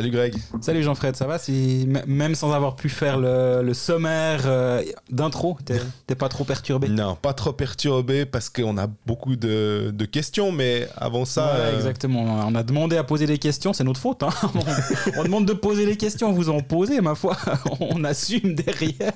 Salut Greg. Salut Jean-Fred, ça va? Si, Même sans avoir pu faire le, le sommaire euh, d'intro, t'es pas trop perturbé? Non, pas trop perturbé parce qu'on a beaucoup de, de, questions, mais avant ça. Ouais, euh, Exactement, on a demandé à poser des questions, c'est notre faute. Hein on, demande de poser les questions, vous en posez, ma foi, on assume derrière.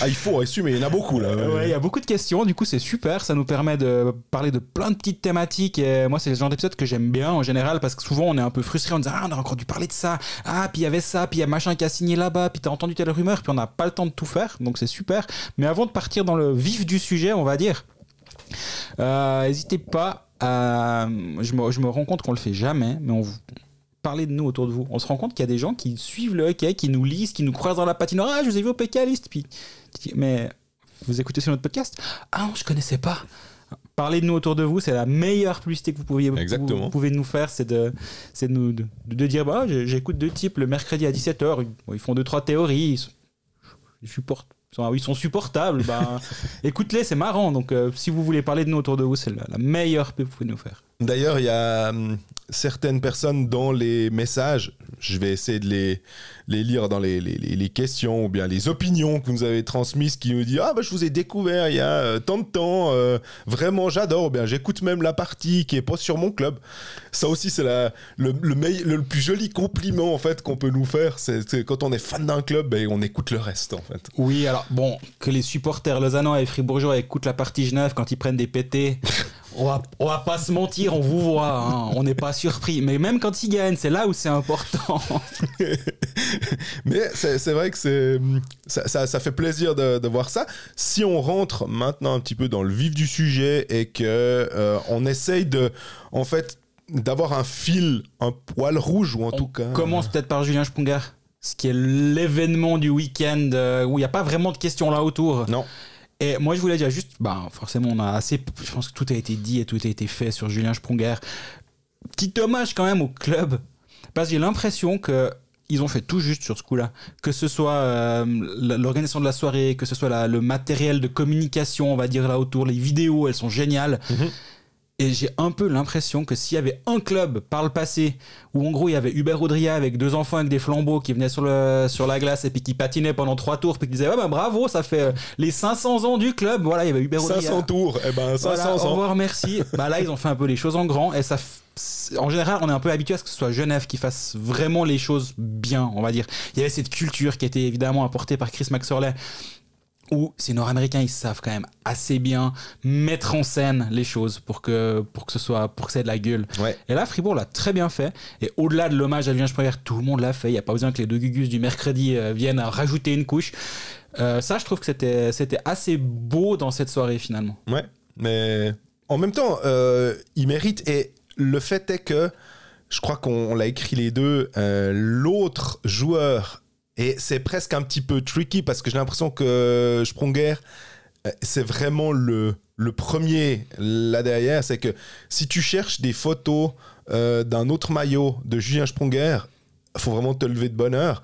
Ah, il faut assumer, il y en a beaucoup là. Ouais, il y a beaucoup de questions, du coup c'est super, ça nous permet de parler de plein de petites thématiques. Et moi, c'est le genre d'épisode que j'aime bien en général parce que souvent on est un peu frustré en disant Ah, on a encore dû parler de ça. Ah, puis il y avait ça, puis il y a machin qui a signé là-bas, puis t'as entendu telle rumeur, puis on n'a pas le temps de tout faire, donc c'est super. Mais avant de partir dans le vif du sujet, on va dire, euh, n'hésitez pas à. Je me, rends compte qu'on le fait jamais, mais on vous parler de nous autour de vous. On se rend compte qu'il y a des gens qui suivent le hockey, qui nous lisent, qui nous croisent dans la patinoire. Ah, je vous ai vu au PK Puis, mais vous écoutez sur notre podcast? Ah non, je connaissais pas. Parler de nous autour de vous, c'est la meilleure publicité que vous, pouviez, Vous, pouvez nous faire, c'est de, de, nous, de, dire bah, j'écoute deux types le mercredi à 17h, ils font deux, trois théories, ils supportent ils sont supportables, bah, écoute-les, c'est marrant. Donc, euh, si vous voulez parler de nous autour de vous, c'est la, la meilleure pub que vous pouvez nous faire. D'ailleurs, il y a hum, certaines personnes dans les messages, je vais essayer de les, lire dans les, questions ou bien les opinions que vous avez transmises qui nous disent Ah, bah, je vous ai découvert il y a euh, tant de temps, euh, vraiment j'adore, ou bien j'écoute même la partie qui est pas sur mon club. Ça aussi, c'est le, le, plus joli compliment en fait qu'on peut nous faire. C'est quand on est fan d'un club, ben, on écoute le reste en fait. Oui, alors bon, que les supporters lausannois et fribourgeois écoutent la partie Genève quand ils prennent des pétés. On va, on va pas se mentir, on vous voit, hein. on n'est pas surpris. Mais même quand ils gagnent, c'est là où c'est important. Mais c'est vrai que ça, ça, fait plaisir de, de, voir ça. Si on rentre maintenant un petit peu dans le vif du sujet et que euh, on essaye de, en fait, d'avoir un fil, un poil rouge ou en tout cas. Commence peut-être par Julien Sprunger, ce qui est l'événement du week-end euh, où il n'y a pas vraiment de questions là autour. Non. Et moi, je voulais dire juste, bah, forcément, on a assez. Je pense que tout a été dit et tout a été fait sur Julien Sprunger. Petit hommage quand même au club, parce que j'ai l'impression que ils ont fait tout juste sur ce coup-là. Que ce soit euh, l'organisation de la soirée, que ce soit le matériel de communication, on va dire là autour, les vidéos, elles sont géniales. Mhm. Et j'ai un peu l'impression que s'il y avait un club par le passé où en gros il y avait Hubert Audria avec deux enfants avec des flambeaux qui venaient sur, le, sur la glace et puis qui patinaient pendant trois tours puis qui disaient ouais bah bravo ça fait euh, les 500 ans du club. Voilà il y avait Hubert Audria. 500 tours et eh ben 500 ans au revoir merci. Bah là ils ont fait un peu les choses en grand et ça en général, on est un peu habitué à ce que ce soit Genève qui fasse vraiment les choses bien, on va dire. Il y avait cette culture qui était évidemment apportée par Chris Maxorley où ces Nord-Américains ils savent quand même assez bien mettre en scène les choses pour que pour que ce soit pour que ça ait de la gueule. Et là Fribourg l'a très bien fait et au-delà de l'hommage à Julien Sprenger, tout le monde l'a fait, il y a pas besoin que les deux gugus du mercredi euh, viennent rajouter une couche. Euh, ça je trouve que c'était c'était assez beau dans cette soirée finalement. Ouais, mais en même temps euh, il mérite et le fait est que je crois qu'on l'a écrit les deux, l'autre joueur et c'est presque un petit peu tricky parce que j'ai l'impression que Sprunger, euh, c'est vraiment le, le premier là derrière. C'est que si tu cherches des photos euh, d'un autre maillot de Julien Sprunger, faut vraiment te lever de bonne heure.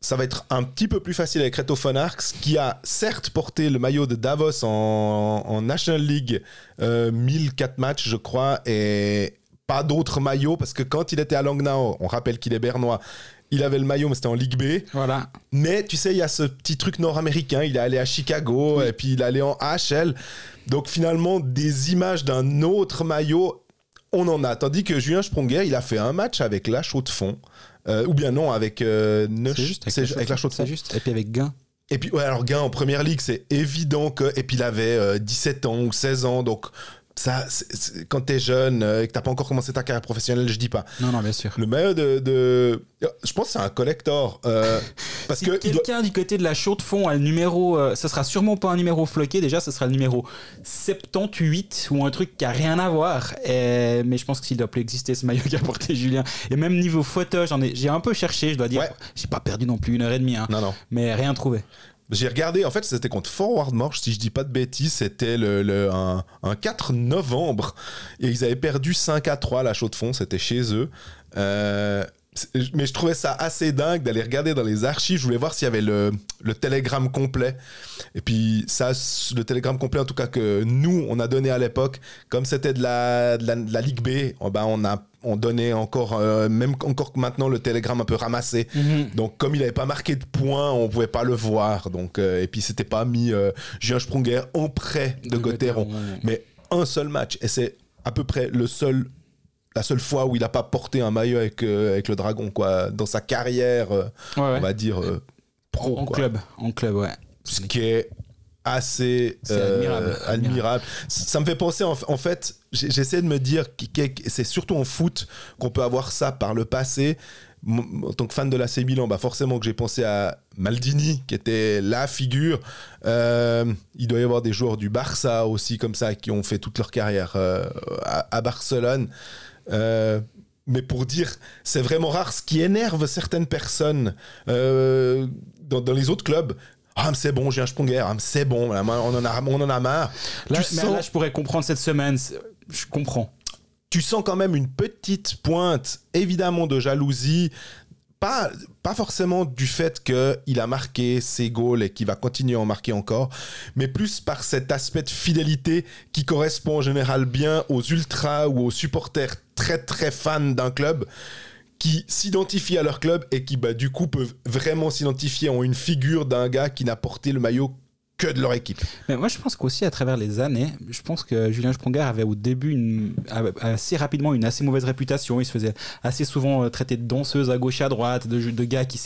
Ça va être un petit peu plus facile avec Reto von qui a certes porté le maillot de Davos en, en National League, euh, 1004 matchs, je crois, et pas d'autres maillots, parce que quand il était à Langnau, on rappelle qu'il est bernois, il avait le maillot, mais c'était en Ligue B. Voilà. Mais tu sais, il y a ce petit truc nord-américain. Il est allé à Chicago et puis il est allé en HL. Donc finalement, des images d'un autre maillot, on en a. Tandis que Julien Sprunger, il a fait un match avec la chaux de fond. Euh, ou bien non, avec euh, juste, avec, la chaux de fond. juste. Et puis avec Gain. Et puis, ouais, alors Gain en première ligue, c'est évident que. Et puis il avait 17 euh, ans ou 16 ans, donc ça, quand t'es jeune euh, et que t'as pas encore commencé ta carrière professionnelle, je dis pas. Non, non, bien sûr. Le maillot de, je pense que c'est un collector. Euh, parce si que quelqu'un du côté de la chaude fond a le numéro, euh, ce sera sûrement pas un numéro floqué. Déjà, ce sera le numéro 78 ou un truc qui a rien à voir. mais je pense qu'il doit plus exister ce maillot qu'a porté Julien. Et même niveau photo, j'en ai, j'ai un peu cherché. Je dois dire, j'ai pas perdu non plus une heure et demie. Hein. non, non. Mais rien trouvé. J'ai regardé, en fait, c'était contre Forward March, si je dis pas de bêtises, c'était le, un, 4 novembre. Et ils avaient perdu 5 à 3 la chaux de fond, c'était chez eux. Euh, mais je trouvais ça assez dingue d'aller regarder dans les archives. Je voulais voir s'il y avait le, le télégramme complet. Et puis, ça, le télégramme complet, en tout cas, que nous, on a donné à l'époque, comme c'était de la, de la, de la Ligue B, oh ben, on a on donnait encore, euh, même encore que maintenant, le télégramme un peu ramassé. Mhm. Donc, comme il n'avait pas marqué de points, on pouvait pas le voir. Donc, euh, et puis, c'était pas mis euh, Julien Sprunger en prêt de. Gauthieron, ouais. Mais un seul match. Et c'est à peu près le seul, la seule fois où il n'a pas porté un maillot avec, euh, avec le Dragon, quoi, dans sa carrière, euh, Ouais, ouais. on va dire, euh, pro. en quoi. club, en club, ouais. Ce qui est assez euh, admirable, admirable. Ça me fait penser, en, en fait, j'essaie de me dire que c'est surtout en foot qu'on peut avoir ça par le passé. En tant que fan de l'AC Milan, bah forcément que j'ai pensé à Maldini, qui était la figure. Euh, il doit y avoir des joueurs du Barça aussi, comme ça, qui ont fait toute leur carrière euh, à, à Barcelone. Euh, mais pour dire, c'est vraiment rare. Ce qui énerve certaines personnes euh, dans, dans les autres clubs, ah, mais c'est bon, j'ai un Sprunger, ah, c'est bon, on en a, on en a marre. Là, tu, mais sens, là, je pourrais comprendre cette semaine. Je comprends. tu sens quand même une petite pointe, évidemment, de jalousie. Pas, forcément du fait qu'il a marqué ses goals et qu'il va continuer à en marquer encore, mais plus par cet aspect de fidélité qui correspond en général bien aux ultras ou aux supporters très très fans d'un club qui s'identifient à leur club et qui bah, du coup peuvent vraiment s'identifier en une figure d'un gars qui n'a porté le maillot que de leur équipe. Mais moi, je pense qu'aussi à travers les années, je pense que Julien Sprunger avait au début une, assez rapidement une assez mauvaise réputation. Il se faisait assez souvent euh, traiter de danseuse à gauche et à droite, de, de gars qui,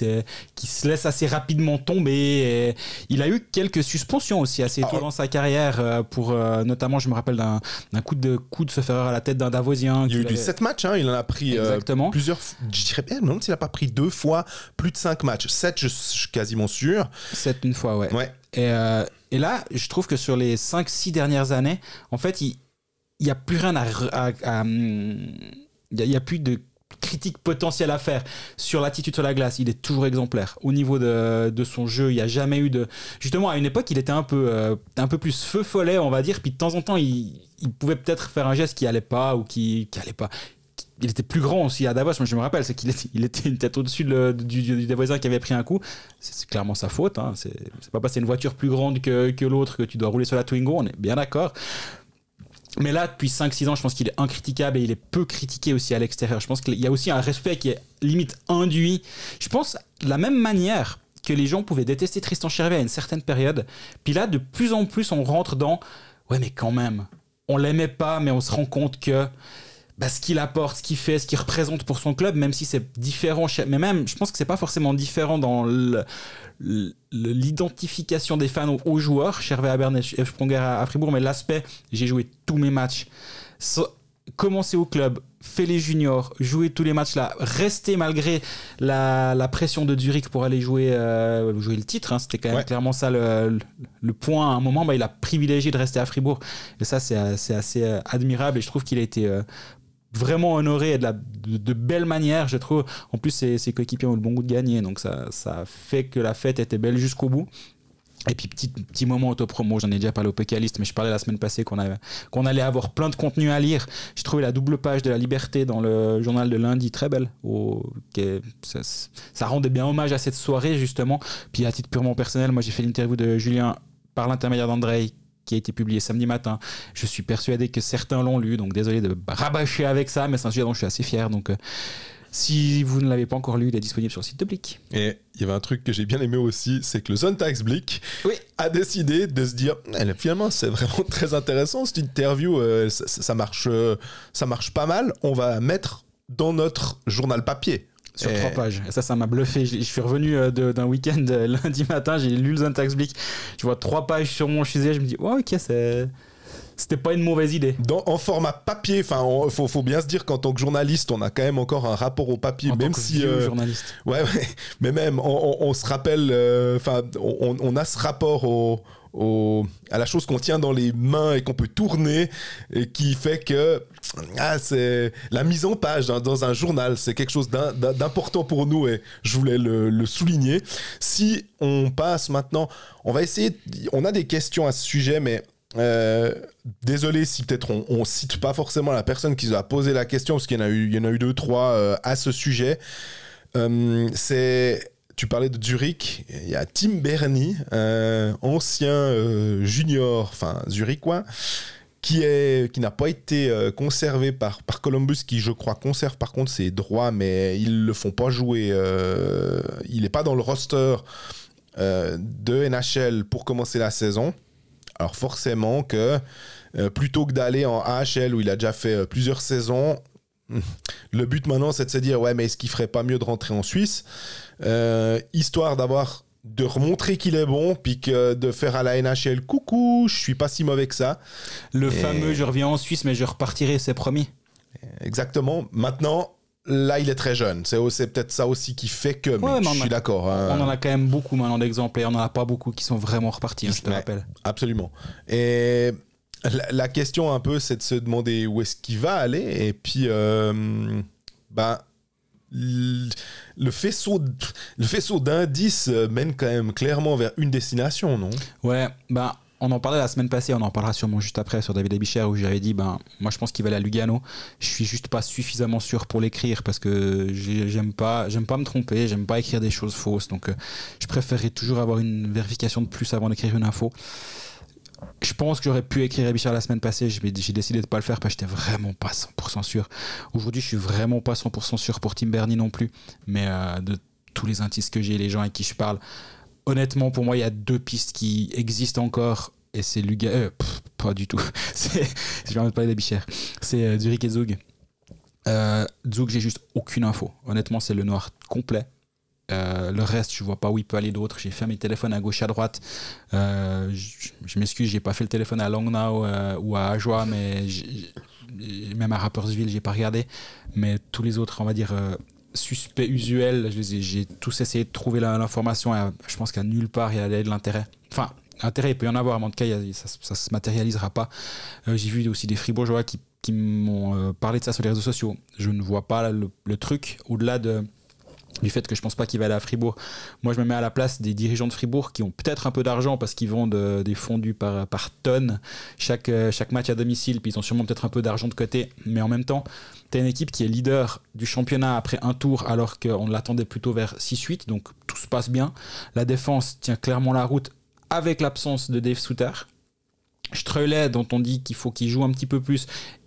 qui se laissent assez rapidement tomber. Et il a eu quelques suspensions aussi assez tôt Ah. dans sa carrière, euh, pour euh, notamment, je me rappelle d'un coup de coup de se faire à la tête d'un Davosien. Il y a eu du avait- 7 matchs, hein, il en a pris euh, Exactement. plusieurs. Je dirais me demande s'il n'a pas pris deux fois plus de 5 matchs. 7, je, je suis quasiment sûr. Sept une fois, ouais. Ouais. Et, euh, et là, je trouve que sur les 5-6 dernières années, en fait, il n'y a plus rien à. hum, Il n'y a, plus de critique potentielle à faire sur l'attitude sur la glace. Il est toujours exemplaire. Au niveau de, son jeu, il n'y a jamais eu de. Justement, à une époque, il était un peu, euh, un peu plus feu follet, on va dire. Puis de temps en temps, il, pouvait peut-être faire un geste qui allait pas ou qui, qui pas. Il était plus grand aussi à Davos, moi je me rappelle, c'est qu'il était, il était une tête au-dessus du, du, voisin qui avait pris un coup. C'est clairement sa faute. Hein. C'est c'est pas parce que c'est une voiture plus grande que, que l'autre que tu dois rouler sur la Twingo, on est bien d'accord. Mais là, depuis 5-6 ans, je pense qu'il est incritiquable et il est peu critiqué aussi à l'extérieur. Je pense qu'il y a aussi un respect qui est limite induit. Je pense de la même manière que les gens pouvaient détester Tristan Chervet à une certaine période. Puis là, de plus en plus, on rentre dans ouais, mais quand même, on l'aimait pas, mais on se rend compte que bah, ce qu'il apporte, ce qu'il fait, ce qu'il représente pour son club, même si c'est différent, chez- mais même, je pense que c'est pas forcément différent dans l'identification des fans aux, joueurs, Chervé à Berne et. Spronger à, Fribourg, mais l'aspect, j'ai joué tous mes matchs, So- commencer au club, fait les juniors, jouer tous les matchs là, rester malgré la, la pression de Zurich pour aller jouer, euh, jouer le titre, hein, c'était quand même Ouais. clairement ça le, point. À un moment, bah, il a privilégié de rester à Fribourg. Et ça, c'est euh, assez euh, admirable et je trouve qu'il a été euh, vraiment honoré et de, la, de, belle manière, je trouve. En plus, ses, coéquipiers ont le bon goût de gagner, donc ça, ça fait que la fête était belle jusqu'au bout. Et puis, petit, petit moment auto-promo, j'en ai déjà parlé au Pécaliste, mais je parlais la semaine passée qu'on qu'on allait avoir plein de contenu à lire. J'ai trouvé la double page de la Liberté dans le journal de lundi, très belle. Au- ça, ça rendait bien hommage à cette soirée, justement. Puis, à titre purement personnel, moi, j'ai fait l'interview de Julien par l'intermédiaire d'Andrei, qui a été publié samedi matin. Je suis persuadé que certains l'ont lu, donc désolé de rabâcher avec ça, mais c'est un sujet dont je suis assez fier. Donc, euh, si vous ne l'avez pas encore lu, il est disponible sur le site de Blick. Et il y avait un truc que j'ai bien aimé aussi, c'est que le Sonntagsblick Oui. a décidé de se dire, Eh, finalement c'est vraiment très intéressant cette interview, euh, ça, ça marche, euh, ça marche pas mal, on va mettre dans notre journal papier. Sur Et- trois pages. Et ça, ça m'a bluffé. Je, je suis revenu euh, de- d'un week-end euh, lundi matin, j'ai lu le Syntax Blick. Je vois trois pages sur mon fusil, je me dis, oh, ok, c'est- c'était pas une mauvaise idée. Dans, en format papier, enfin, il faut, faut bien se dire qu'en tant que journaliste, on a quand même encore un rapport au papier, En tant même que si, euh, journaliste. Ouais, ouais. Mais même, on, on- on se rappelle, euh, enfin, on, on a ce rapport au, à la chose qu'on tient dans les mains et qu'on peut tourner et qui fait que ah, c'est la mise en page dans, dans un journal, c'est quelque chose d'im- d'im- d'important pour nous et je voulais le, souligner. Si on passe maintenant, on va essayer, on a des questions à ce sujet, mais euh, désolé si peut-être on, on cite pas forcément la personne qui a posé la question, parce qu'il y en a eu, y en a eu deux, trois euh, à ce sujet. Euh, c'est tu parlais de Zurich, il y a Tim Bernie, euh, ancien euh, junior, enfin zurichois, qui est qui n'a pas été euh, conservé par par Columbus, qui je crois conserve par contre ses droits, mais ils le font pas jouer. il n'est pas dans le roster de NHL pour commencer la saison. Alors forcément que plutôt que d'aller en AHL où il a déjà fait plusieurs saisons, le but maintenant c'est de se dire ouais mais est-ce qu'il ferait pas mieux de rentrer en Suisse euh, histoire d'avoir de remontrer qu'il est bon puis que de faire à la NHL coucou je suis pas si mauvais que ça Le Et- fameux je reviens en Suisse, mais je repartirai, c'est promis. exactement maintenant là il est très jeune c'est peut-être ça aussi qui fait que mais Ouais, mais je suis d'accord hein. On en a quand même beaucoup maintenant d'exemples et on en a pas beaucoup qui sont vraiment repartis, hein, je te rappelle. Absolument. Et la, question un peu, c'est de se demander où est-ce qu'il va aller. Et puis, euh, ben, le faisceau, le faisceau d'indices mène quand même clairement vers une destination, non? Ouais, ben, on en parlait la semaine passée, on en parlera sûrement juste après sur David Abicher où j'avais dit, ben, moi je pense qu'il va aller à Lugano. Je suis juste pas suffisamment sûr pour l'écrire parce que j'ai- j'aime pas, j'aime pas me tromper, j'aime pas écrire des choses fausses. Donc, euh, je préférerais toujours avoir une vérification de plus avant d'écrire une info. Je pense que j'aurais pu écrire Abicher la semaine passée, j'ai décidé de pas le faire parce que j'étais vraiment pas 100% sûr. Aujourd'hui, je suis vraiment pas 100% sûr pour Tim Bernie non plus, mais euh, de tous les indices que j'ai, les gens avec qui je parle, honnêtement, pour moi, il y a deux pistes qui existent encore. Et c'est Lugano. euh, pas du tout. Je vais en parler d'Abicher. C'est euh, Zurich et Zug. Euh, Zug, j'ai juste aucune info. Honnêtement, c'est le noir complet. Euh, le reste, je vois pas où il peut aller d'autre. J'ai fait mes téléphones à gauche, à droite. Euh, je je m'excuse, j'ai pas fait le téléphone à Langnau euh, ou à Ajoie, mais même à Rapperswil, j'ai pas regardé. Mais tous les autres, on va dire, euh, suspects usuels, j'ai tous essayé de trouver l'information. Je pense qu'à nulle part, il y a de l'intérêt. Enfin, intérêt, il peut y en avoir, mais en tout cas, ça, ça se matérialisera pas. J'ai vu aussi des fribourgeois qui, m'ont parlé de ça sur les réseaux sociaux. Je ne vois pas le truc au-delà de du fait que je pense pas qu'il va aller à Fribourg. Moi, je me mets à la place des dirigeants de Fribourg qui ont peut-être un peu d'argent parce qu'ils vendent euh, des fondus par, tonne chaque, euh, chaque match à domicile, puis ils ont sûrement peut-être un peu d'argent de côté. Mais en même temps, tu as une équipe qui est leader du championnat après un tour alors qu'on l'attendait plutôt vers 6-8, donc tout se passe bien. La défense tient clairement la route avec l'absence de Dave Souter. Streulet, dont on dit qu'il faut qu'il joue un petit peu plus,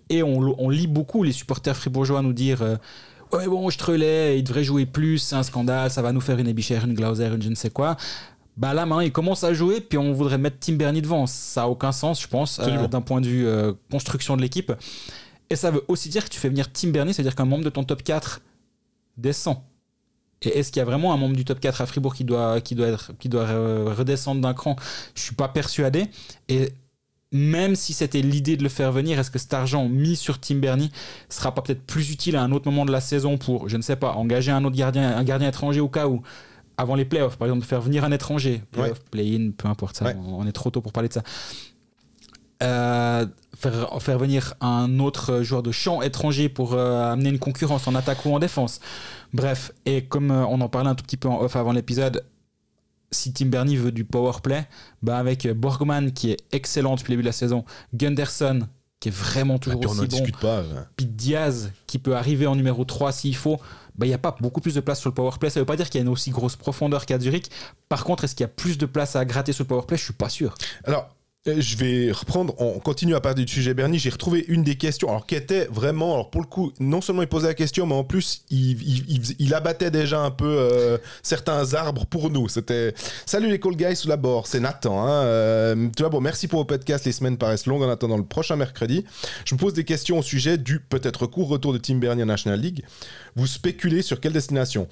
et on, on lit beaucoup les supporters fribourgeois nous dire euh, Ouais, bon, Streulet, il devrait jouer plus, c'est un scandale, ça va nous faire une Ebicher, une Glauser, une je ne sais quoi. Bah là, maintenant, il commence à jouer, puis on voudrait mettre Tim Bernie devant. Ça n'a aucun sens, je pense, euh, d'un point de vue euh, construction de l'équipe. Et ça veut aussi dire que tu fais venir Tim Bernie, c'est-à-dire qu'un membre de ton top 4 descend. Et est-ce qu'il y a vraiment un membre du top 4 à Fribourg qui doit, qui doit, être, qui doit euh, redescendre d'un cran? Je suis pas persuadé. Et même si c'était l'idée de le faire venir, est-ce que cet argent mis sur Tim Bernie sera pas peut-être plus utile à un autre moment de la saison pour, je ne sais pas, engager un autre gardien, un gardien étranger au cas où avant les playoffs, par exemple, faire venir un étranger, playoff, play-in, peu importe ça, Ouais. on est trop tôt pour parler de ça. Euh, faire, faire venir un autre joueur de champ étranger pour euh, amener une concurrence en attaque ou en défense. Bref, et comme euh, on en parlait un tout petit peu en off avant l'épisode, si Tim Bernie veut du power play, bah avec Borgman qui est excellent depuis le début de la saison, Gunderson qui est vraiment Ah, toujours on aussi bon, pas. puis Diaz qui peut arriver en numéro 3 s'il faut, bah, il n'y a pas beaucoup plus de place sur le power play. Ça veut pas dire qu'il y a une aussi grosse profondeur qu'à Zurich. Par contre, est-ce qu'il y a plus de place à gratter sur le power play? Je suis pas sûr. Alors, je vais reprendre, on continue à parler du sujet Bernie. J'ai retrouvé une des questions, alors qui était vraiment, alors pour le coup, non seulement il posait la question, mais en plus il, il- il abattait déjà un peu euh, certains arbres pour nous. C'était Salut les Call Guys sous la bord, c'est Nathan. hein. Euh, bon, merci pour vos podcasts. Les semaines paraissent longues en attendant le prochain mercredi. Je me pose des questions au sujet du peut-être court retour de Tim Bernie en National League. Vous spéculez sur quelle destination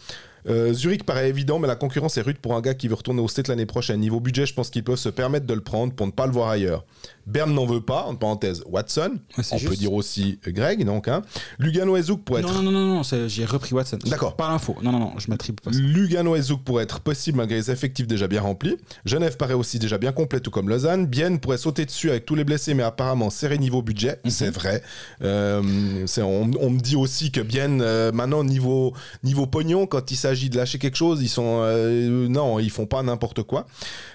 Euh, Zurich paraît évident, mais la concurrence est rude pour un gars qui veut retourner au state l'année prochaine. Niveau budget, je pense qu'ils peuvent se permettre de le prendre pour ne pas le voir ailleurs. Berne n'en veut pas, en parenthèse, Watson. Ouais, On peut dire aussi Greg, donc. Hein. Lugano et Zouk pour être. Non, non, non, non, j'ai repris Watson. D'accord. Pas l'info. Non, non, non, je m'attribue pas ça. Lugano et Zouk pourraient être possible malgré les effectifs déjà bien remplis. Genève paraît aussi déjà bien complet, tout comme Lausanne. Bienne pourrait sauter dessus avec tous les blessés, mais apparemment serré niveau budget. Mhm. C'est vrai. Euh, on, on me dit aussi que Bienne, euh, maintenant, niveau, niveau pognon, quand il s'agit de lâcher quelque chose, ils sont. euh, non, ils font pas n'importe quoi.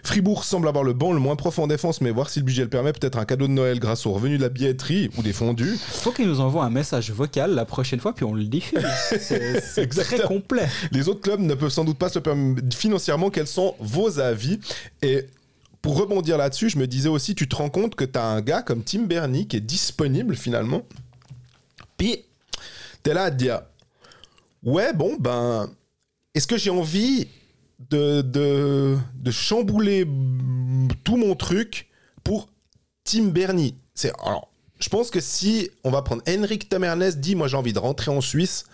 Fribourg semble avoir le bon, le moins profond en défense, mais voir si le budget le permet, peut-être un cadeau de Noël grâce au revenu de la billetterie ou des fondus. Faut qu'il nous envoie un message vocal la prochaine fois, puis on le diffuse. C'est très complet. Les autres clubs ne peuvent sans doute pas se permettre financièrement. Quels sont vos avis Et pour rebondir là-dessus, je me disais aussi, tu te rends compte que tu as un gars comme Tim Bernie qui est disponible finalement. Puis, tu es là à te dire, ouais, bon, ben, est-ce que j'ai envie de, de, de chambouler tout mon truc pour Tim Bernie C'est alors, je pense que si on va prendre Henrik Tamernes, dit, moi j'ai envie de rentrer en Suisse,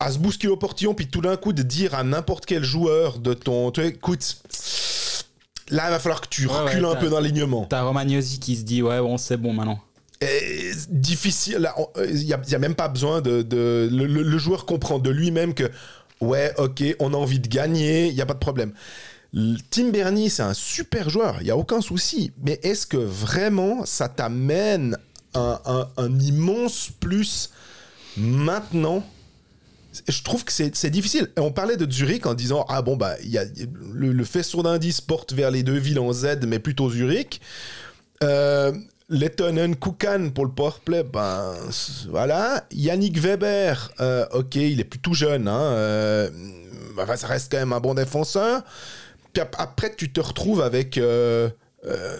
à se bousculer au portillon, puis tout d'un coup de dire à n'importe quel joueur de ton. Tu vois, écoute, là il va falloir que tu Ouais, recules ouais, un peu dans l'alignement. T'as Romagnosi qui se dit ouais bon c'est bon maintenant. Et difficile. Il n'y a, y a même pas besoin de. de- le, le- le joueur comprend de lui-même que, ouais, ok, on a envie de gagner, il n'y a pas de problème. Tim Bernie, c'est un super joueur, il n'y a aucun souci. Mais est-ce que vraiment ça t'amène un, immense plus maintenant? Je trouve que c'est difficile. On parlait de Zurich en disant ah bon bah y a le, faisceau d'indices porte vers les deux villes en Z mais plutôt Zurich. Euh, Lettonen Kukan pour le powerplay, ben voilà. Yannick Weber, euh, ok, il est plus tout jeune, hein, euh, ça reste quand même un bon défenseur. Après, tu te retrouves avec euh, euh,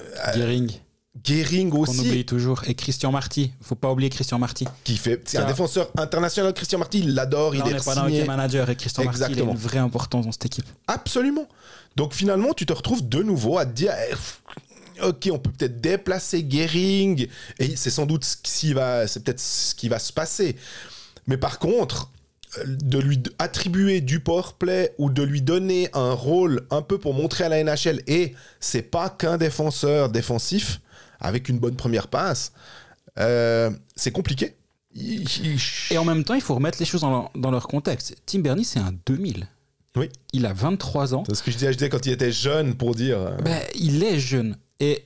Gehring aussi, oublie toujours et Christian Marty. Faut pas oublier Christian Marty. qui fait. C'est un défenseur international. Christian Marty, il l'adore, il on est pas signé. le manager et Christian Marty il a une vraie importance dans cette équipe. Absolument. Donc finalement, tu te retrouves de nouveau à te dire, eh, ok, on peut peut-être déplacer Gehring, et c'est sans doute ce qui va, c'est peut-être ce qui va se passer. Mais par contre, de lui attribuer du powerplay ou de lui donner un rôle un peu pour montrer à la NHL, et c'est pas qu'un défenseur défensif avec une bonne première passe, euh, c'est compliqué. Et en même temps, il faut remettre les choses dans leur, dans leur contexte. Tim Bernie, c'est un 2000. Oui. Il a 23 ans. C'est ce que je disais, je disais quand il était jeune pour dire. euh, Ben, il est jeune. Et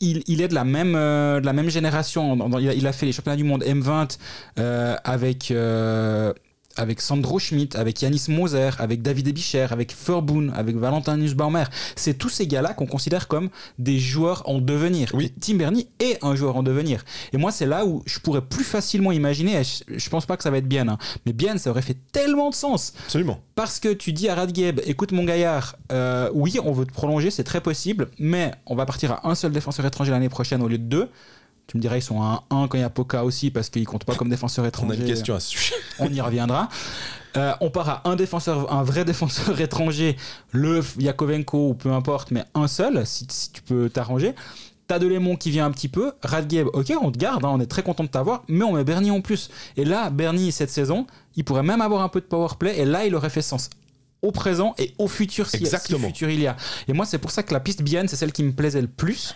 il, il est de la même, euh, de la même génération. Il, a, il a fait les championnats du monde M20 euh, avec, euh, avec Sandro Schmidt, avec Yanis Moser, avec David Ebicher, avec Furboon, avec Valentin Nussbaumer. C'est tous ces gars-là qu'on considère comme des joueurs en devenir. Oui. Et Tim Bernie est un joueur en devenir. Et moi, c'est là où je pourrais plus facilement imaginer, et je, je pense pas que ça va être bien, hein, mais bien, ça aurait fait tellement de sens. Absolument. Parce que tu dis à Radgeb, écoute mon gaillard, euh, oui, on veut te prolonger, c'est très possible, mais on va partir à un seul défenseur étranger l'année prochaine au lieu de deux. Tu me dirais, ils sont à un 1 quand il y a Poca aussi, parce qu'ils comptent pas comme défenseur On a étranger. une question à ce sujet. On y reviendra. Euh, on part à un défenseur, un vrai défenseur étranger, le Yakovenko ou peu importe, mais un seul, si, si tu peux t'arranger. T'as Delémont qui vient un petit peu. Radgeb, ok, on te garde, hein, on est très content de t'avoir, mais on met Bernie en plus. Et là, Bernie, cette saison, il pourrait même avoir un peu de powerplay, et là, il aurait fait sens au présent et au futur si, si Exactement. futur il y a. Et moi, c'est pour ça que la piste Bienne, c'est celle qui me plaisait le plus.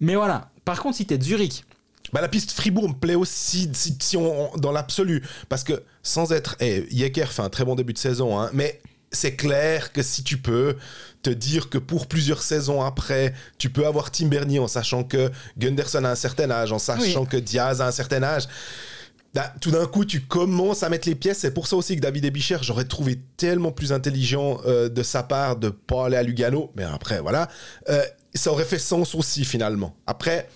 Mais voilà. Par contre, si t'es de Zurich, Bah, la piste Fribourg me plaît aussi si, si on, dans l'absolu. Parce que sans être. Eh, Yecker fait un très bon début de saison, hein, mais c'est clair que si tu peux te dire que pour plusieurs saisons après, tu peux avoir Tim Bernier en sachant que Gunderson a un certain âge, en sachant Oui. que Diaz a un certain âge. bah, tout d'un coup, tu commences à mettre les pièces. C'est pour ça aussi que David Ebicher, j'aurais trouvé tellement plus intelligent euh, de sa part de pas aller à Lugano. Mais après, voilà. Euh, ça aurait fait sens aussi, finalement. Après,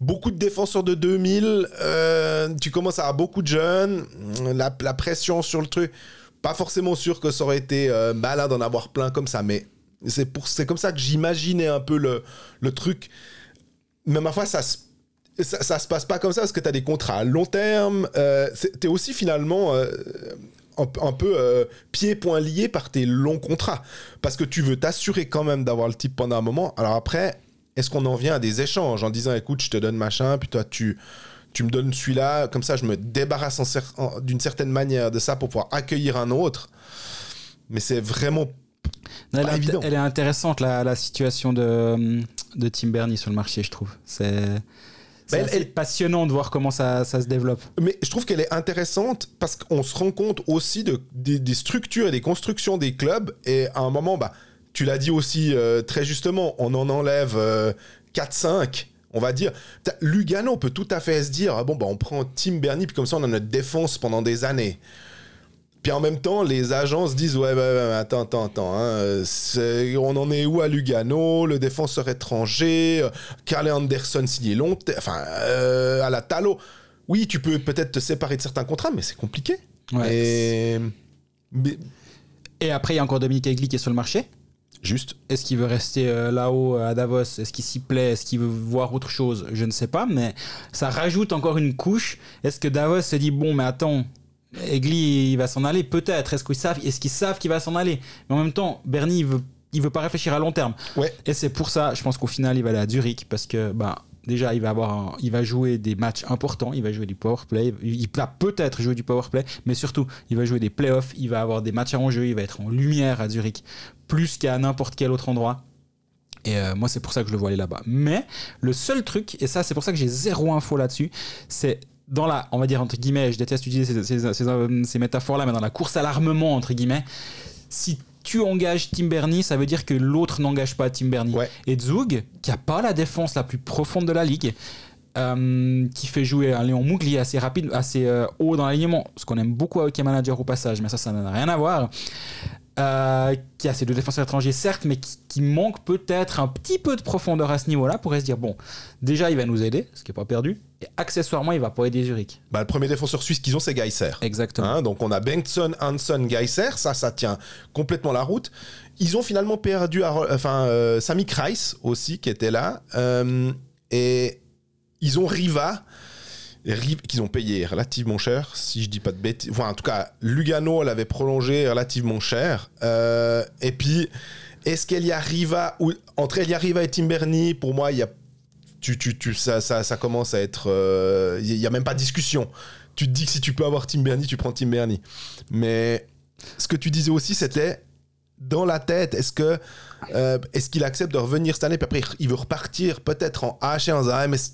beaucoup de défenseurs de 2000. euh, tu commences à avoir beaucoup de jeunes. La, pression sur le truc. Pas forcément sûr que ça aurait été euh, malin d'en avoir plein comme ça. Mais c'est comme ça que j'imaginais un peu le, le truc. Mais ma foi, ça se ça se passe pas comme ça parce que tu as des contrats à long terme. Euh, tu es aussi finalement euh, un, un peu euh, pieds-poings liés par tes longs contrats. Parce que tu veux t'assurer quand même d'avoir le type pendant un moment. Alors après, est-ce qu'on en vient à des échanges en disant écoute, je te donne machin, puis toi tu, tu me donnes celui-là, comme ça je me débarrasse cer- d'une certaine manière de ça pour pouvoir accueillir un autre. Mais c'est vraiment. elle, Pas est, elle intéressante, la, la situation de, de Tim Bernie sur le marché, je trouve. C'est c'est elle- elle- passionnant de voir comment ça, ça se développe. Mais je trouve qu'elle est intéressante parce qu'on se rend compte aussi de, des, des structures et des constructions des clubs. Et à un moment, bah, tu l'as dit aussi euh, très justement, on en enlève euh, 4-5. On va dire, Lugano peut tout à fait se dire, ah bon, bah, on prend Tim Bernie, puis comme ça on a notre défense pendant des années. Puis en même temps, les agences disent ouais, ouais, ouais, attends, attends, attends. hein, c'est- on en est où à Lugano Le défenseur étranger, euh, Carl Anderson signé long, enfin euh, à la Talo. Oui, tu peux peut-être te séparer de certains contrats, mais c'est compliqué. Ouais. Et mais- Et après, il y a encore Dominique Egli qui est sur le marché. juste. Est-ce qu'il veut rester euh, là-haut à Davos? Est-ce qu'il s'y plaît? Est-ce qu'il veut voir autre chose? Je ne sais pas, mais ça rajoute encore une couche. Est-ce que Davos se dit bon, mais attends, Egli il va s'en aller Peut-être. Est-ce qu'ils savent Est-ce qu'ils savent qu'il va s'en aller? Mais en même temps, Bernie il veut, il veut pas réfléchir à long terme. Ouais. Et c'est pour ça, je pense qu'au final, il va aller à Zurich parce que bah déjà, il va avoir, un- il va jouer des matchs importants. Il va jouer du power play. Il va peut-être jouer du power play, mais surtout, il va jouer des playoffs. Il va avoir des matchs à enjeu. Il va être en lumière à Zurich plus qu'à n'importe quel autre endroit. Et euh, moi, c'est pour ça que je le vois aller là-bas. Mais le seul truc, et ça, c'est pour ça que j'ai zéro info là-dessus, c'est dans la, on va dire entre guillemets, je déteste utiliser ces, ces- ces- euh, ces métaphores-là, mais dans la course à l'armement, entre guillemets, si tu engages Tim Bernie, ça veut dire que l'autre n'engage pas Tim Bernie. Ouais. Et Zug, qui a pas la défense la plus profonde de la ligue, euh, qui fait jouer un Léon Mougli assez rapide, assez euh, haut dans l'alignement, ce qu'on aime beaucoup avec les managers au passage, mais ça, ça n'a rien à voir. Euh, qui a ses deux défenseurs étrangers, certes, mais qui, qui manque peut-être un petit peu de profondeur à ce niveau-là, pourrait se dire bon, déjà il va nous aider, ce qui n'est pas perdu, et accessoirement il va pas aider Zurich. Bah, le premier défenseur suisse qu'ils ont, c'est Geiser. Exactement. Hein, donc on a Bengtson, Hanson, Geiser, ça, ça tient complètement la route. Ils ont finalement perdu, à, enfin, euh, Sami Kreis aussi qui était là, Euh, et ils ont Riva, Riv- qu'ils ont payé relativement cher, si je dis pas de bêtises. Enfin, en tout cas, Lugano l'avait prolongé relativement cher. Euh, et puis, est-ce qu'Elia Riva, ou entre Elia Riva et Timberny, pour moi, il y a tu, tu, tu, ça, ça, ça commence à être. euh, Il n'y a même pas de discussion. Tu te dis que si tu peux avoir Tim Bernie, tu prends Tim Bernie. Mais ce que tu disais aussi, c'était dans la tête, est-ce que euh, est-ce qu'il accepte de revenir cette année? Puis après, il veut repartir peut-être en en disant Ah, mais c-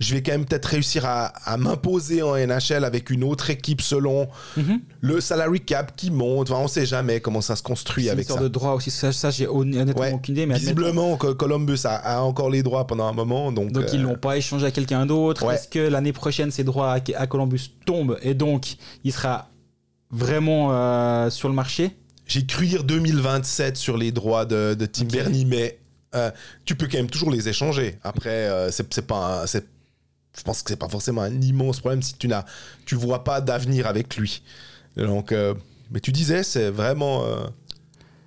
je vais quand même peut-être réussir à, à m'imposer en NHL avec une autre équipe selon Mhm. le salary cap qui monte. Enfin, on sait jamais comment ça se construit une avec sorte ça. de droit aussi, ça, ça, j'ai honnêtement Ouais. aucune idée, mais admettons- Visiblement, que Columbus a, a encore les droits pendant un moment. Donc, Donc ils euh, l'ont pas échangé à quelqu'un d'autre. Ouais. Est-ce que l'année prochaine ses droits à, à Columbus tombent et donc il sera vraiment euh, sur le marché? J'ai cru dire 2027 sur les droits de, de Tim Ok. Bernie, mais euh, tu peux quand même toujours les échanger. Après, euh, c'est pas, je pense que c'est pas forcément un immense problème si tu n'as, tu vois pas d'avenir avec lui. Donc, euh, mais tu disais, c'est vraiment euh,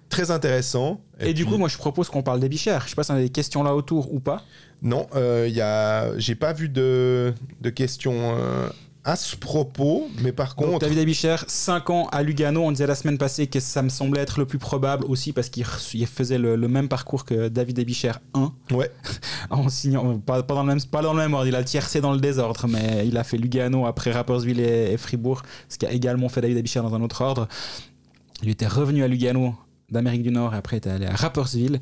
très intéressant. Et, du puis- coup, moi je propose qu'on parle des bichères. Je sais pas si on a des questions là autour ou pas. non, il y a, j'ai pas vu de, de questions euh, à ce propos, mais par Donc, contre, David Abicher, 5 ans à Lugano. On disait la semaine passée que ça me semblait être le plus probable aussi parce qu'il faisait le, le même parcours que David Abicher 1 ouais, en signant pas, pas dans le même pas dans le même ordre. Il a tiercé dans le désordre, mais il a fait Lugano après Rapperswil et, et Fribourg, ce qui a également fait David Abicher dans un autre ordre. Il était revenu à Lugano d'Amérique du Nord et après il est allé à Rapperswil.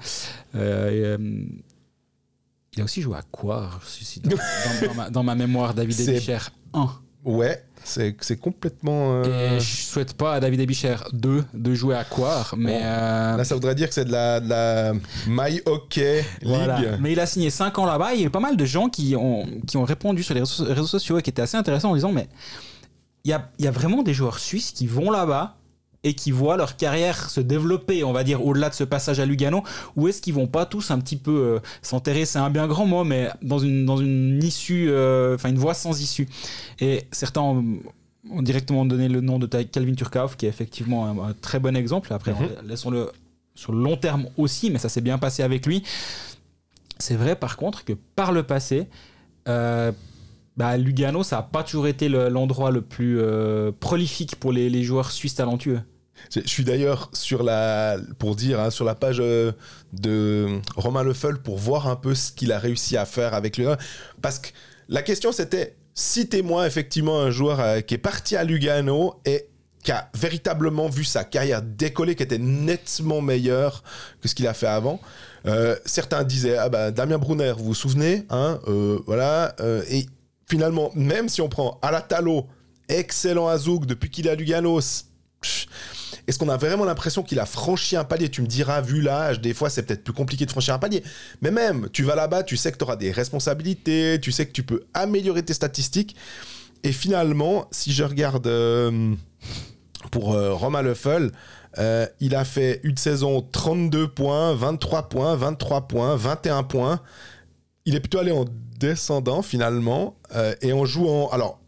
Euh, euh, il a aussi joué à quoi dans, dans- dans ma, dans ma mémoire David Abicher 1. Ouais, c'est, c'est complètement. euh, Et je souhaite pas à David Abicher 2 de jouer à Quar, mais Bon. euh, Là, ça voudrait dire que c'est de la, de la My Hockey League. voilà. Mais il a signé 5 ans là-bas. Il y a eu pas mal de gens qui ont, qui ont répondu sur les réseaux, réseaux sociaux et qui étaient assez intéressants en disant mais il y a, il y a vraiment des joueurs suisses qui vont là-bas et qui voient leur carrière se développer, on va dire, au-delà de ce passage à Lugano, ou est-ce qu'ils vont pas tous un petit peu euh, s'enterrer, c'est un bien grand mot, mais dans une, dans une issue, euh, enfin une voie sans issue. Et certains ont, ont directement donné le nom de Calvin Turkov, qui est effectivement un, un très bon exemple. Après, Mhm. laissons-le sur le long terme aussi, mais ça s'est bien passé avec lui. C'est vrai par contre que par le passé, euh, bah, Lugano, ça n'a pas toujours été le- l'endroit le plus euh, prolifique pour les, les joueurs suisses talentueux. Je suis d'ailleurs sur la, pour dire, hein, sur la page euh, de Romain Lefeul pour voir un peu ce qu'il a réussi à faire avec lui. Parce que la question c'était, citez-moi effectivement un joueur euh, qui est parti à Lugano et qui a véritablement vu sa carrière décoller, qui était nettement meilleur que ce qu'il a fait avant. Euh, certains disaient, ah ben, Damien Brunner, vous vous souvenez hein, Voilà. et finalement, même si on prend Alatalo, excellent Azouk depuis qu'il est à Lugano, est-ce qu'on a vraiment l'impression qu'il a franchi un palier? Tu me diras, vu l'âge, des fois c'est peut-être plus compliqué de franchir un palier. Mais même, tu vas là-bas, tu sais que tu auras des responsabilités, tu sais que tu peux améliorer tes statistiques. Et finalement, si je regarde euh, pour euh, Romain Leffel. Euh, il a fait une saison 32 points, 23 points, 23 points, 21 points. Il est plutôt allé en descendant finalement. et en jouant. Alors.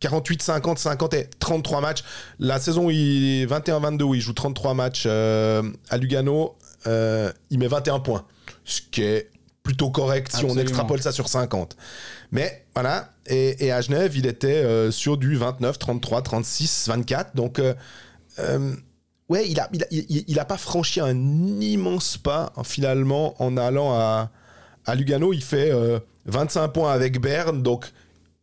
48, 50, 50 et 33 matchs. La saison où il est 21-22, où il joue 33 matchs euh, à Lugano, euh, il met 21 points. Ce qui est plutôt correct si Absolument. on extrapole ça sur 50. Mais voilà, et, et à Genève, il était euh, sur du 29, 33, 36, 24. Donc, euh, ouais, il a, il, a, il- il a pas franchi un immense pas finalement en allant à, à Lugano. Il fait euh, 25 points avec Berne, donc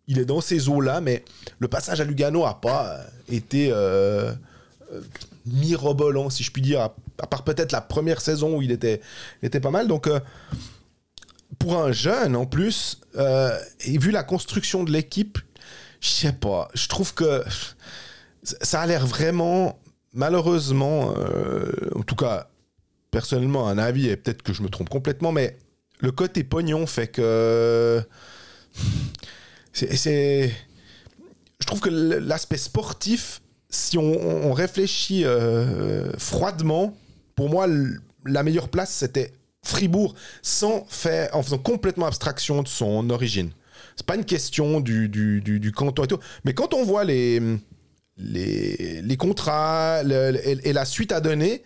il est dans ces eaux-là, mais le passage à Lugano a pas euh, été euh, euh, mirobolant, si je puis dire, à, part peut-être la première saison où il était, pas mal. Donc, pour un jeune en plus, et vu la construction de l'équipe, je sais pas, je trouve que ça a l'air vraiment, malheureusement, en tout cas, personnellement, un avis, et peut-être que je me trompe complètement, mais le côté pognon fait que. C'est. Je trouve que l'aspect sportif, si on, réfléchit euh, froidement, pour moi, la meilleure place, c'était Fribourg, sans faire, en faisant complètement abstraction de son origine. C'est pas une question du, du, du, du canton et tout, mais quand on voit les, les, les contrats et la suite à donner,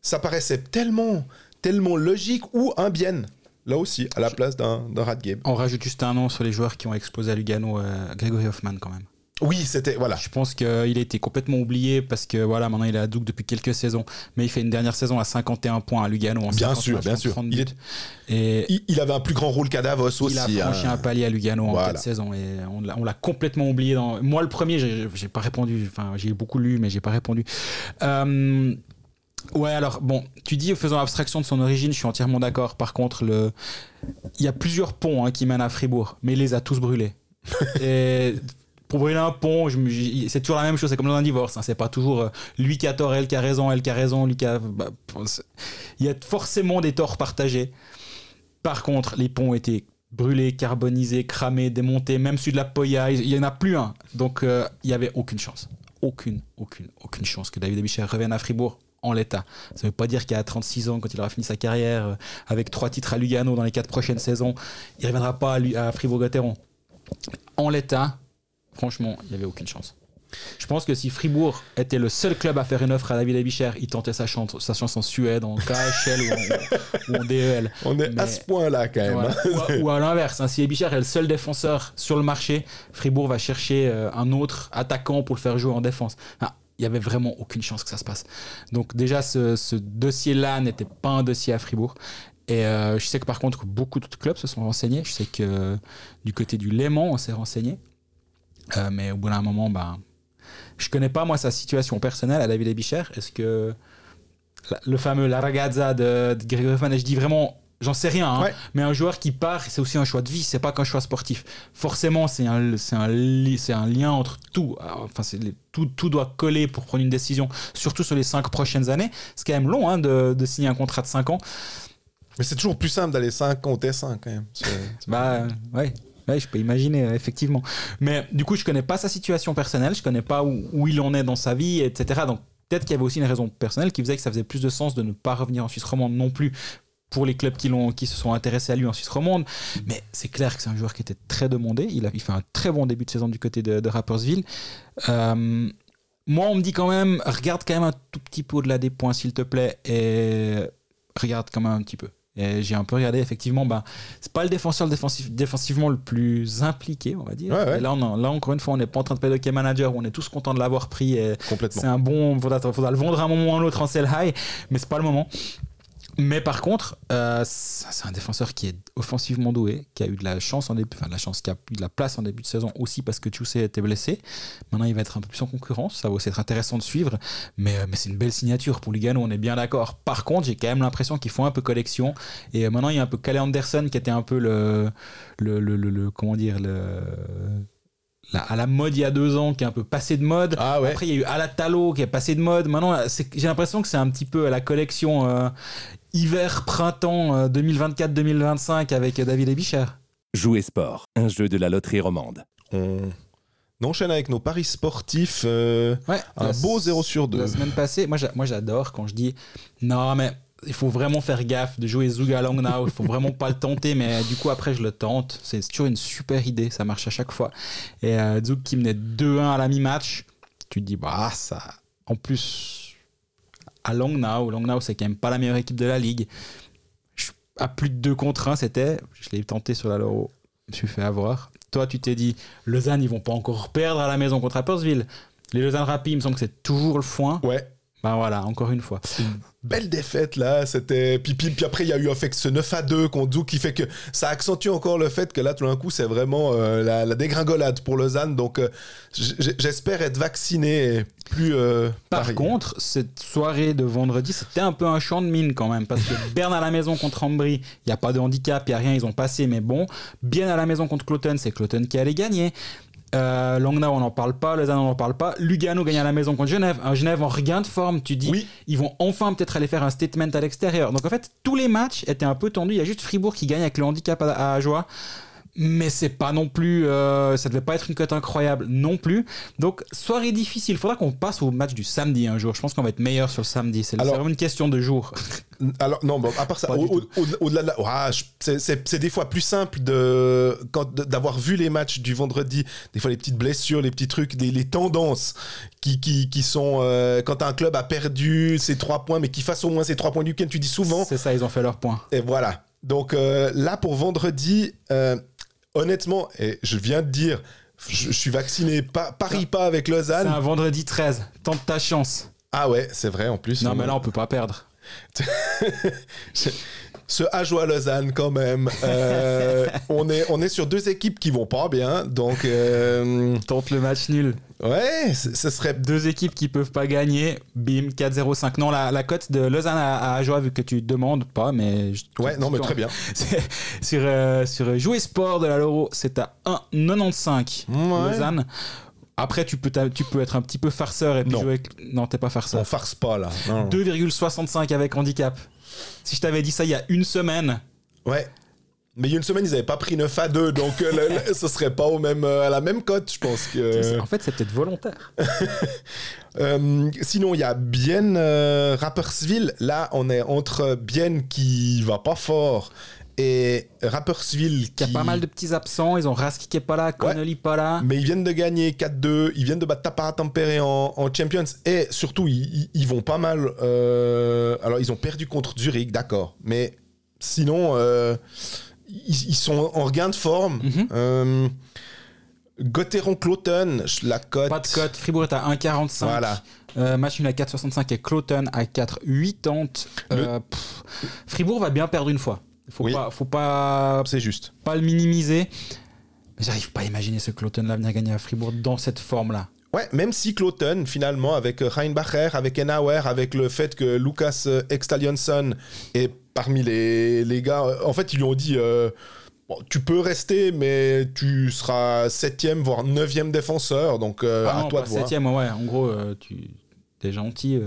ça paraissait tellement, tellement logique ou un bien, là aussi, à la place d'un d'un Radgame. On rajoute juste un nom sur les joueurs qui ont explosé à Lugano, euh, Gregory Hoffman quand même. Oui, c'était, voilà. Je pense qu'il a été complètement oublié parce que voilà, maintenant il est à Doug depuis quelques saisons. Mais il fait une dernière saison à 51 points à Lugano. En Bien 50 sûr, bien en sûr. 30 Il est-. Et Il, il avait un plus grand rôle qu'à Davos aussi. il a franchi hein. un palier à Lugano en Voilà. quatre saisons et on l'a- complètement oublié. Dans... Moi, le premier, j'ai pas répondu. Enfin, j'ai beaucoup lu, mais j'ai pas répondu. Euh, Ouais, alors bon, tu dis faisant abstraction de son origine, je suis entièrement d'accord. Par contre, le... il y a plusieurs ponts hein, qui mènent à Fribourg, mais il les a tous brûlés. Et pour brûler un pont, c'est toujours la même chose, c'est comme dans un divorce. hein, c'est pas toujours euh, lui qui a tort, elle qui a raison, elle qui a raison, lui qui a. bah, il y a forcément des torts partagés. Par contre, les ponts étaient brûlés, carbonisés, cramés, démontés, même celui de la Poya, il y en a plus un. Donc euh, il y avait aucune chance. Aucune, aucune, aucune chance que David Abicher revienne à Fribourg en l'état. Ça ne veut pas dire qu'à 36 ans, quand il aura fini sa carrière, euh, avec trois titres à Lugano dans les quatre prochaines saisons, il ne reviendra pas à, Fribourg-Gotteron. En l'état, franchement, il n'y avait aucune chance. Je pense que si Fribourg était le seul club à faire une offre à David Abicher, il tentait sa chance, sa chance en Suède, en KHL ou, en, ou en DEL. On est à ce point-là quand même. Hein. Ou, à, l'inverse, hein, si Ebichar est le seul défenseur sur le marché, Fribourg va chercher euh, un autre attaquant pour le faire jouer en défense. Il n'y avait vraiment aucune chance que ça se passe. Donc déjà, ce, ce dossier-là n'était pas un dossier à Fribourg. Et euh, je sais que par contre, beaucoup d'autres clubs se sont renseignés. Je sais que du côté du Léman, on s'est renseigné. Euh, mais au bout d'un moment, ben, je connais pas moi sa situation personnelle à David Ebicher. Est-ce que le fameux la ragazza de, de Grégory je dis vraiment, j'en sais rien, hein, Ouais. mais un joueur qui part, c'est aussi un choix de vie, c'est pas qu'un choix sportif. Forcément, c'est un, c'est un, li- un lien entre tout. Alors, Enfin, c'est tout, tout doit coller pour prendre une décision, surtout sur les cinq prochaines années. C'est quand même long hein, de, de signer un contrat de 5 ans. Mais c'est toujours plus simple d'aller 5 en T5 quand même. C'est- Bah ouais. Ouais, je peux imaginer, effectivement. Mais du coup, je connais pas sa situation personnelle, je connais pas où, où il en est dans sa vie, etc. Donc peut-être qu'il y avait aussi une raison personnelle qui faisait que ça faisait plus de sens de ne pas revenir en Suisse romande non plus pour les clubs qui, l'ont, qui se sont intéressés à lui en Suisse romande. Mais c'est clair que c'est un joueur qui était très demandé. Il a il fait un très bon début de saison du côté de, de Rapperswil. Euh, moi, on me dit quand même, regarde quand même un tout petit peu au-delà des points, s'il te plaît, et regarde quand même un petit peu. Et j'ai un peu regardé, effectivement, bah, c'est pas le défenseur défensif, défensivement le plus impliqué, on va dire. Ouais, ouais. Et là, on en- là, encore une fois, on n'est pas en train de de Key Manager, on est tous contents de l'avoir pris. Et Complètement. c'est un bon. Faudra, faudra le vendre à un moment ou à un autre en sell high, mais c'est pas le moment. Mais par contre, euh, c'est un défenseur qui est offensivement doué, qui a eu de la chance en début, enfin de la chance, qui a eu de la place en début de saison aussi parce que Chusey était blessé. Maintenant, il va être un peu plus en concurrence. Ça va aussi être intéressant de suivre. Mais, euh, mais c'est une belle signature pour Lugano, on est bien d'accord. Par contre, j'ai quand même l'impression qu'ils font un peu collection. Et euh, maintenant, il y a un peu Calais Anderson qui était un peu le, le, le, le- le- comment dire, le, la- à la mode il y a deux ans, qui est un peu passé de mode. Ah ouais. Après, il y a eu Alatalo qui est passé de mode. Maintenant, j'ai l'impression que c'est un petit peu la collection euh, hiver-printemps euh, 2024-2025 avec David Ebicher. Jouer sport, un jeu de la loterie romande. On enchaîne avec nos paris sportifs. euh, Ouais, un beau s- 0 sur 2. La semaine passée, moi, j'a- moi j'adore quand je dis non, mais il faut vraiment faire gaffe de jouer Zuga Langnau. Il faut vraiment pas le tenter, mais du coup, après, je le tente. C'est toujours une super idée, ça marche à chaque fois. Et euh, Zug qui menait 2-1 à la mi-match, tu te dis, bah, ça. En plus, à Langnau, Langnau, c'est quand même pas la meilleure équipe de la ligue. À plus de 2 contre 1, c'était. Je l'ai tenté sur la Loro, je me suis fait avoir. Toi, tu t'es dit, Lausanne, ils vont pas encore perdre à la maison contre Appersville. Les Lausanne Rapid, il me semble que c'est toujours le foin. Ouais. Ben voilà, encore une fois. Belle défaite là, c'était. Puis, puis, après, il y a eu fait ce 9 à 2 contre Zouk qui fait que ça accentue encore le fait que là, tout d'un coup, c'est vraiment euh, la, la dégringolade pour Lausanne. Donc, euh, j'espère être vacciné et plus. euh, Par contre, cette soirée de vendredi, c'était un peu un champ de mine quand même, parce que Berne à la maison contre Ambry, il n'y a pas de handicap, il n'y a rien, ils ont passé, mais bon. Bien à la maison contre Cloton, c'est Cloton qui allait gagner. Euh, Langnau, on n'en parle pas, Lausanne, on n'en parle pas. Lugano gagne à la maison contre Genève. Un Genève en regain de forme, tu dis, Oui. ils vont enfin peut-être aller faire un statement à l'extérieur. Donc en fait, tous les matchs étaient un peu tendus. Il y a juste Fribourg qui gagne avec le handicap à, à Joie. Mais c'est pas non plus. euh, ça devait pas être une cote incroyable non plus. Donc, soirée difficile. Faudra qu'on passe au match du samedi un jour. Je pense qu'on va être meilleur sur le samedi. C'est vraiment une question de jour. Alors, non, bon, à part ça, au-delà de la. C'est- des fois plus simple de d'avoir vu les matchs du vendredi, des fois les petites blessures, les petits trucs, des- les tendances qui, qui, qui sont. euh, quand un club a perdu ses trois points, mais qui fasse au moins ses trois points du week-end, tu dis souvent. C'est ça, ils ont fait leur point. Et voilà. Donc euh, là, pour vendredi, euh, honnêtement, et je viens de dire, je, je suis vacciné, pas, parie pas avec C'est Lausanne. un vendredi 13. Tente ta chance. Ah ouais, c'est vrai en plus. Non, on- mais là, on peut pas perdre. ce Ajoie Lausanne quand même. Euh, on, est, on est sur deux équipes qui vont pas bien, donc euh, Tente le match nul. ouais, ce serait Deux équipes qui peuvent pas gagner. Bim, 4-0-5. Non, la, la cote de Lausanne à, à Ajoie, vu que tu demandes pas, mais. je- ouais, non mais très bien. Sur, euh, sur Jouer Sport de la Loro, c'est à 1,95 Ouais. Lausanne. Après, tu peux, tu peux être un petit peu farceur et puis Non. jouer avec... Non, t'es pas farceur. On farce pas là. Non. 2,65 avec handicap. Si je t'avais dit ça il y a une semaine, Ouais. Mais il y a une semaine, ils avaient pas pris 9 à 2, donc euh, le- le- ce serait pas au même, euh, à la même cote, je pense que. en fait, c'est peut-être volontaire. Euh, sinon, il y a Bienne euh, Rapperswil. Là, on est entre Bienne qui va pas fort et Rapperswil qui. Il y a pas mal de petits absents. Ils ont Raski qui est pas là, Connolly pas là. Mais ils viennent de gagner 4-2, ils viennent de battre Tapara Tampere en, en Champions et surtout ils, vont pas mal. euh, alors ils ont perdu contre Zurich, d'accord, mais sinon euh, ils, ils sont en regain de forme. Mhm. Euh, Gotteron Cloton, la cote. Pas de cote. Fribourg est à 1,45. Voilà. Euh, match nul à 4,65 et Cloton à 4,80. Euh, Fribourg va bien perdre une fois. Faut Oui. pas, faut pas, C'est juste. pas le minimiser. Mais j'arrive pas à imaginer ce Cloton là venir gagner à Fribourg dans cette forme là. Ouais, même si Cloton, finalement, avec Reinbacher, avec Enauer, avec le fait que Lucas euh, Extalionsson est parmi les, les gars, euh, en fait, ils lui ont dit euh, bon, tu peux rester, mais tu seras septième, voire neuvième défenseur, donc euh, Ah à non, toi de voir. septième, ouais. En gros, euh, tu es gentil.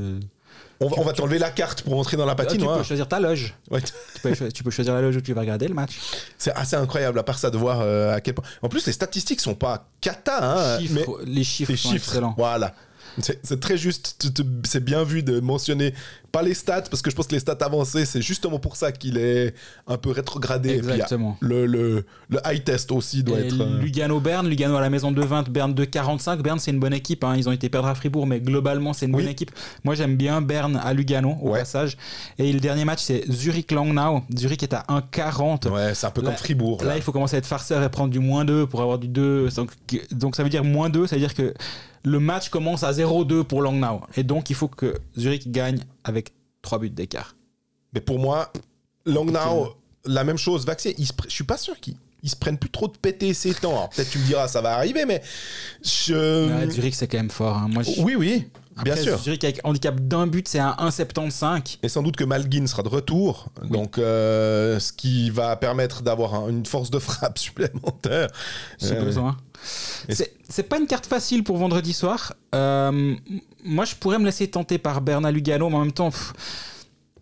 On, va- on va t'enlever la carte pour entrer dans la Ah, tu patinoire. peux choisir ta loge. Ouais. Tu peux, cho- tu peux choisir la loge où tu vas regarder le match. C'est assez incroyable, à part ça, de voir euh, à quel point. En plus, les statistiques sont pas cata, hein, Chiffres, mais les chiffres les sont chiffres, excellents. voilà. C'est très juste, c'est bien vu de mentionner, pas les stats, parce que je pense que les stats avancées, c'est justement pour ça qu'il est un peu rétrogradé. Puis, Exactement. le, le, le high test aussi doit Et être. euh, Lugano-Berne, Lugano à la maison de 20, Berne de 45. Berne, c'est une bonne équipe. hein. Ils ont été perdre à Fribourg, mais globalement, c'est une Oui. bonne équipe. Moi, j'aime bien Berne à Lugano, au Ouais. passage. Et le dernier match, c'est Zurich-Langnau. Zurich est à 1,40. Ouais, c'est un peu Là- comme Fribourg. Là, là. il faut commencer à être farceur et prendre du moins 2 pour avoir du 2. Donc, donc ça veut dire moins 2, ça veut dire que le match commence à 0-2 pour Langnau. Et donc, il faut que Zurich gagne avec 3 buts d'écart. Mais pour moi, Langnau, la même chose, pre- Je suis pas sûr qu'ils ils se prennent plus trop de péter ces temps. Alors, Peut-être tu me diras, ça va arriver, mais. Je... Ouais, Zurich, c'est quand même fort. hein. Moi, je- Oui, oui, bien sûr. Zurich avec handicap d'un but, c'est à 1,75. Et sans doute que Malguin sera de retour, donc euh, ce qui va permettre d'avoir un- une force de frappe supplémentaire. si Euh, besoin. C'est pas une carte facile pour vendredi soir. Euh, moi, je pourrais me laisser tenter par Bernard Lugano, mais en même temps, pff,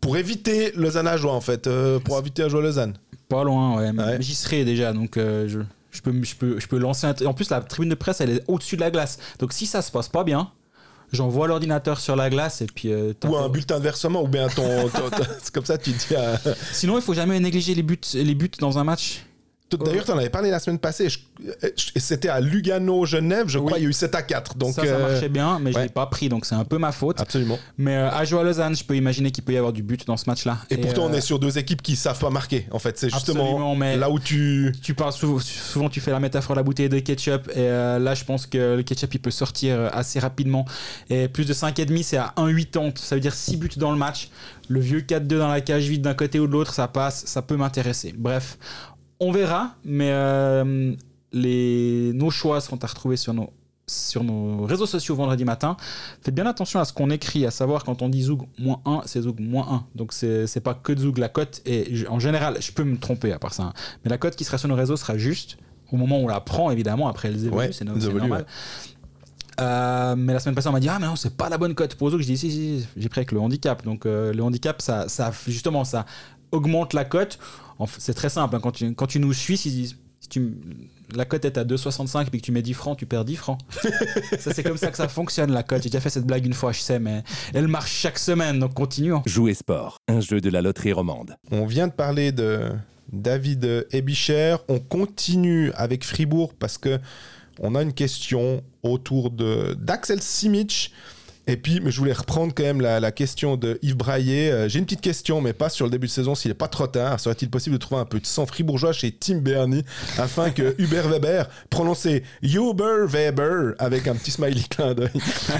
Pour éviter Lausanne à joie, en fait, euh, pour éviter à jouer Lausanne. pas loin. Ouais. J'y serai déjà, donc euh, je, Je peux, je, peux, je peux lancer un... En plus, la tribune de presse, elle est au-dessus de la glace. Donc si ça se passe pas bien, j'envoie l'ordinateur sur la glace et puis... euh, Ou un bulletin de versement, ou bien ton. ton- ton- c'est comme ça, tu dis. à- Sinon, il faut jamais négliger les buts, les buts dans un match. D'ailleurs, tu en avais parlé la semaine passée. C'était à Lugano, Genève, je crois, il y a eu 7 à 4. Donc, ça, ça euh, marchait bien, mais je ouais. l'ai pas pris, donc c'est un peu ma faute. Absolument. Mais euh, à jouer à Lausanne, je peux imaginer qu'il peut y avoir du but dans ce match-là. Et, pourtant, euh, on est sur deux équipes qui savent pas marquer. En fait, c'est justement Absolument, mais- là où tu. Tu parles souvent, souvent, tu fais la métaphore de la bouteille de ketchup, et euh, là, je pense que le ketchup, il peut sortir euh, assez rapidement. Et plus de 5,5, c'est à 1,80. Ça veut dire 6 buts dans le match. Le vieux 4-2 dans la cage vide d'un côté ou de l'autre, ça passe, ça peut m'intéresser. Bref, on verra, mais euh, les, nos choix seront à retrouver sur nos, sur nos réseaux sociaux vendredi matin. Faites bien attention à ce qu'on écrit, à savoir quand on dit Zoug moins 1, c'est Zoug moins 1. Donc c'est pas que Zoug la cote, et je- en général, je peux me tromper à part ça. hein. Mais la cote qui sera sur nos réseaux sera juste au moment où on la prend, évidemment. Après, elles évoluent, Ouais, c'est normal. Euh, mais la semaine passée, on m'a dit Ah, mais non, c'est pas la bonne cote pour Zoug. Je dis Si, si, si, j'ai pris avec le handicap. Donc, euh, le handicap, ça, ça, justement, ça augmente la cote. C'est très simple. hein. Quand, tu, quand tu nous suis, si, si tu, la cote est à 2,65 puis que tu mets 10 francs, tu perds 10 francs. ça, c'est comme ça que ça fonctionne, la cote. J'ai déjà fait cette blague une fois, je sais, mais elle marche chaque semaine. Donc, continuons. Jouer sport, un jeu de la loterie romande. On vient de parler de David Ebicher. On continue avec Fribourg parce que on a une question autour de d'Axel Simic. Et puis, mais je voulais reprendre quand même la, la question de Yves Braillet. Euh, J'ai une petite question, mais pas sur le début de saison, s'il n'est pas trop tard. Serait-il possible de trouver un peu de sang fribourgeois chez Tim Bernie afin que Hubert Weber, prononcé Huber Weber avec un petit smiley clin d'œil,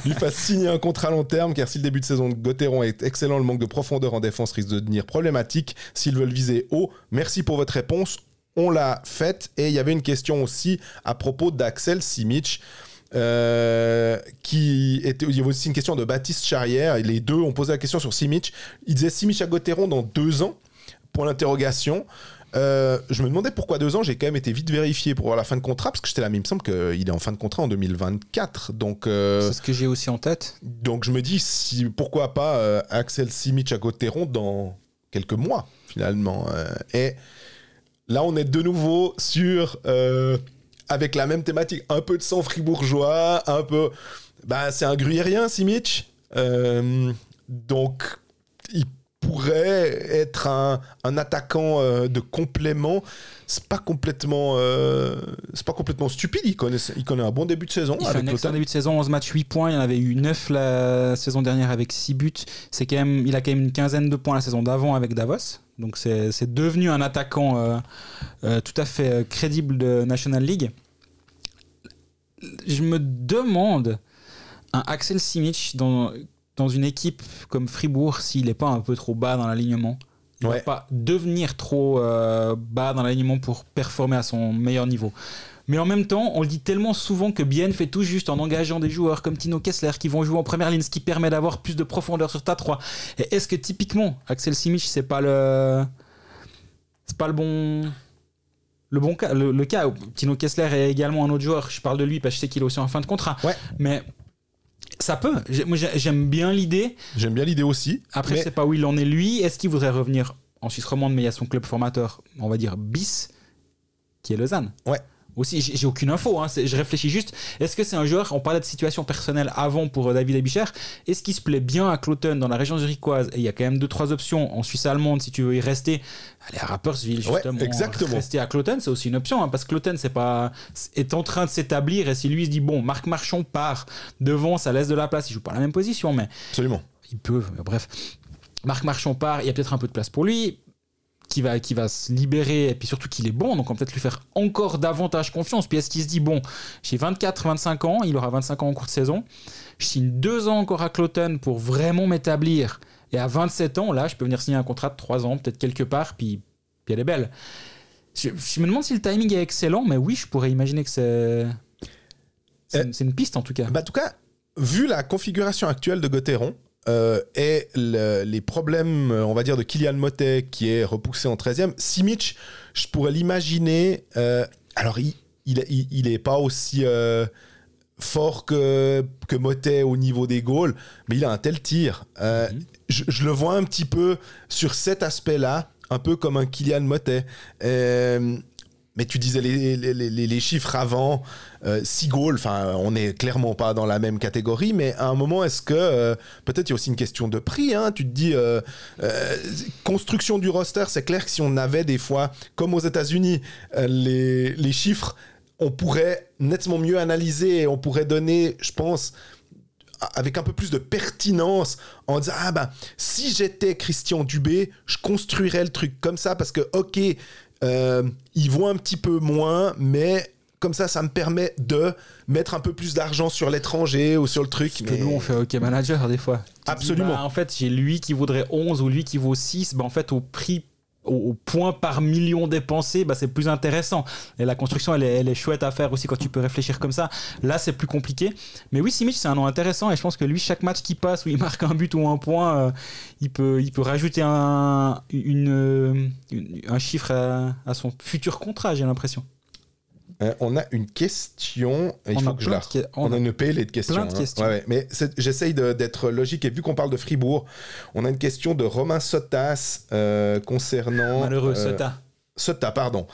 lui fasse signer un contrat à long terme Car si le début de saison de Gauthieron est excellent, le manque de profondeur en défense risque de devenir problématique. S'ils veulent viser haut, merci pour votre réponse. On l'a faite. Et il y avait une question aussi à propos d'Axel Simic. Euh, qui était, il y avait aussi une question de Baptiste Charrière. Et les deux ont posé la question sur Simic. Il disait Simic à Gauthieron dans deux ans? Point d'interrogation. Euh, je me demandais pourquoi deux ans. J'ai quand même été vite vérifié pour voir la fin de contrat parce que j'étais là, mais il me semble qu'il est en fin de contrat en 2024. Donc, euh, C'est ce que j'ai aussi en tête. donc je me dis si pourquoi pas euh, Axel Simic à Gauthieron dans quelques mois finalement. Euh, et là on est de nouveau sur avec la même thématique, un peu de sang fribourgeois, un peu. Bah c'est un gruyérien Simic, Euh, donc il pourrait être un, un attaquant euh, de complément. C'est pas complètement, euh, c'est pas complètement stupide. Il connaît, il connaît un bon début de saison. Il fait avec un excellent début de saison, 11 matchs, 8 points. Il en avait eu 9 la saison dernière avec 6 buts. C'est quand même, il a quand même une quinzaine de points la saison d'avant avec Davos. Donc c'est c'est devenu un attaquant euh, euh, tout à fait crédible de National League. Je me demande un Axel Simic dans, dans une équipe comme Fribourg s'il n'est pas un peu trop bas dans l'alignement. Il ne Ouais. va pas devenir trop euh, bas dans l'alignement pour performer à son meilleur niveau. Mais en même temps, on le dit tellement souvent que Bien fait tout juste en engageant des joueurs comme Tino Kessler qui vont jouer en première ligne, ce qui permet d'avoir plus de profondeur sur ta 3. Et est-ce que typiquement, Axel Simic, c'est pas le. C'est pas le bon. Le bon cas, le, le cas? Tino Kessler est également un autre joueur. Je parle de lui parce que je sais qu'il est aussi en fin de contrat. Ouais. Mais ça peut. Moi, j'aime bien l'idée. J'aime bien l'idée aussi. Après, mais- je sais pas où il en est lui. Est-ce qu'il voudrait revenir en Suisse romande, mais il y a son club formateur, on va dire bis, qui est Lausanne? Ouais. Aussi, j'ai aucune info. hein, Je réfléchis juste. Est-ce que c'est un joueur On parlait de situation personnelle avant pour euh, David Abicher. Est-ce qu'il se plaît bien à Cloton dans la région zurichoise? Et il y a quand même deux trois options en Suisse allemande si tu veux y rester. Aller à Rapperswil Ouais, justement. exactement. Rester à Cloton, c'est aussi une option hein, parce que Cloton c'est pas est en train de s'établir et si lui se dit bon, Marc Marchand part devant, ça laisse de la place. Il joue pas la même position, mais Absolument. il peut, mais bref. Marc Marchand part, il y a peut-être un peu de place pour lui, qui va, qui va se libérer, et puis surtout qu'il est bon, donc on va peut-être lui faire encore davantage confiance. Puis est-ce qu'il se dit, bon, j'ai 24-25 ans, il aura 25 ans en cours de saison, je signe deux ans encore à Cloton pour vraiment m'établir, et à 27 ans, là, je peux venir signer un contrat de 3 ans, peut-être quelque part, puis, puis elle est belle. Je, je me demande si le timing est excellent, mais oui, je pourrais imaginer que c'est... C'est une, une piste en tout cas. Bah, en tout cas, vu la configuration actuelle de Gauthieron euh, et le- les problèmes, euh, on va dire, de Kylian Motet qui est repoussé en 13e, Simic, je pourrais l'imaginer. euh, alors, il, il, il- il est pas aussi euh, fort que, que Motet au niveau des goals, mais il a un tel tir. Mhm. je, je le vois un petit peu sur cet aspect-là, un peu comme un Kylian Motet. Euh, mais tu disais les, chiffres avant, 6 goals, enfin, on n'est clairement pas dans la même catégorie, mais à un moment, est-ce que peut-être il y a aussi une question de prix hein, Tu te dis, construction du roster, c'est clair que si on avait des fois, comme aux États-Unis, les, les chiffres on pourrait nettement mieux analyser et on pourrait donner, je pense, avec un peu plus de pertinence en disant ah ben si j'étais Christian Dubé je construirais le truc comme ça parce que ok euh, ils vont un petit peu moins mais comme ça ça me permet de mettre un peu plus d'argent sur l'étranger ou sur le truc que nous on fait ok manager des fois. Absolument. bah, en fait j'ai lui qui voudrait 11 ou lui qui vaut 6 bah, en fait au prix au, point par million dépensé, bah, c'est plus intéressant. Et la construction, elle est, chouette à faire aussi quand tu peux réfléchir comme ça. Là, c'est plus compliqué. Mais oui, Simic, c'est un nom intéressant. Et je pense que lui, chaque match qui passe où il marque un but ou un point, euh, il, peut, rajouter un chiffre à son futur contrat, j'ai l'impression. Euh, on a une question. Il faut que je la. On, a une pile de questions. Plein de hein. questions. mais j'essaye d'être logique et vu qu'on parle de Fribourg, on a une question de Romain Sotas euh, concernant. Malheureux euh, Sota. Sota, pardon.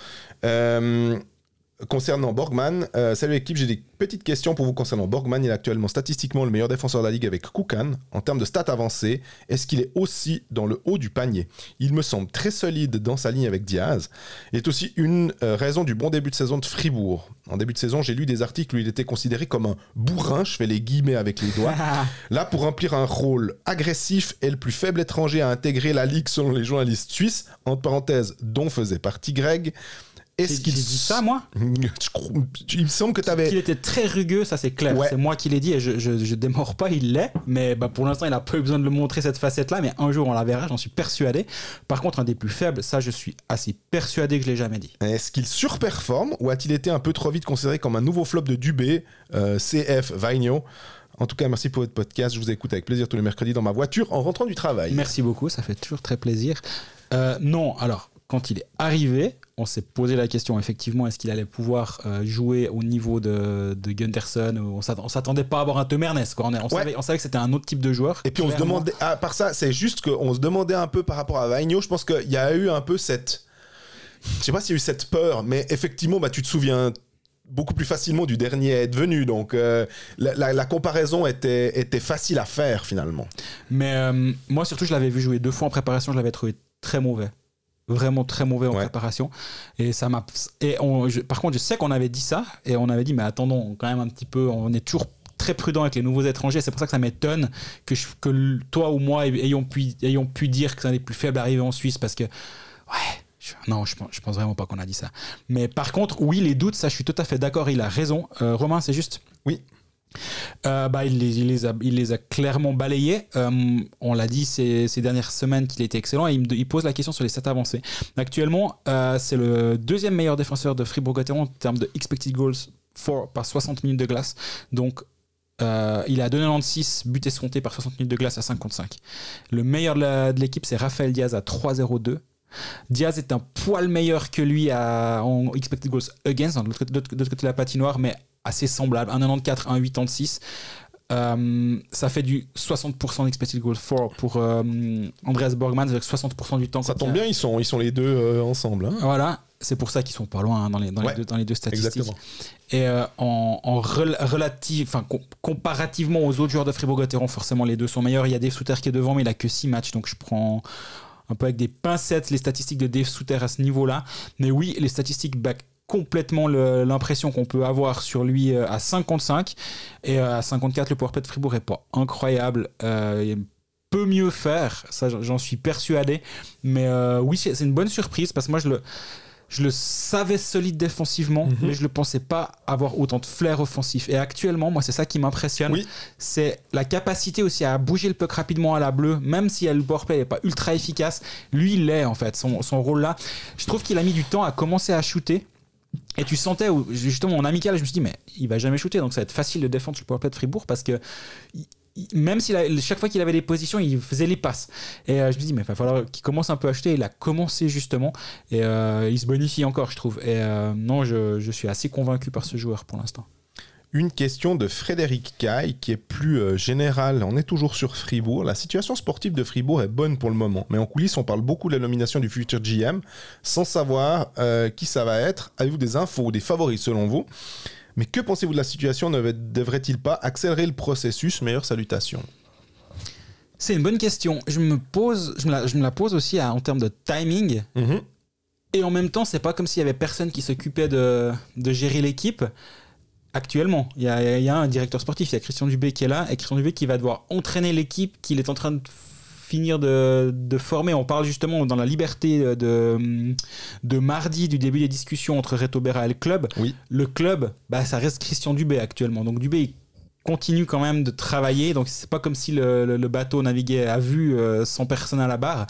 Concernant Borgman, salut l'équipe, j'ai des petites questions pour vous concernant Borgman. Il est actuellement statistiquement le meilleur défenseur de la ligue avec Koukan. En termes de stats avancées, est-ce qu'il est aussi dans le haut du panier? Il me semble très solide dans sa ligne avec Diaz. Il est aussi une raison du bon début de saison de Fribourg. En début de saison, j'ai lu des articles où il était considéré comme un bourrin, je fais les guillemets avec les doigts. Là, pour remplir un rôle agressif et le plus faible étranger à intégrer la ligue selon les journalistes suisses, entre parenthèses, dont faisait partie Greg. Est-ce qu'il dit ça, moi Il me semble que tu avais. Il était très rugueux, ça c'est clair. C'est moi qui l'ai dit et je, je, démords pas, il l'est. Mais bah, pour l'instant, il a pas eu besoin de le montrer cette facette-là. Mais un jour, on la verra, j'en suis persuadé. Par contre, un des plus faibles, ça, je suis assez persuadé que je l'ai jamais dit. Est-ce qu'il surperforme ou a-t-il été un peu trop vite considéré comme un nouveau flop de Dubé, euh, CF, Vaigno en tout cas, merci pour votre podcast. Je vous écoute avec plaisir tous les mercredis dans ma voiture en rentrant du travail. Merci beaucoup, ça fait toujours très plaisir. Euh, non, alors, quand il est arrivé, on s'est posé la question effectivement est-ce qu'il allait pouvoir euh, jouer au niveau de, de Gunderson on s'attendait pas à avoir un Temernes quoi. On, savait, on, savait, que c'était un autre type de joueur et puis on se demandait à part ça c'est juste qu'on se demandait un peu par rapport à Vaigno je pense qu'il y a eu un peu cette je sais pas s'il y a eu cette peur mais effectivement bah, tu te souviens beaucoup plus facilement du dernier être venu. Donc euh, la, comparaison était, était facile à faire finalement. Mais euh, moi surtout je l'avais vu jouer deux fois en préparation, je l'avais trouvé très mauvais vraiment très mauvais en préparation. Et ça m'a. Et on, par contre, je sais qu'on avait dit ça et on avait dit, mais attendons, quand même un petit peu, on est toujours très prudent avec les nouveaux étrangers. C'est pour ça que ça m'étonne que, que toi ou moi ayons pu, ayons pu dire que c'est un des plus faibles arrivés en Suisse parce que, ouais, non, je pense, je pense vraiment pas qu'on a dit ça. Mais par contre, oui, les doutes, ça, je suis tout à fait d'accord, il a raison. Euh, Romain, c'est juste? Oui. Euh, bah, il, les, a, a, clairement balayés. Euh, on l'a dit ces, ces, dernières semaines qu'il était excellent et il, pose la question sur les stats avancés. Actuellement, euh, c'est le deuxième meilleur défenseur de Fribourg-Gotteron en termes de expected goals par 60 minutes de glace. Donc, il à 2,96 buts escomptés par 60 minutes de glace à 55. Le meilleur de l'équipe, c'est Raphaël Diaz à 3,02. Diaz est un poil meilleur que lui en expected goals against, de l'autre côté de la patinoire, mais assez semblable, 1,94, 1,86. Euh, ça fait du 60% d'expected goal for pour euh, Andreas Borgman, avec 60% du temps. Ça tombe bien, ils sont, ils sont les deux euh, ensemble. Hein. Voilà, c'est pour ça qu'ils sont pas loin hein, dans, les, dans, les deux, dans, les, deux, statistiques. Exactement. Et euh, en, en relative, enfin, comparativement aux autres joueurs de Fribourg-Gotteron, forcément les deux sont meilleurs. Il y a Dave Souter qui est devant, mais il a que 6 matchs, donc je prends un peu avec des pincettes les statistiques de Dave Souter à ce niveau-là. Mais oui, les statistiques back complètement l'impression qu'on peut avoir sur lui euh, à 55 et euh, à 54 le powerplay de Fribourg est pas incroyable euh, il peut mieux faire ça j'en suis persuadé mais oui c'est une bonne surprise parce que moi je le je le savais solide défensivement, mhm. mais je ne le pensais pas avoir autant de flair offensif. Et actuellement, moi, c'est ça qui m'impressionne. C'est la capacité aussi à bouger le puck rapidement à la bleue, même si le powerplay n'est pas ultra efficace. Lui, il l'est, en fait, son, son rôle là. Je trouve qu'il a mis du temps à commencer à shooter. Et tu sentais, justement, en amical, je me suis dit, mais il va jamais shooter, donc ça va être facile de défendre le powerplay de Fribourg parce que même si chaque fois qu'il avait des positions, il faisait les passes. Et euh, je me dis, mais il va falloir qu'il commence un peu à shooter. Il a commencé justement et euh, il se bonifie encore, je trouve. Et euh, non, je, suis assez convaincu par ce joueur pour l'instant. Une question de Frédéric Caille qui est plus euh, générale. On est toujours sur Fribourg. La situation sportive de Fribourg est bonne pour le moment, mais en coulisses, on parle beaucoup de la nomination du futur GM sans savoir euh, qui ça va être. Avez-vous des infos ou des favoris selon vous? Mais que pensez-vous de la situation? Ne devrait-il pas accélérer le processus? Meilleure salutation. C'est une bonne question. Je me pose, je me la, je me la pose aussi à- en termes de timing. Mhm. Et en même temps, c'est pas comme s'il y avait personne qui s'occupait de, de gérer l'équipe. Actuellement, il y, a, il y a un directeur sportif, il y a Christian Dubé qui est là, et Christian Dubé qui va devoir entraîner l'équipe qu'il est en train de finir de, de former. On parle justement dans la liberté de, de mardi du début des discussions entre Reto Berra et le club. Oui. Le club, bah, ça reste Christian Dubé actuellement. Donc Dubé, il continue quand même de travailler. Donc c'est pas comme si le, le- le bateau naviguait à vue euh, sans personne à la barre.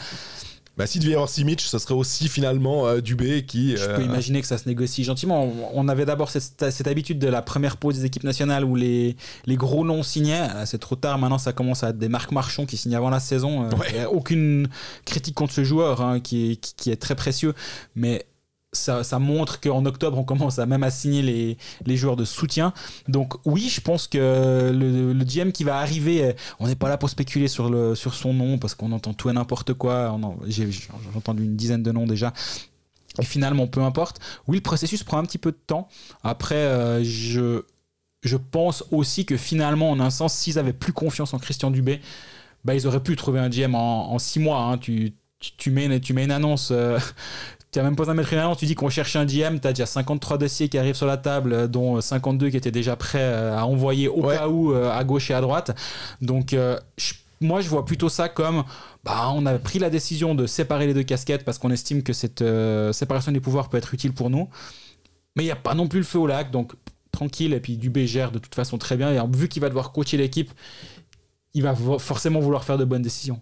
Bah, S'il devait y avoir Simic, ce serait aussi finalement euh, Dubé qui. Je euh, peux imaginer que ça se négocie gentiment. On- avait d'abord cette, cette habitude de la première pause des équipes nationales où les, les gros noms signaient. Ah, C'est trop tard, maintenant ça commence à être des Marc Marchand qui signent avant la saison. Euh, Ouais. aucune critique contre ce joueur hein, qui, est, qui, qui est très précieux. Mais ça, montre qu'en octobre, on commence à même à signer les, les joueurs de soutien. Donc oui, je pense que le, le GM qui va arriver, euh, on n'est pas là pour spéculer sur, le, sur son nom parce qu'on entend tout et n'importe quoi. J'ai entendu une dizaine de noms déjà. Et finalement, peu importe. Oui, le processus prend un petit peu de temps. Après, euh, je, je pense aussi que finalement, en un sens, s'ils avaient plus confiance en Christian Dubé, bah, ils auraient pu trouver un GM en, en six mois. hein. Tu, tu, tu mets, tu mets une annonce. euh, tu n'as même pas mettre une annonce, tu dis qu'on cherche un GM, tu as déjà 53 dossiers qui arrivent sur la table, euh, dont 52 qui étaient déjà prêts euh, à envoyer au Ouais. cas où euh, à gauche et à droite. Donc, euh, je- moi, je vois plutôt ça comme bah, on a pris la décision de séparer les deux casquettes parce qu'on estime que cette euh, séparation des pouvoirs peut être utile pour nous. Mais il n'y a pas non plus le feu au lac, donc tranquille. Et puis Dubé gère de toute façon très bien. Et vu qu'il va devoir coacher l'équipe, il va forcément vouloir faire de bonnes décisions.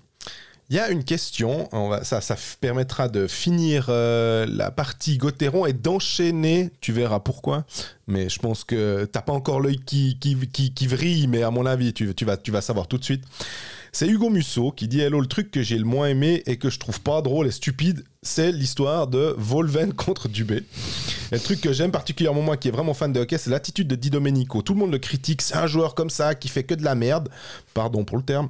Il y a une question, ça, permettra de finir euh, la partie Gauthieron et d'enchaîner, tu verras pourquoi, mais je pense que t'as pas encore l'œil qui, vrille, mais à mon avis, tu, vas, tu savoir tout de suite. C'est Hugo Musso qui dit Hello, le truc que j'ai le moins aimé et que je trouve pas drôle et stupide, c'est l'histoire de Volven contre Dubé. Et le truc que j'aime particulièrement, moi qui est vraiment fan de hockey, c'est l'attitude de Di Domenico. Tout le monde le critique, c'est un joueur comme ça qui fait que de la merde, pardon pour le terme.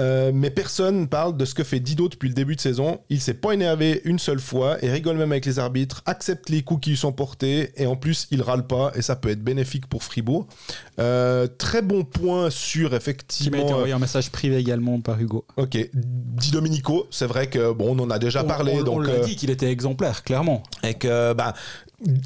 Euh, mais personne parle de ce que fait Dido depuis le début de saison. Il s'est pas énervé une seule fois et rigole même avec les arbitres, accepte les coups qui lui sont portés et en plus il râle pas et ça peut être bénéfique pour Fribourg. Euh, très bon point sur Qui m'a effectivement. été envoyé en message privé également par Hugo. Ok, Di Domenico, c'est vrai que bon, on en a déjà On- parlé on, donc on l'a euh, dit qu'il était exemplaire, clairement. et que bah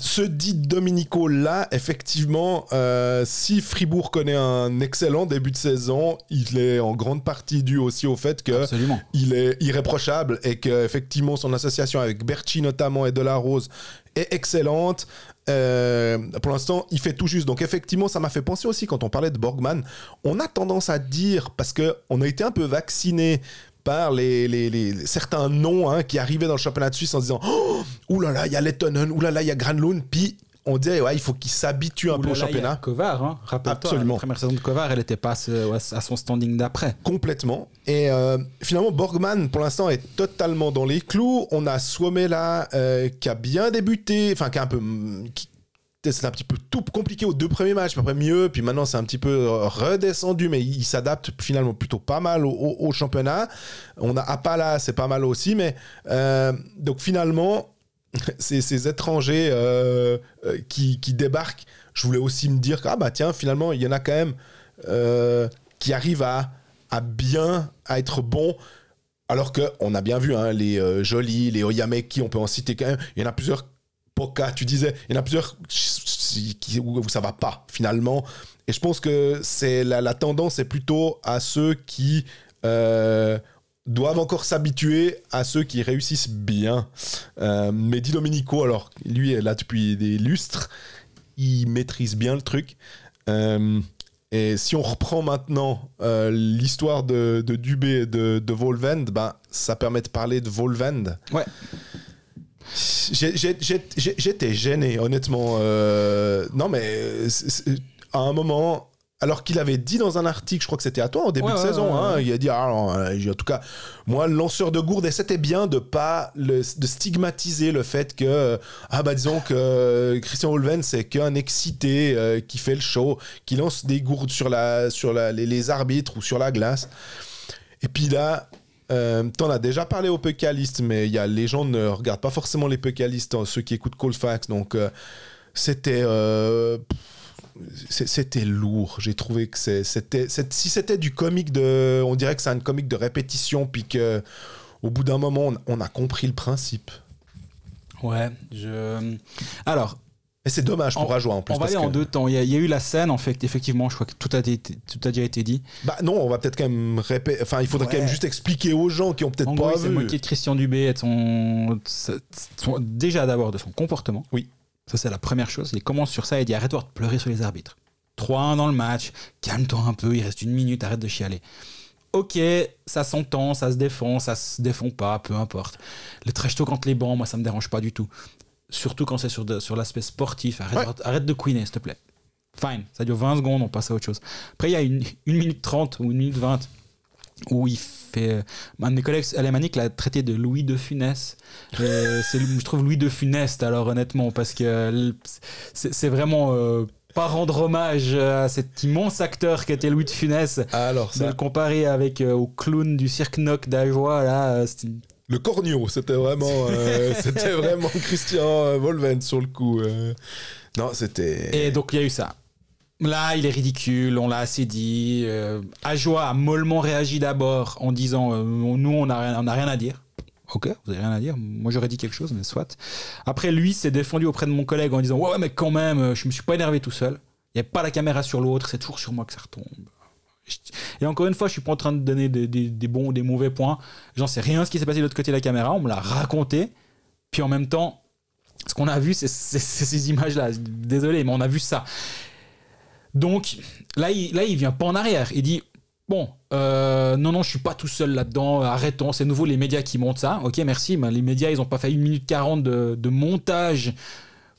ce dit Domenico là, effectivement, euh, si Fribourg connaît un excellent début de saison, il est en grande partie dû aussi au fait que Absolument. il est irréprochable et que effectivement son association avec Berchi notamment et Delarose est excellente. Euh, pour l'instant, il fait tout juste. Donc effectivement, ça m'a fait penser aussi quand on parlait de Borgman. On a tendance à dire parce que on a été un peu vacciné par les, les- les- certains noms hein, qui arrivaient dans le championnat de Suisse en disant oh, oulala, il y a Lettonen, oulala, il y a Granlund. Puis on disait ouais, il faut qu'il s'habitue un peu au il y a championnat. Kovar, hein. rappelle-toi, Absolument. la première saison de Kovar, elle n'était pas à ce- à son standing d'après. Complètement. Et euh, finalement, Borgman, pour l'instant, est totalement dans les clous. On a Suomela euh, qui a bien débuté, enfin, qui a un peu. qui- c'est un petit peu tout compliqué aux deux premiers matchs, puis après mieux, puis maintenant c'est un petit peu euh, redescendu, mais il, s'adapte finalement plutôt pas mal au, championnat. On a Appala, c'est pas mal aussi, mais euh, donc finalement, ces, ces étrangers euh, qui, qui débarquent, je voulais aussi me dire ah bah tiens, finalement, il y en a quand même qui arrivent à, à bien, à être bons. Alors que on a bien vu hein, les jolis, les Oyameki, on peut en citer quand même. Il y en a plusieurs. Poka, tu disais, il y en a plusieurs où, ça va pas finalement. Et je pense que c'est la, la tendance est plutôt à ceux qui euh, doivent encore s'habituer à ceux qui réussissent bien. Euh, mais Di Domenico, alors lui est là depuis des lustres, il maîtrise bien le truc. Euh, et si on reprend maintenant l'histoire de, Dubé et de, de Volvend, ben, ça permet de parler de Volvend. Ouais. J'ai- j'ai- j'ai- j'ai- J'étais gêné, honnêtement. Euh, non, mais c'est- à un moment, alors qu'il avait dit dans un article, je crois que c'était à toi en début Ouais, de ouais, saison, ouais, hein, il a dit, ah, non, euh, en tout cas, moi, le lanceur de gourde, et c'était bien de pas le- de stigmatiser le fait que, euh, ah bah disons que euh, Christian Olven, c'est qu'un excité euh, qui fait le show, qui lance des gourdes sur, la, sur la, les, les arbitres ou sur la glace. Et puis là, euh, t'en as déjà parlé aux Puckalistes, mais y a, les gens ne regardent pas forcément les Puckalistes, hein, ceux qui écoutent Colfax, donc euh, c'était... euh, c'était lourd. J'ai trouvé que c'était, si c'était du comique de, on dirait que c'est un comique de répétition, puis que au bout d'un moment, on, on a compris le principe. Ouais, je. Alors, Et c'est dommage pour Rajoie en plus. on va parce aller en que- deux temps. Il y, a, il y a eu la scène, en fait, effectivement, je crois que tout a, été, tout a déjà été dit. Bah non, on va peut-être quand même répéter. Enfin, il faudrait Ouais. quand même juste expliquer aux gens qui ont peut-être pas gros, vu. moqué de Christian Dubé et de son, son- déjà d'abord de son comportement. Oui. Ça, c'est la première chose. Il commence sur ça et dit arrête-toi de pleurer sur les arbitres. 3-1 dans le match, calme-toi un peu, il reste une minute, arrête de chialer. Ok, ça s'entend, ça se défend, ça se défend pas, peu importe. Le trash talk entre les bancs, moi, ça me dérange pas du tout. Surtout quand c'est sur, de- sur l'aspect sportif. Arrête, arrête de queener, s'il te plaît. Fine, ça dure 20 secondes, on passe à autre chose. Après, il y a une, une minute 30 ou une minute 20 où il fait. euh, Un de mes collègues alémaniques l'a traité de Louis de Funès. C'est, je trouve Louis de Funeste, alors honnêtement, parce que euh, c'est, c'est vraiment euh, pas rendre hommage à cet immense acteur qu'était Louis de Funès. Alors De ça, le comparer avec euh, au clown du cirque Noc d'Ajoie, là, euh, c'est une- le cornio, c'était vraiment, euh, c'était vraiment Christian Volven sur le coup. euh. Non, c'était. Et donc il y a eu ça. Là, il est ridicule, on l'a assez dit. Euh, Ajoie a mollement réagi d'abord en disant euh, Nous, on n'a rien, on rien à dire. Ok, vous avez rien à dire. Moi, j'aurais dit quelque chose, mais soit. Après, lui s'est défendu auprès de mon collègue en disant Ouais, mais quand même, je me suis pas énervé tout seul. Il n'y a pas la caméra sur l'autre, c'est toujours sur moi que ça retombe. Et encore une fois, je suis pas en train de donner des, bons ou des mauvais points. J'en sais rien ce qui s'est passé de l'autre côté de la caméra. On me l'a raconté. Puis en même temps, ce qu'on a vu, c'est ces images-là. Désolé, mais on a vu ça. Donc là, il, là, vient pas en arrière. Il dit Bon, euh, non, non, je suis pas tout seul là-dedans, arrêtons, c'est nouveau les médias qui montent ça. Ok, merci, mais les médias, ils ont pas fait 1 minute 40 de, de montage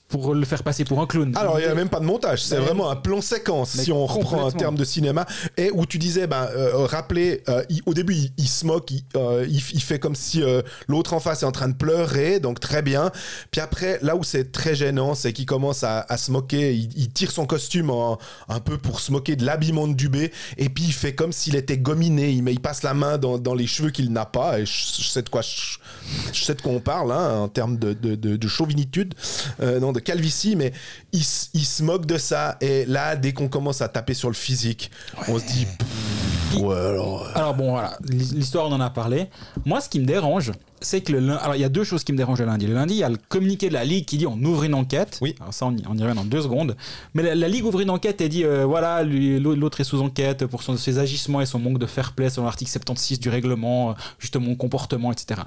pour le faire passer pour un clown. Alors, il n'y a même pas de montage, c'est vraiment un plan séquence, si on reprend un terme de cinéma, et où tu disais, ben, euh, rappelez, euh, il- au début, il, il se moque, il, euh, il, fait comme si euh, l'autre en face est en train de pleurer, donc très bien. Puis après, là où c'est très gênant, c'est qu'il commence à, à se moquer, il, tire son costume en- un peu pour se moquer de l'habillement de Dubé, et puis il fait comme s'il était gominé, il, passe la main dans, dans les cheveux qu'il n'a pas, et je, je sais de quoi je, je sais de quoi on parle, hein, en termes de, de, de- de chauvinitude, non, de calvitie, mais il, se moque de ça. Et là, dès qu'on commence à taper sur le physique, on se dit. pff, ouais, alors. euh, Alors bon, voilà, l'histoire on en a parlé. Moi, ce qui me dérange, c'est que le lundi... Alors, il y a deux choses qui me dérangent le lundi. Le lundi, il y a le communiqué de la Ligue qui dit on ouvre une enquête. Oui. Alors ça, on y, on y revient dans deux secondes. Mais la, la Ligue ouvre une enquête et dit euh, voilà, l'autre est sous enquête pour son, ses agissements et son manque de fair play selon l'article 76 du règlement, euh, justement, comportement, etc.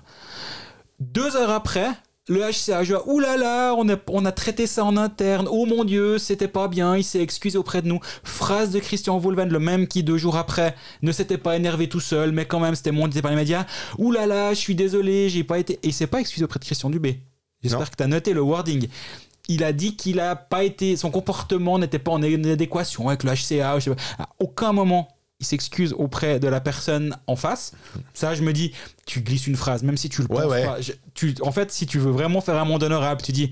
Deux heures après, le HCA, je vois, oulala, on a, on a traité ça en interne, oh mon dieu, c'était pas bien, il s'est excusé auprès de nous. Phrase de Christian Volven, le même qui deux jours après ne s'était pas énervé tout seul, mais quand même c'était monté par les médias. Oulala, je suis désolé, j'ai pas été. Et il s'est pas excusé auprès de Christian Dubé. J'espère que tu as noté le wording. Il a dit qu'il a pas été, son comportement n'était pas en adéquation avec le HCA. je sais pas. À aucun moment il s'excuse auprès de la personne en face. Ça, je me dis, tu glisses une phrase, même si tu le Ouais, penses ouais. pas. Je- tu, en fait, si tu veux vraiment faire un monde honorable, tu dis,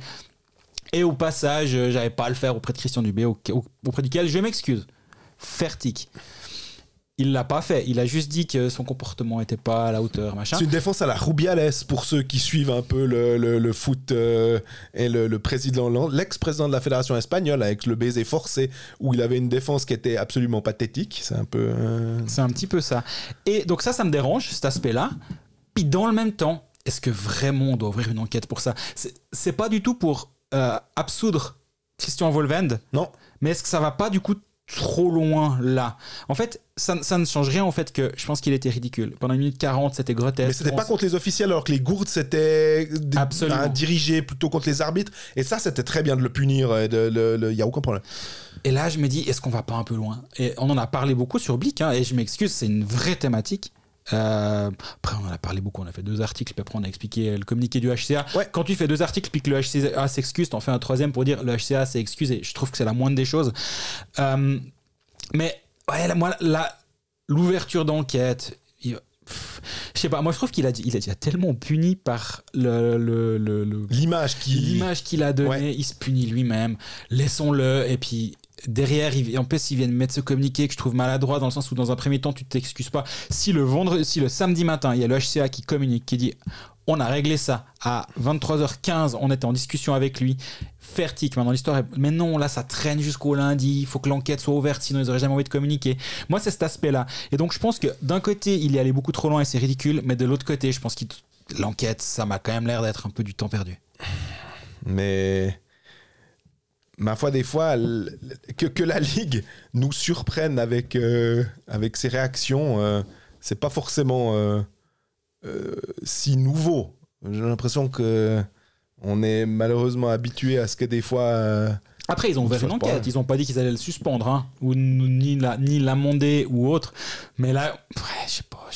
et au passage, j'avais pas à le faire auprès de Christian Dubé, au- au- auprès duquel je m'excuse. Fertique. Il l'a pas fait. Il a juste dit que son comportement était pas à la hauteur, machin. C'est une défense à la Rubiales pour ceux qui suivent un peu le, le- le foot euh, et le, le président, l'ex-président de la fédération espagnole avec le baiser forcé où il avait une défense qui était absolument pathétique. C'est un peu. euh, C'est un petit peu ça. Et donc ça, ça me dérange, cet aspect-là. Puis dans le même temps, est-ce que vraiment on doit ouvrir une enquête pour ça? C'est- C'est pas du tout pour euh, absoudre Christian Volvend, Non. mais est-ce que ça va pas du coup trop loin là En fait, ça, ça ne change rien au fait que je pense qu'il était ridicule. Pendant une minute 40, c'était grotesque. Mais c'était pas contre les officiels alors que les gourdes c'était hein, dirigé plutôt contre les arbitres. Et ça, c'était très bien de le punir. Il de, le- le- y a aucun problème. Et là, je me dis, est-ce qu'on va pas un peu loin? Et on en a parlé beaucoup sur Blick, hein, et je m'excuse, c'est une vraie thématique. Euh, après, on en a parlé beaucoup, on a fait deux articles, puis après, on a expliqué le communiqué du HCA. Ouais. Quand tu fais deux articles, puis que le HCA s'excuse, t'en fais un troisième pour dire le HCA s'est excusé. Je trouve que c'est la moindre des choses. Euh, Mais ouais, moi, l'ouverture d'enquête, je sais pas, moi je trouve qu'il a, il a déjà tellement puni par le, L'image qui. l'image qu'il a donnée, Ouais. il se punit lui-même, laissons-le, et puis derrière, en plus, ils viennent mettre ce communiqué que je trouve maladroit dans le sens où dans un premier temps, tu t'excuses pas. Si le vendredi, si le samedi matin, il y a le HCA qui communique, qui dit on a réglé ça à 23h15, on était en discussion avec lui. Fertique, maintenant l'histoire est... Mais non, là ça traîne jusqu'au lundi, il faut que l'enquête soit ouverte, sinon ils auraient jamais envie de communiquer. Moi c'est cet aspect-là. Et donc je pense que d'un côté il est allé beaucoup trop loin et c'est ridicule, mais de l'autre côté je pense que l'enquête, ça m'a quand même l'air d'être un peu du temps perdu. Mais. Ma foi, des fois, que, que la Ligue nous surprenne avec, euh, avec ses réactions, euh, c'est pas forcément euh, euh, si nouveau. J'ai l'impression que on est malheureusement habitué à ce que des fois. Après, ils ont ouvert une enquête. Ils n'ont pas dit qu'ils allaient le suspendre, hein, ou ni la- ni l'amender ou autre. Mais là, ouais, je sais pas.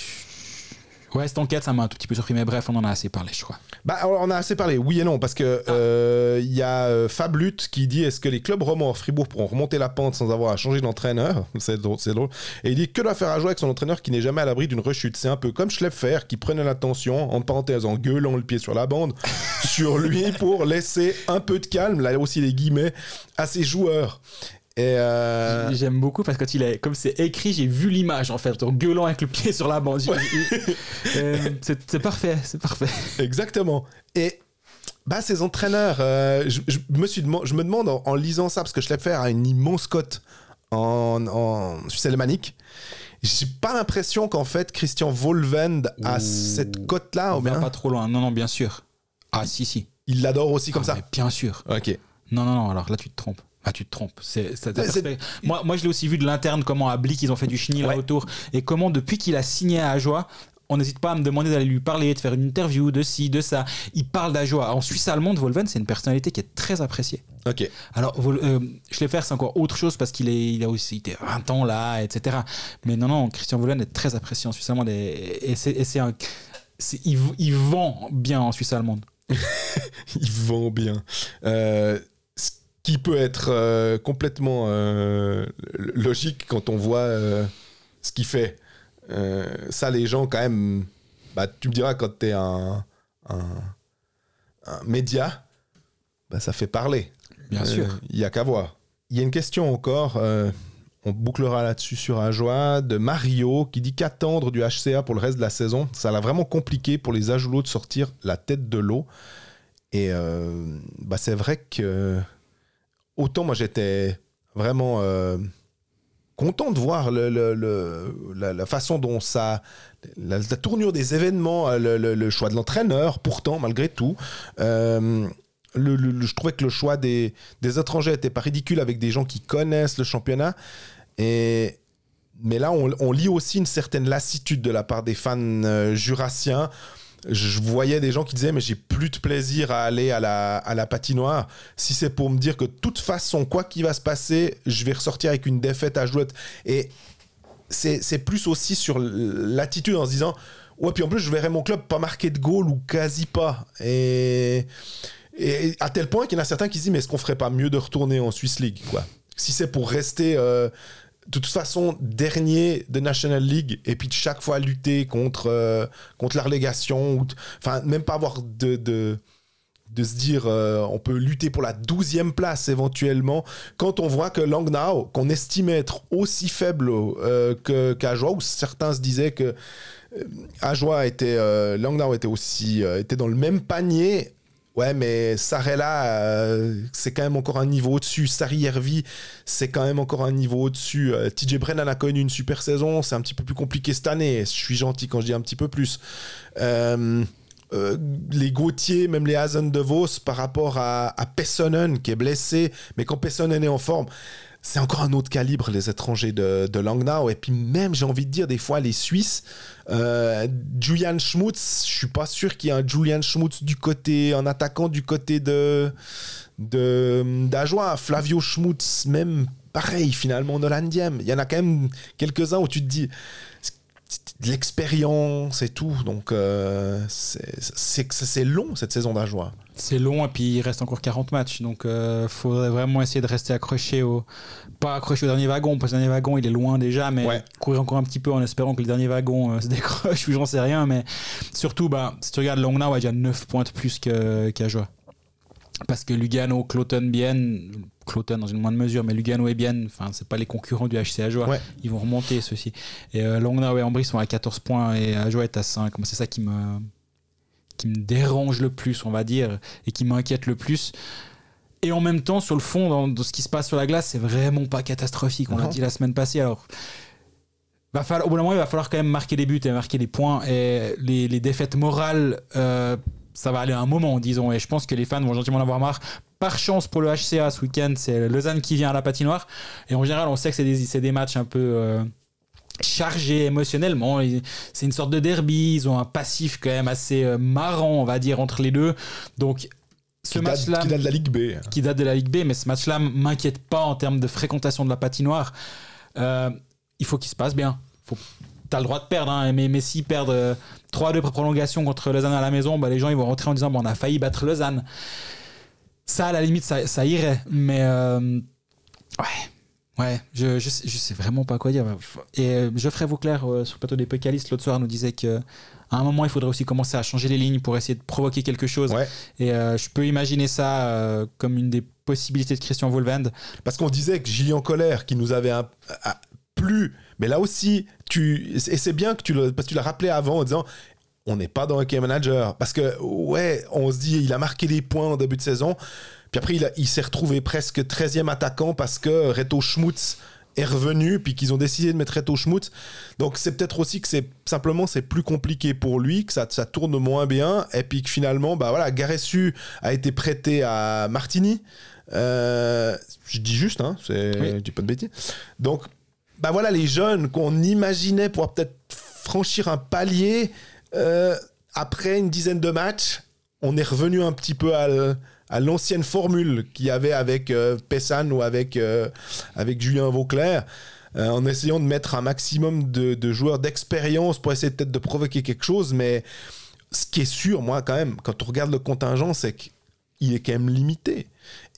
Ouais, cette enquête, ça m'a un tout petit peu surpris. Mais bref, on en a assez parlé, je crois. Bah, on a assez parlé, oui et non, parce que euh, il y a euh, Fablut qui dit est-ce que les clubs romans à Fribourg pourront remonter la pente sans avoir à changer d'entraîneur C'est drôle, c'est drôle. Et il dit que doit faire à jouer avec son entraîneur qui n'est jamais à l'abri d'une rechute? C'est un peu comme Schlepfer qui prenait l'attention en parenthèse en gueulant le pied sur la bande sur lui pour laisser un peu de calme, là aussi les guillemets, à ses joueurs. Et euh, J'aime beaucoup parce que quand il est, comme c'est écrit, j'ai vu l'image en fait, en gueulant avec le pied sur la bande. Euh, c'est parfait, c'est parfait. Exactement. Et bah, ces entraîneurs, euh, je, je me suis je me demande en, en lisant ça, parce que Schlepfer a une immense cote en, en Suisse alémanique. J'ai pas l'impression qu'en fait Christian Volvend a Ouh. cette cote-là. On bien pas trop loin. Non, non, bien sûr. Ah, si, si. Il l'adore aussi comme Ah, ça. mais Bien sûr. Ok. Non, non, non, alors là, tu te trompes. Ah, tu te trompes. C'est, moi, moi, je l'ai aussi vu de l'interne, comment à Blick, ils ont fait du chenil Ouais. là autour. Et comment, depuis qu'il a signé à Ajoie, on n'hésite pas à me demander d'aller lui parler, de faire une interview, de ci, de ça. Il parle d'Ajoie. En Suisse allemande, Volven, c'est une personnalité qui est très appréciée. Ok. Alors, euh, Schleifer, c'est encore autre chose parce qu'il est, il a aussi été 20 ans là, etc. Mais non, non, Christian Volven est très apprécié en Suisse allemande et, et c'est, un. il, il vend bien en Suisse allemande. Il vend bien. Euh, qui peut être euh, complètement euh, logique quand on voit euh, ce qu'il fait. Ça, les gens, quand même, bah, tu me diras, quand tu es un, un, un média, bah, ça fait parler. Bien sûr. Il y a qu'à voir. Il y a une question encore, on bouclera là-dessus sur Ajoie, de Mario qui dit qu'attendre du HCA pour le reste de la saison. Ça l'a vraiment compliqué pour les Ajoulots de sortir la tête de l'eau. Et bah, c'est vrai que autant moi j'étais vraiment euh, content de voir la, façon dont ça. La, tournure des événements, euh, le, choix de l'entraîneur, pourtant, malgré tout. Euh, je trouvais que le choix des, étrangers était pas ridicule avec des gens qui connaissent le championnat. Et, mais là, on, lit aussi une certaine lassitude de la part des fans jurassiens. Je voyais des gens qui disaient mais j'ai plus de plaisir à aller à la, à la patinoire. Si c'est pour me dire que de toute façon quoi qu'il va se passer je vais ressortir avec une défaite à jouette. Et c'est plus aussi sur l'attitude en se disant ouais puis en plus je verrai mon club pas marquer de goal ou quasi pas. Et, et à tel point qu'il y en a certains qui se disent mais est-ce qu'on ferait pas mieux de retourner en Swiss League quoi? Si c'est pour rester euh, de toute façon dernier de National League et puis de chaque fois lutter contre, euh, contre la relégation enfin même pas avoir de, de, se dire euh, on peut lutter pour la 12e place éventuellement quand on voit que Langnau qu'on estimait être aussi faible euh, qu'Ajoie où certains se disaient que euh, Ajoie était Langnau était aussi était dans le même panier Ouais, mais Sarella, euh, c'est quand même encore un niveau au-dessus. Sari Hervey, c'est quand même encore un niveau au-dessus. Euh, TJ Brennan a connu une super saison. C'est un petit peu plus compliqué cette année. Je suis gentil quand je dis un petit peu plus. Euh, les Gauthier, même les Hazen de Vos, par rapport à, à Pessonen, qui est blessé, mais quand Pessonen est en forme, c'est encore un autre calibre, les étrangers de, de Langnau. Et puis même, j'ai envie de dire, des fois, les Suisses, euh, Julian Schmutz, je suis pas sûr qu'il y ait un Julian Schmutz du côté, un attaquant du côté de d'Ajoie. Flavio Schmutz, même pareil, finalement, en. Il y en a quand même quelques-uns où tu te dis, de l'expérience et tout. Donc, euh, c'est- long cette saison d'Ajoie. C'est long et puis il reste encore 40 matchs. Donc il faudrait vraiment essayer de rester accroché au. Pas accroché au dernier wagon, parce que le dernier wagon il est loin déjà, mais Ouais. courir encore un petit peu en espérant que le dernier wagon euh, se décroche ou j'en sais rien. Mais surtout, bah, si tu regardes Longnau, il y a 9 points de plus que- qu'Ajoie. Parce que Lugano, Cloton, Bienne, Cloton dans une moindre mesure, mais Lugano et Bienne, enfin, c'est pas les concurrents du HC Ajoie. Ouais. Ils vont remonter ceux-ci. Et euh, et Ambry sont à 14 points et Ajoie est à 5. Moi, C'est ça qui me, qui me dérange le plus, on va dire, et qui m'inquiète le plus. Et en même temps, sur le fond, dans, dans ce qui se passe sur la glace, c'est vraiment pas catastrophique. On l'a dit la semaine passée. Alors, va falloir, au bout d'un moment, il va falloir quand même marquer des buts et marquer des points. Et les, les défaites morales, euh, ça va aller un moment, disons. Et je pense que les fans vont gentiment en avoir marre. Par chance pour le HCA ce week-end, c'est Lausanne qui vient à la patinoire. Et en général, on sait que c'est des, c'est des matchs un peu. euh, chargés émotionnellement c'est une sorte de derby ils ont un passif quand même assez euh, marrant on va dire entre les deux donc ce match-là qui date de la Ligue B. qui date de la Ligue B, mais ce match-là m'inquiète pas en termes de fréquentation de la patinoire. Euh, il faut qu'il se passe bien. Faut... T'as le droit de perdre, hein, mais, mais s'ils perdent euh, 3-2 après prolongation contre Lausanne à la maison, bah, les gens ils vont rentrer en disant bon, on a failli battre Lausanne. Ça, à la limite, ça, ça irait, mais euh, ouais. Ouais, je, je, sais, je sais vraiment pas quoi dire. Et euh, Geoffrey Vauclair, euh, sur le plateau des Pécalistes, l'autre soir, nous disait que à un moment, il faudrait aussi commencer à changer les lignes pour essayer de provoquer quelque chose. Ouais. Et euh, je peux imaginer ça euh, comme une des possibilités de Christian Volvend. Parce qu'on disait que Gillian Colère, qui nous avait un, mais là aussi, tu, et c'est bien que tu le, parce que tu l'as rappelé avant en disant on n'est pas dans un game manager. Parce que, ouais, on se dit, il a marqué des points en début de saison, puis après, il, s'est retrouvé presque 13e attaquant parce que Reto Schmutz est revenu, puis qu'ils ont décidé de mettre Reto Schmutz. Donc, c'est peut-être aussi que c'est simplement c'est plus compliqué pour lui, que ça, ça tourne moins bien, et puis que finalement, bah voilà, Garessu a été prêté à Martini. Euh, je dis juste, hein, c'est, Oui. je dis pas de bêtises. Donc, bah voilà, les jeunes qu'on imaginait pouvoir peut-être franchir un palier euh, après une dizaine de matchs, on est revenu un petit peu à, l'ancienne formule qu'il y avait avec euh, ou avec, euh, avec Julien Vauclair. euh, en essayant de mettre un maximum de, de joueurs d'expérience pour essayer peut-être de provoquer quelque chose, mais ce qui est sûr, moi, quand même, quand on regarde le contingent, c'est qu'il est quand même limité.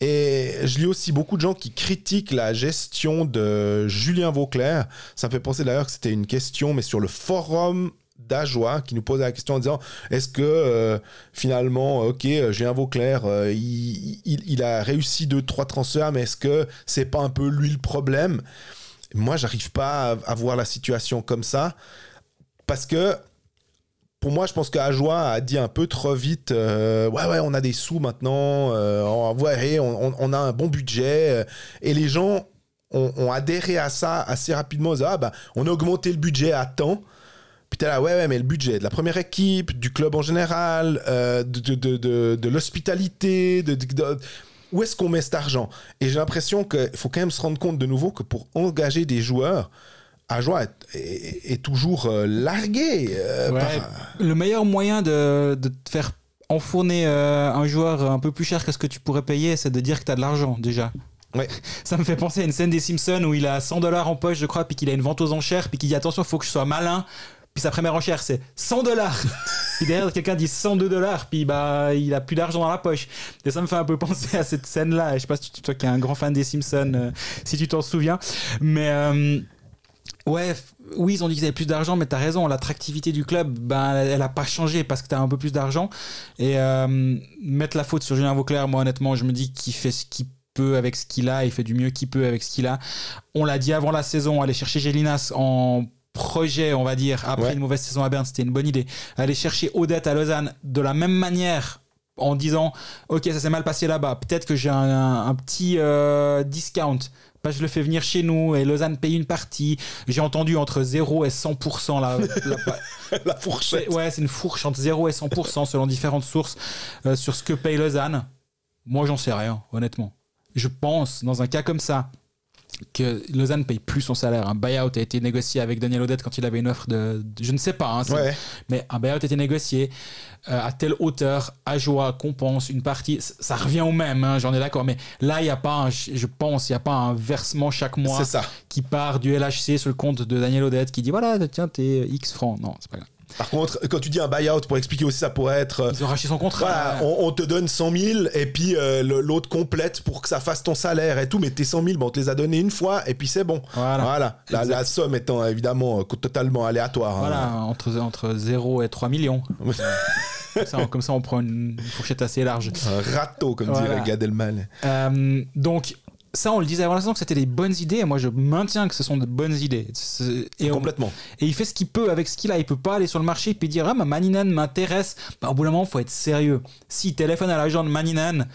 Et je lis aussi beaucoup de gens qui critiquent la gestion de Julien Vauclair. Ça me fait penser d'ailleurs que c'était une question, mais sur le forum d'Ajoie, qui nous posait la question en disant est-ce que euh, finalement, ok, euh, Julien Vauclair, euh, il, a réussi deux, trois transferts, mais est-ce que c'est pas un peu lui le problème? Moi, j'arrive pas à voir la situation comme ça parce que pour moi, je pense qu'Ajoie a dit un peu trop vite euh, Ouais, ouais, on a des sous maintenant, euh, on, ouais, on, a un bon budget. euh, Et les gens ont, adhéré à ça assez rapidement. Ah, bah, on a augmenté le budget à temps. Puis là, ouais, ouais, mais le budget de la première équipe, du club en général, euh, de, l'hospitalité, où est-ce qu'on met cet argent? Et j'ai l'impression qu'il faut quand même se rendre compte de nouveau que pour engager des joueurs, Ajoie est, est- est toujours euh, largué. euh, Ouais, par- Le meilleur moyen de, de te faire enfourner euh, un joueur un peu plus cher que ce que tu pourrais payer, c'est de dire que tu as de l'argent déjà. Ouais. Ça me fait penser à une scène des Simpsons où il a 100 dollars en poche, je crois, puis qu'il a une vente aux enchères, puis qu'il dit attention, faut que je sois malin. Puis sa première enchère, c'est 100 dollars. puis derrière, quelqu'un dit 102 dollars, puis bah, il a plus d'argent dans la poche. Et ça me fait un peu penser à cette scène-là. Je sais pas si tu- toi qui es un grand fan des Simpsons, euh, si tu t'en souviens. Mais. Ouais, oui, ils ont dit qu'ils avaient plus d'argent, mais t'as raison, l'attractivité du club, ben, elle, elle a pas changé parce que t'as un peu plus d'argent. Et euh, mettre la faute sur Julien Vauclair, moi honnêtement, je me dis qu'il fait ce qu'il peut avec ce qu'il a, il fait du mieux qu'il peut avec ce qu'il a. On l'a dit avant la saison, aller chercher Gélinas en projet, on va dire, après Ouais. une mauvaise saison à Berne, c'était une bonne idée. Aller chercher Odette à Lausanne de la même manière en disant ok ça s'est mal passé là-bas peut-être que j'ai un, un- un petit euh, discount bah, je le fais venir chez nous et Lausanne paye une partie. J'ai entendu entre 0 et 100% la, la- la fourchette. ouais c'est une fourche entre 0 et 100% selon différentes sources euh, sur ce que paye Lausanne. Moi j'en sais rien honnêtement. Je pense dans un cas comme ça que Lausanne paye plus son salaire. Un buyout a été négocié avec Daniel Odette quand il avait une offre de, de- je ne sais pas, hein, Ouais. mais un buyout a été négocié euh, à telle hauteur, Ajoa compense une partie, ça revient au même, hein, j'en ai d'accord, mais là il n'y a pas, un- je pense, il n'y a pas un versement chaque mois ça. qui part du LHC sur le compte de Daniel Odette qui dit voilà, tiens, t'es X francs. Non, c'est pas grave. Par contre, quand tu dis un buyout, pour expliquer aussi, ça pourrait être. euh, Ils ont racheté son contrat. Voilà, on, on te donne 100 000 et puis euh, l'autre complète pour que ça fasse ton salaire et tout, mais tes 100 000, bon, on te les a donnés une fois et puis c'est bon. Voilà. La, Exact. la somme étant évidemment euh, totalement aléatoire. hein. Voilà, entre, entre 0 et 3 millions. comme, ça, on- comme ça, on prend une fourchette assez large. Un râteau, comme Voilà. dirait Gad Elmaleh. Euh, donc, ça, on le disait avant la saison que c'était des bonnes idées, et moi je maintiens que ce sont de bonnes idées. Et, on- Complètement. et il fait ce qu'il peut avec ce qu'il a. Il peut pas aller sur le marché et puis dire Ah, ma Maninen m'intéresse. Bah, au bout d'un moment, faut être sérieux. S'il téléphone à l'agent de Maninen,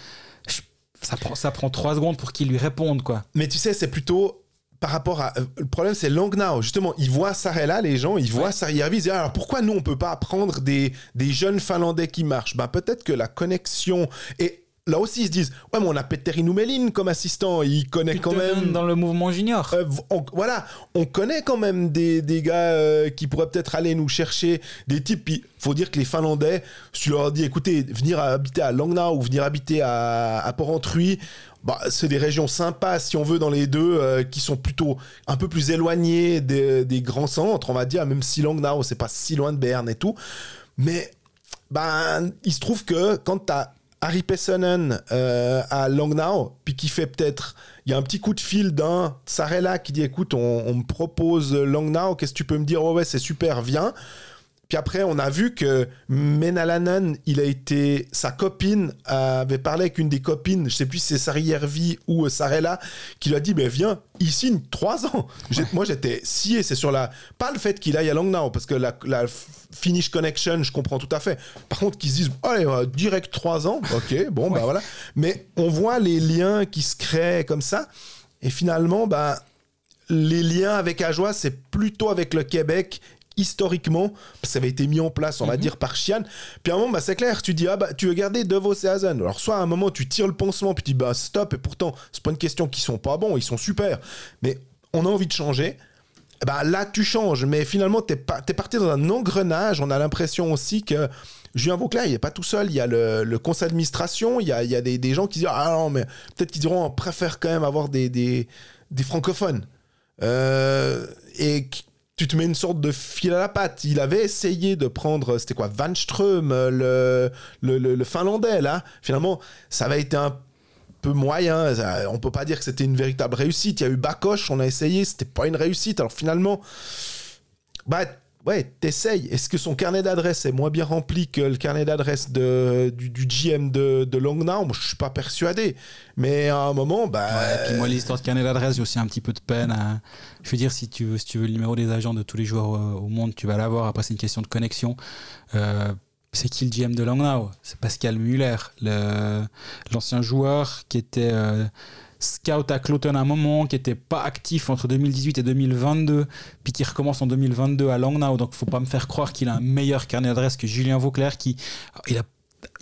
je- ça prend, ça prend 3 secondes pour qu'il lui réponde, quoi. Mais tu sais, c'est plutôt par rapport à. euh, Le problème, c'est Langnau. Justement, ils voient Sarella, les gens, ils voient Ouais. Sarjärvi, ils disent alors pourquoi nous, on peut pas prendre des, des jeunes Finlandais qui marchent? Ben peut-être que la connexion. Et là aussi, ils se disent ouais, mais on a Petteri Numelin comme assistant, il connaît quand même. dans le mouvement junior. Euh, on- voilà, on connaît quand même des, des gars euh, qui pourraient peut-être aller nous chercher des types. Puis faut dire que les Finlandais, si tu leur dis écoutez, venir habiter à Langnau ou venir habiter à, à Port-Entruy, bah, c'est des régions sympas, si on veut, dans les deux, euh, qui sont plutôt un peu plus éloignées des, des grands centres, on va dire, même si Langnau, c'est pas si loin de Berne et tout. Mais ben, il se trouve que quand tu as Harry Pessonen euh, à Langnau, puis qui fait peut-être. Il y a un petit coup de fil d'un Sarella qui dit écoute, on, me propose Langnau, qu'est-ce que tu peux me dire? Oh ouais, c'est super, viens. Puis après, on a vu que Menalanen, il a été. Sa copine avait parlé avec une des copines, je sais plus si c'est Sari Järvi ou euh, Sarella, qui lui a dit ben viens, il signe 3 ans. Moi, j'étais scié, c'est sur la. Pas le fait qu'il aille à Langnau, parce que la, la Finnish Connection, je comprends tout à fait. Par contre, qu'ils se disent allez, euh, direct 3 ans, ok, bon, bah voilà. Mais on voit les liens qui se créent comme ça, et finalement, bah les liens avec Ajoie, c'est plutôt avec le Québec historiquement, ça avait été mis en place, on va dire, par Chian. Puis à un moment, bah, c'est clair, tu dis, ah bah, tu veux garder De Vos et Hazen. Alors, soit à un moment, tu tires le pansement, puis tu dis, bah, stop, et pourtant, c'est pas une question qu'ils sont pas bons, ils sont super. Mais on a envie de changer. Bah, là, tu changes, mais finalement, t'es t'es parti dans un engrenage. On a l'impression aussi que Julien Vauclair, il n'est pas tout seul. Il y a le, le conseil d'administration, il y a, il y a des, des gens qui disent Ah non, mais peut-être qu'ils diront on préfère quand même avoir des, des, des francophones. Euh, et tu te mets une sorte de fil à la patte. Il avait essayé de prendre, c'était quoi, Van Ström, le, le, le- le finlandais, là. Finalement, ça avait été un peu moyen. Ça- on peut pas dire que c'était une véritable réussite. Il y a eu Bakoche, on a essayé, c'était pas une réussite. Alors finalement, bah ouais, t'essayes. Est-ce que son carnet d'adresses est moins bien rempli que le carnet d'adresses de, du, du GM de, de Langnau? Moi, je suis pas persuadé. Mais à un moment, bah. Ouais, puis moi, l'histoire de carnet d'adresse, j'ai aussi un petit peu de peine. à- Je veux dire, si tu veux, si tu veux le numéro des agents de tous les joueurs euh, au monde, tu vas l'avoir. Après, c'est une question de connexion. Euh, c'est qui le GM de Langnau? C'est Pascal Muller, le- l'ancien joueur qui était euh, scout à Cloton à un moment, qui était pas actif entre 2018 et 2022, puis qui recommence en 2022 à Langnau. Donc, faut pas me faire croire qu'il a un meilleur carnet d'adresse que Julien Vauclair, qui il a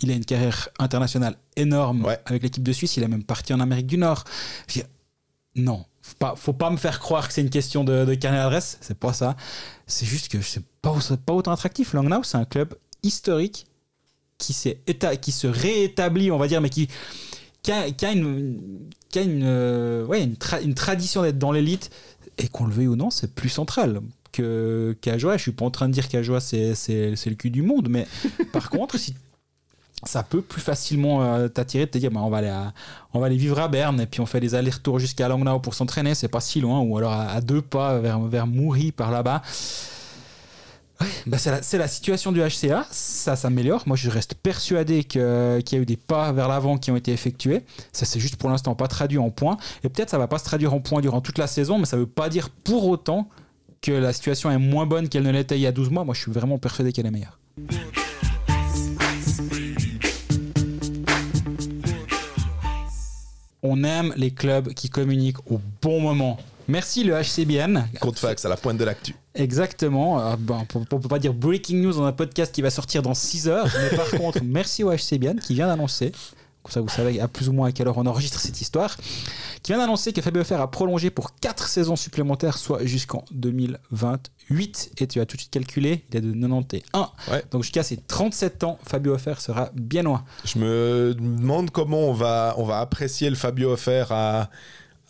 il a une carrière internationale énorme Ouais. avec l'équipe de Suisse. Il est même parti en Amérique du Nord. Dire, non, faut pas, faut pas me faire croire que c'est une question de, de carnet d'adresse. C'est pas ça. C'est juste que c'est pas, pas autant attractif. Langnau, c'est un club historique qui, qui se réétablit, on va dire, mais qui, qui, a, qui a une, qui a une, euh, ouais, une, tra- une tradition d'être dans l'élite. Et qu'on le veuille ou non, c'est plus central que qu'Ajoie. Je suis pas en train de dire qu'Ajoie, c'est, le cul du monde, mais par contre, si ça peut plus facilement euh, t'attirer de te dire bah, on va aller à- on va aller vivre à Berne et puis on fait des allers-retours jusqu'à Langnau pour s'entraîner c'est pas si loin ou alors à, à deux pas vers vers Moury par là-bas Bah, c'est la, situation du HCA, ça s'améliore. Moi, je reste persuadé qu'il y a eu des pas vers l'avant qui ont été effectués. Ça, c'est juste pour l'instant pas traduit en points. Et peut-être ça va pas se traduire en points durant toute la saison, mais ça veut pas dire pour autant que la situation est moins bonne qu'elle ne l'était il y a 12 mois. Moi, je suis vraiment persuadé qu'elle est meilleure. On aime les clubs qui communiquent au bon moment. Merci le HCBN. Contrefax à la pointe de l'actu. Exactement. Euh, ben, on ne peut pas dire breaking news dans un podcast qui va sortir dans 6 heures. Mais par contre, merci au HCBN qui vient d'annoncer Comme ça, vous savez à plus ou moins à quelle heure on enregistre cette histoire. Qui vient d'annoncer que Fabio Fer a prolongé pour 4 saisons supplémentaires, soit jusqu'en 2028. Et tu as tout de suite calculé, il est de 91. Ouais. Donc jusqu'à ses 37 ans, Fabio Fer sera bien loin. Je me demande comment on va, on va apprécier le Fabio offert à,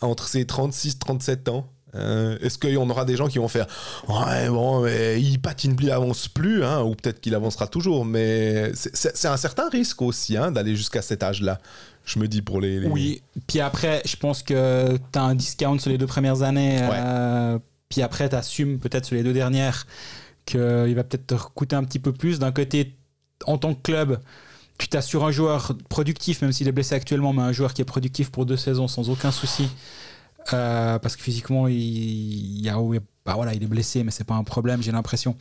entre ses 36 37 ans. Euh, Est-ce qu'il y en aura des gens qui vont faire Ouais, bon, mais il patine plus, il avance plus, hein, ou peut-être qu'il avancera toujours, mais c'est- un certain risque aussi hein, d'aller jusqu'à cet âge-là. Je me dis pour les. les- Oui, puis après, je pense que tu as un discount sur les deux premières années. euh, puis après, tu assumes peut-être sur les deux dernières qu'il va peut-être te coûter un petit peu plus. D'un côté, en tant que club, tu t'assures un joueur productif, même s'il est blessé actuellement, mais un joueur qui est productif pour deux saisons sans aucun souci. Euh, parce que physiquement, il, bah voilà, il est blessé, mais c'est pas un problème, j'ai l'impression.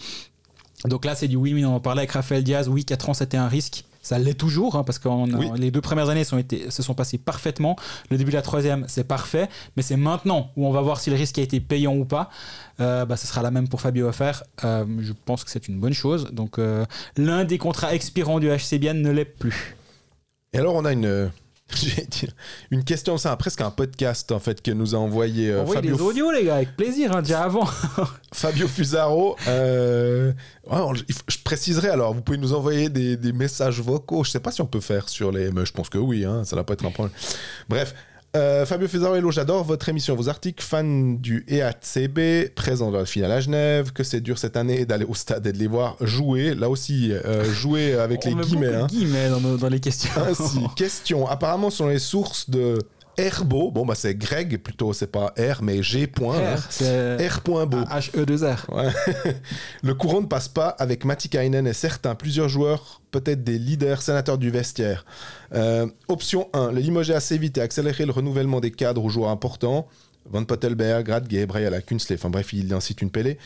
Donc là, c'est du oui, oui, on en parlait avec Raphaël Diaz. Oui, 4 ans, c'était un risque. Ça l'est toujours, hein, parce que Oui. les deux premières années sont été, se sont passées parfaitement. Le début de la troisième, c'est parfait. Mais c'est maintenant où on va voir si le risque a été payant ou pas. Euh, bah, ce sera la même pour Fabio Offer. Euh, je pense que c'est une bonne chose. Donc, euh, l'un des contrats expirants du HC Bienne ne l'est plus. Et alors, on a une. Une question, c'est un- presque un podcast en fait que nous a envoyé euh, Envoyez Fabio, des audios, les gars, avec plaisir, hein, déjà avant. Fabio Fusaro. euh, je préciserai alors, vous pouvez nous envoyer des, des messages vocaux. Je sais pas si on peut faire sur les. Mais je pense que oui, hein, ça va pas être un problème. Bref. Euh, Fabio Fusaro, hello, j'adore votre émission, vos articles, fan du E EHCB, présent dans la finale à Genève, que c'est dur cette année d'aller au stade et de les voir jouer. Là aussi, euh, jouer avec On les met guillemets. hein. guillemets dans, nos- dans les questions. Ainsi, question. Apparemment, ce sont les sources de Herbo. Bon, bah, c'est Greg plutôt, c'est pas R, mais G. Point, hein. R, c'est R.beau. H-E-2-R. Ouais. Le courant ne passe pas avec Matikainen et certains, plusieurs joueurs, peut-être des leaders, sénateurs du vestiaire. Euh, option 1, le limoger assez vite et accélérer le renouvellement des cadres aux joueurs importants. Van Pottelberg, Radgay, Brayala, Kunsley, enfin bref, il incite une pellée.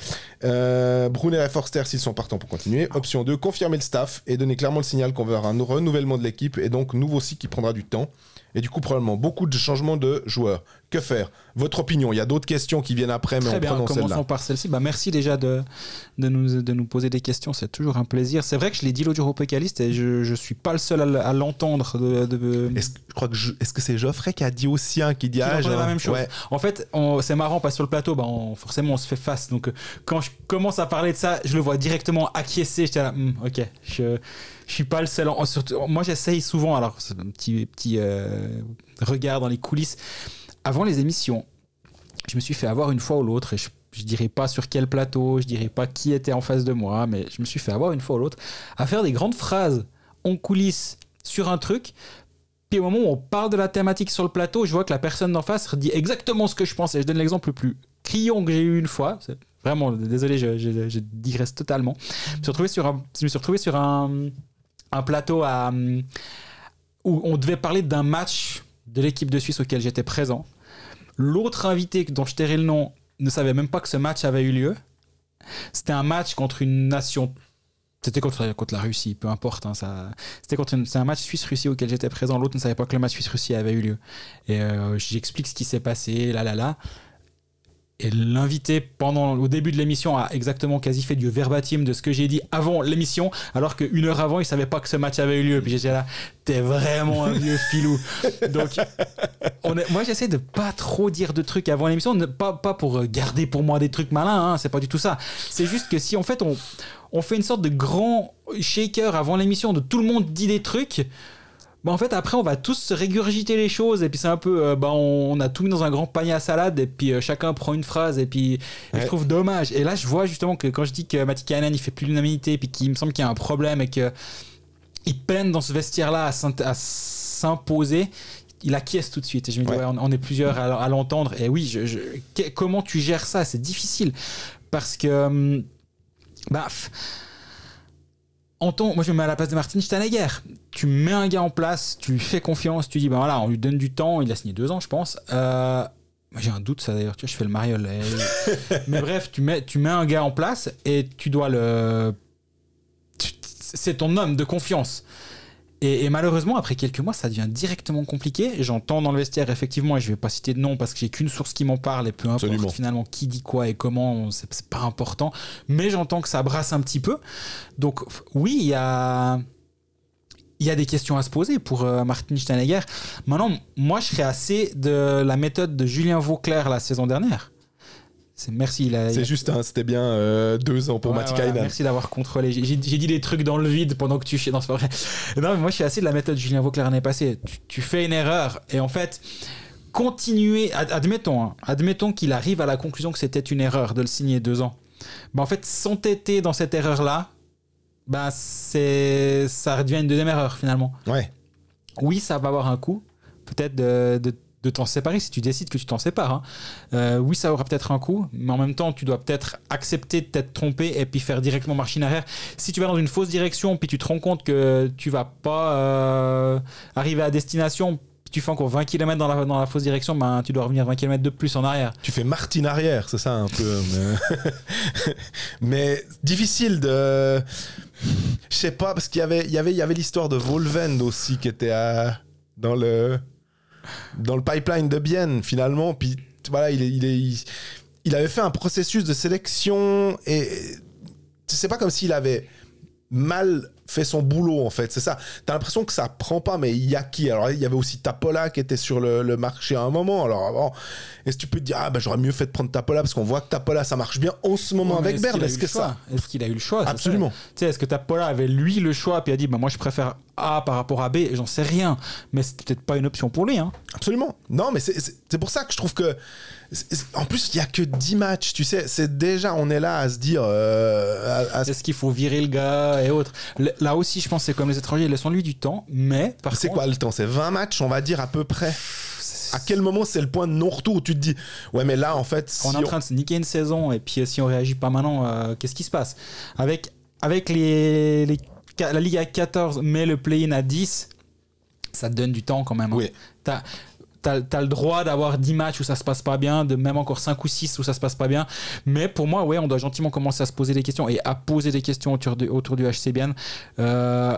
Euh, Brunner et Forster s'ils sont partants pour continuer. Option 2, confirmer le staff et donner clairement le signal qu'on verra un renouvellement de l'équipe et donc nouveau cycle qui prendra du temps. Et du coup, probablement beaucoup de changements de joueurs. Que faire? Votre opinion Il y a d'autres questions qui viennent après, mais Très on bien, prend commençons celle-là. par celle-ci. Bah, merci déjà de, de, nous, de nous poser des questions, c'est toujours un plaisir. C'est vrai que je l'ai dit l'audio Europécaliste et je ne suis pas le seul à l'entendre. De, de- Est-ce que, je crois que je- est-ce que c'est Geoffrey qui a dit aussi un qui dit Qui ah, genre- la même chose. ouais. En fait, on- c'est marrant parce que sur le plateau, bah, on- forcément, on se fait face. Donc, euh, quand je commence à parler de ça, je le vois directement acquiescer. J'étais là, Hmm, ok, je, je suis pas le seul. En- surtout- moi, j'essaye souvent. Alors, c'est un petit, petit euh, regard dans les coulisses. Avant les émissions, je me suis fait avoir une fois ou l'autre. Et je, je dirais pas sur quel plateau, je dirais pas qui était en face de moi, mais je me suis fait avoir une fois ou l'autre à faire des grandes phrases en coulisses sur un truc. Puis au moment où on parle de la thématique sur le plateau, je vois que la personne d'en face dit exactement ce que je pensais. Je donne l'exemple le plus criant que une fois. Vraiment, désolé, je, digresse totalement. Je me suis retrouvé sur un, je retrouvé sur un, plateau où on devait parler d'un match de l'équipe de Suisse auquel j'étais présent. L'autre invité dont je tairai le nom ne savait même pas que ce match avait eu lieu. C'était un match contre une nation. C'était contre, contre la Russie, peu importe. hein, ça, c'était contre une- un match Suisse-Russie auquel j'étais présent. L'autre ne savait pas que le match Suisse-Russie avait eu lieu. Et euh, j'explique ce qui s'est passé, là, là, là. Et l'invité, pendant, au début de l'émission, a exactement quasi fait du verbatim de ce que j'ai dit avant l'émission, alors qu'une heure avant, il savait pas que ce match avait eu lieu. Puis j'étais là, t'es vraiment un vieux filou. Donc, moi, j'essaie de pas trop dire de trucs avant l'émission, pas, pas pour garder pour moi des trucs malins, hein, c'est pas du tout ça. C'est juste que si en fait on, on fait une sorte de grand shaker avant l'émission, de tout le monde dit des trucs, bah en fait après on va tous se régurgiter les choses et puis c'est un peu euh, bah on, on a tout mis dans un grand panier à salade et puis euh, chacun prend une phrase et puis Ouais. je trouve dommage. Et là je vois justement que quand je dis que Mati Kanan il fait plus l'unanimité et puis qu'il me semble qu'il y a un problème et que il peine dans ce vestiaire là à s'imposer il acquiesce tout de suite. Et je me dis Ouais. ouais, on, on est plusieurs à, à l'entendre. Et oui je, je- que- comment tu gères ça? C'est difficile. Parce que hum, bah tant- moi je me mets à la place de Martin Steinegger. Tu mets un gars en place, tu lui fais confiance, tu dis ben voilà, on lui donne du temps, il a signé deux ans je pense. Euh, j'ai un doute ça d'ailleurs, tu vois, je fais le mariole. Et- Mais bref, tu mets, tu mets un gars en place et tu dois le. C'est ton homme de confiance. Et, et malheureusement, après quelques mois, ça devient directement compliqué. J'entends dans le vestiaire, effectivement, et je vais pas citer de nom parce que j'ai qu'une source qui m'en parle, et peu importe Absolument. finalement qui dit quoi et comment, c'est pas important. Mais j'entends que ça brasse un petit peu. Donc, oui, il y a. il y a des questions à se poser pour euh, Martin Steinegger. Maintenant, moi, je serais assez de la méthode de Julien Vauclair la saison dernière. C'est merci. il a- il C'est juste, hein, c'était bien euh, deux ans pour Ouais. Merci d'avoir contrôlé. J'ai dit des trucs dans le vide pendant que tu chiais. Non, c'est pas vrai. Non, mais moi, je suis assez de la méthode Julien Vauclair l'année passée. Tu, tu fais une erreur et en fait, continuer. ad- admettons, hein, admettons qu'il arrive à la conclusion que c'était une erreur de le signer deux ans. Ben, en fait, s'entêter dans cette erreur-là, ben, c'est ça devient une deuxième erreur finalement. Ouais. Oui, ça va avoir un coût, peut-être de, de- de t'en séparer si tu décides que tu t'en sépares. hein. Euh, oui, ça aura peut-être un coût, mais en même temps, tu dois peut-être accepter de t'être trompé et puis faire directement machine arrière. Si tu vas dans une fausse direction, puis tu te rends compte que tu vas pas euh, arriver à destination, tu fais encore 20 km dans la, fausse direction, ben, tu dois revenir 20 km de plus en arrière. Tu fais Martin arrière, c'est ça un peu. Mais, difficile de. Je sais pas, parce qu'il y avait l'histoire de Volvend aussi qui était à- dans le dans le pipeline de Bienne finalement. Puis voilà, il, est- il, il avait fait un processus de sélection et c'est pas comme s'il avait mal fait son boulot en fait, c'est ça. T'as l'impression que ça prend pas, mais il y a qui? Alors il y avait aussi Tapola qui était sur le, le marché à un moment. Alors est-ce que tu peux te dire ah bah j'aurais mieux fait de prendre Tapola parce qu'on voit que Tapola ça marche bien en ce moment Ouais, avec est-ce Berne. Est-ce que ça Est-ce qu'il a eu le choix? Absolument. Tu sais, est-ce que Tapola avait lui le choix puis a dit bah moi je préfère A par rapport à B J'en sais rien, mais c'est peut-être pas une option pour lui. Hein. Absolument. Non, mais c'est- c'est pour ça que je trouve que. En plus, il y a que 10 matchs, tu sais. C'est déjà, on est là à se dire. euh, à- à se- Est-ce qu'il faut virer le gars et autres? Là aussi, je pense que c'est comme les étrangers, laissons-lui du temps, mais C'est contre, quoi le temps? C'est 20 matchs, on va dire à peu près. À quel moment c'est le point de non-retour où tu te dis Ouais, mais là, en fait. Si on est en train de se niquer une saison et puis si on réagit pas maintenant, euh, qu'est-ce qui se passe? Avec, avec les, les- la Ligue à 14, mais le play-in à 10, ça te donne du temps quand même. hein. Oui. T'as as, le droit d'avoir 10 matchs où ça se passe pas bien, de même encore 5 ou 6 où ça se passe pas bien. Mais pour moi, ouais, on doit gentiment commencer à se poser des questions et à poser des questions autour, de- autour du HCBN. Euh,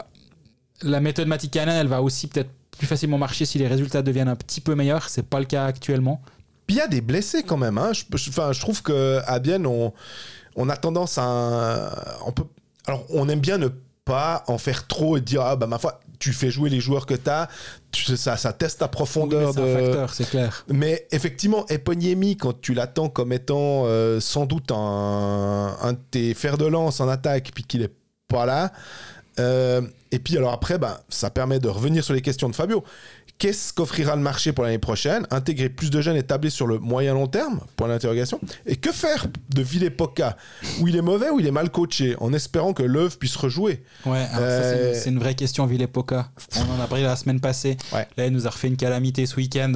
la méthode Matikainen, elle va aussi peut-être plus facilement marcher si les résultats deviennent un petit peu meilleurs. C'est pas le cas actuellement. Il y a des blessés quand même. Hein. Je trouve qu'à Bienne, on, on a tendance à. On peut, alors, on aime bien ne pas en faire trop et dire Ah, bah, ma foi, tu fais jouer les joueurs que tu as. Ça, ça teste ta Oui, profondeur c'est de. un facteur, c'est clair. Mais effectivement, Eponiemi, quand tu l'attends comme étant euh, sans doute un, un de tes fers de lance en attaque, puis qu'il est pas là. euh, et puis alors après, ben, ça permet de revenir sur les questions de Fabio. Qu'est-ce qu'offrira le marché pour l'année prochaine? Intégrer plus de jeunes établis sur le moyen long terme? Point d'interrogation. Et que faire de Villepoca? Où il est mauvais, où il est mal coaché, en espérant que l'œuvre puisse rejouer Ouais, c'est Euh, une- c'est une vraie question, Villepoca. On en a parlé la semaine passée. Ouais. Là, il nous a refait une calamité ce week-end.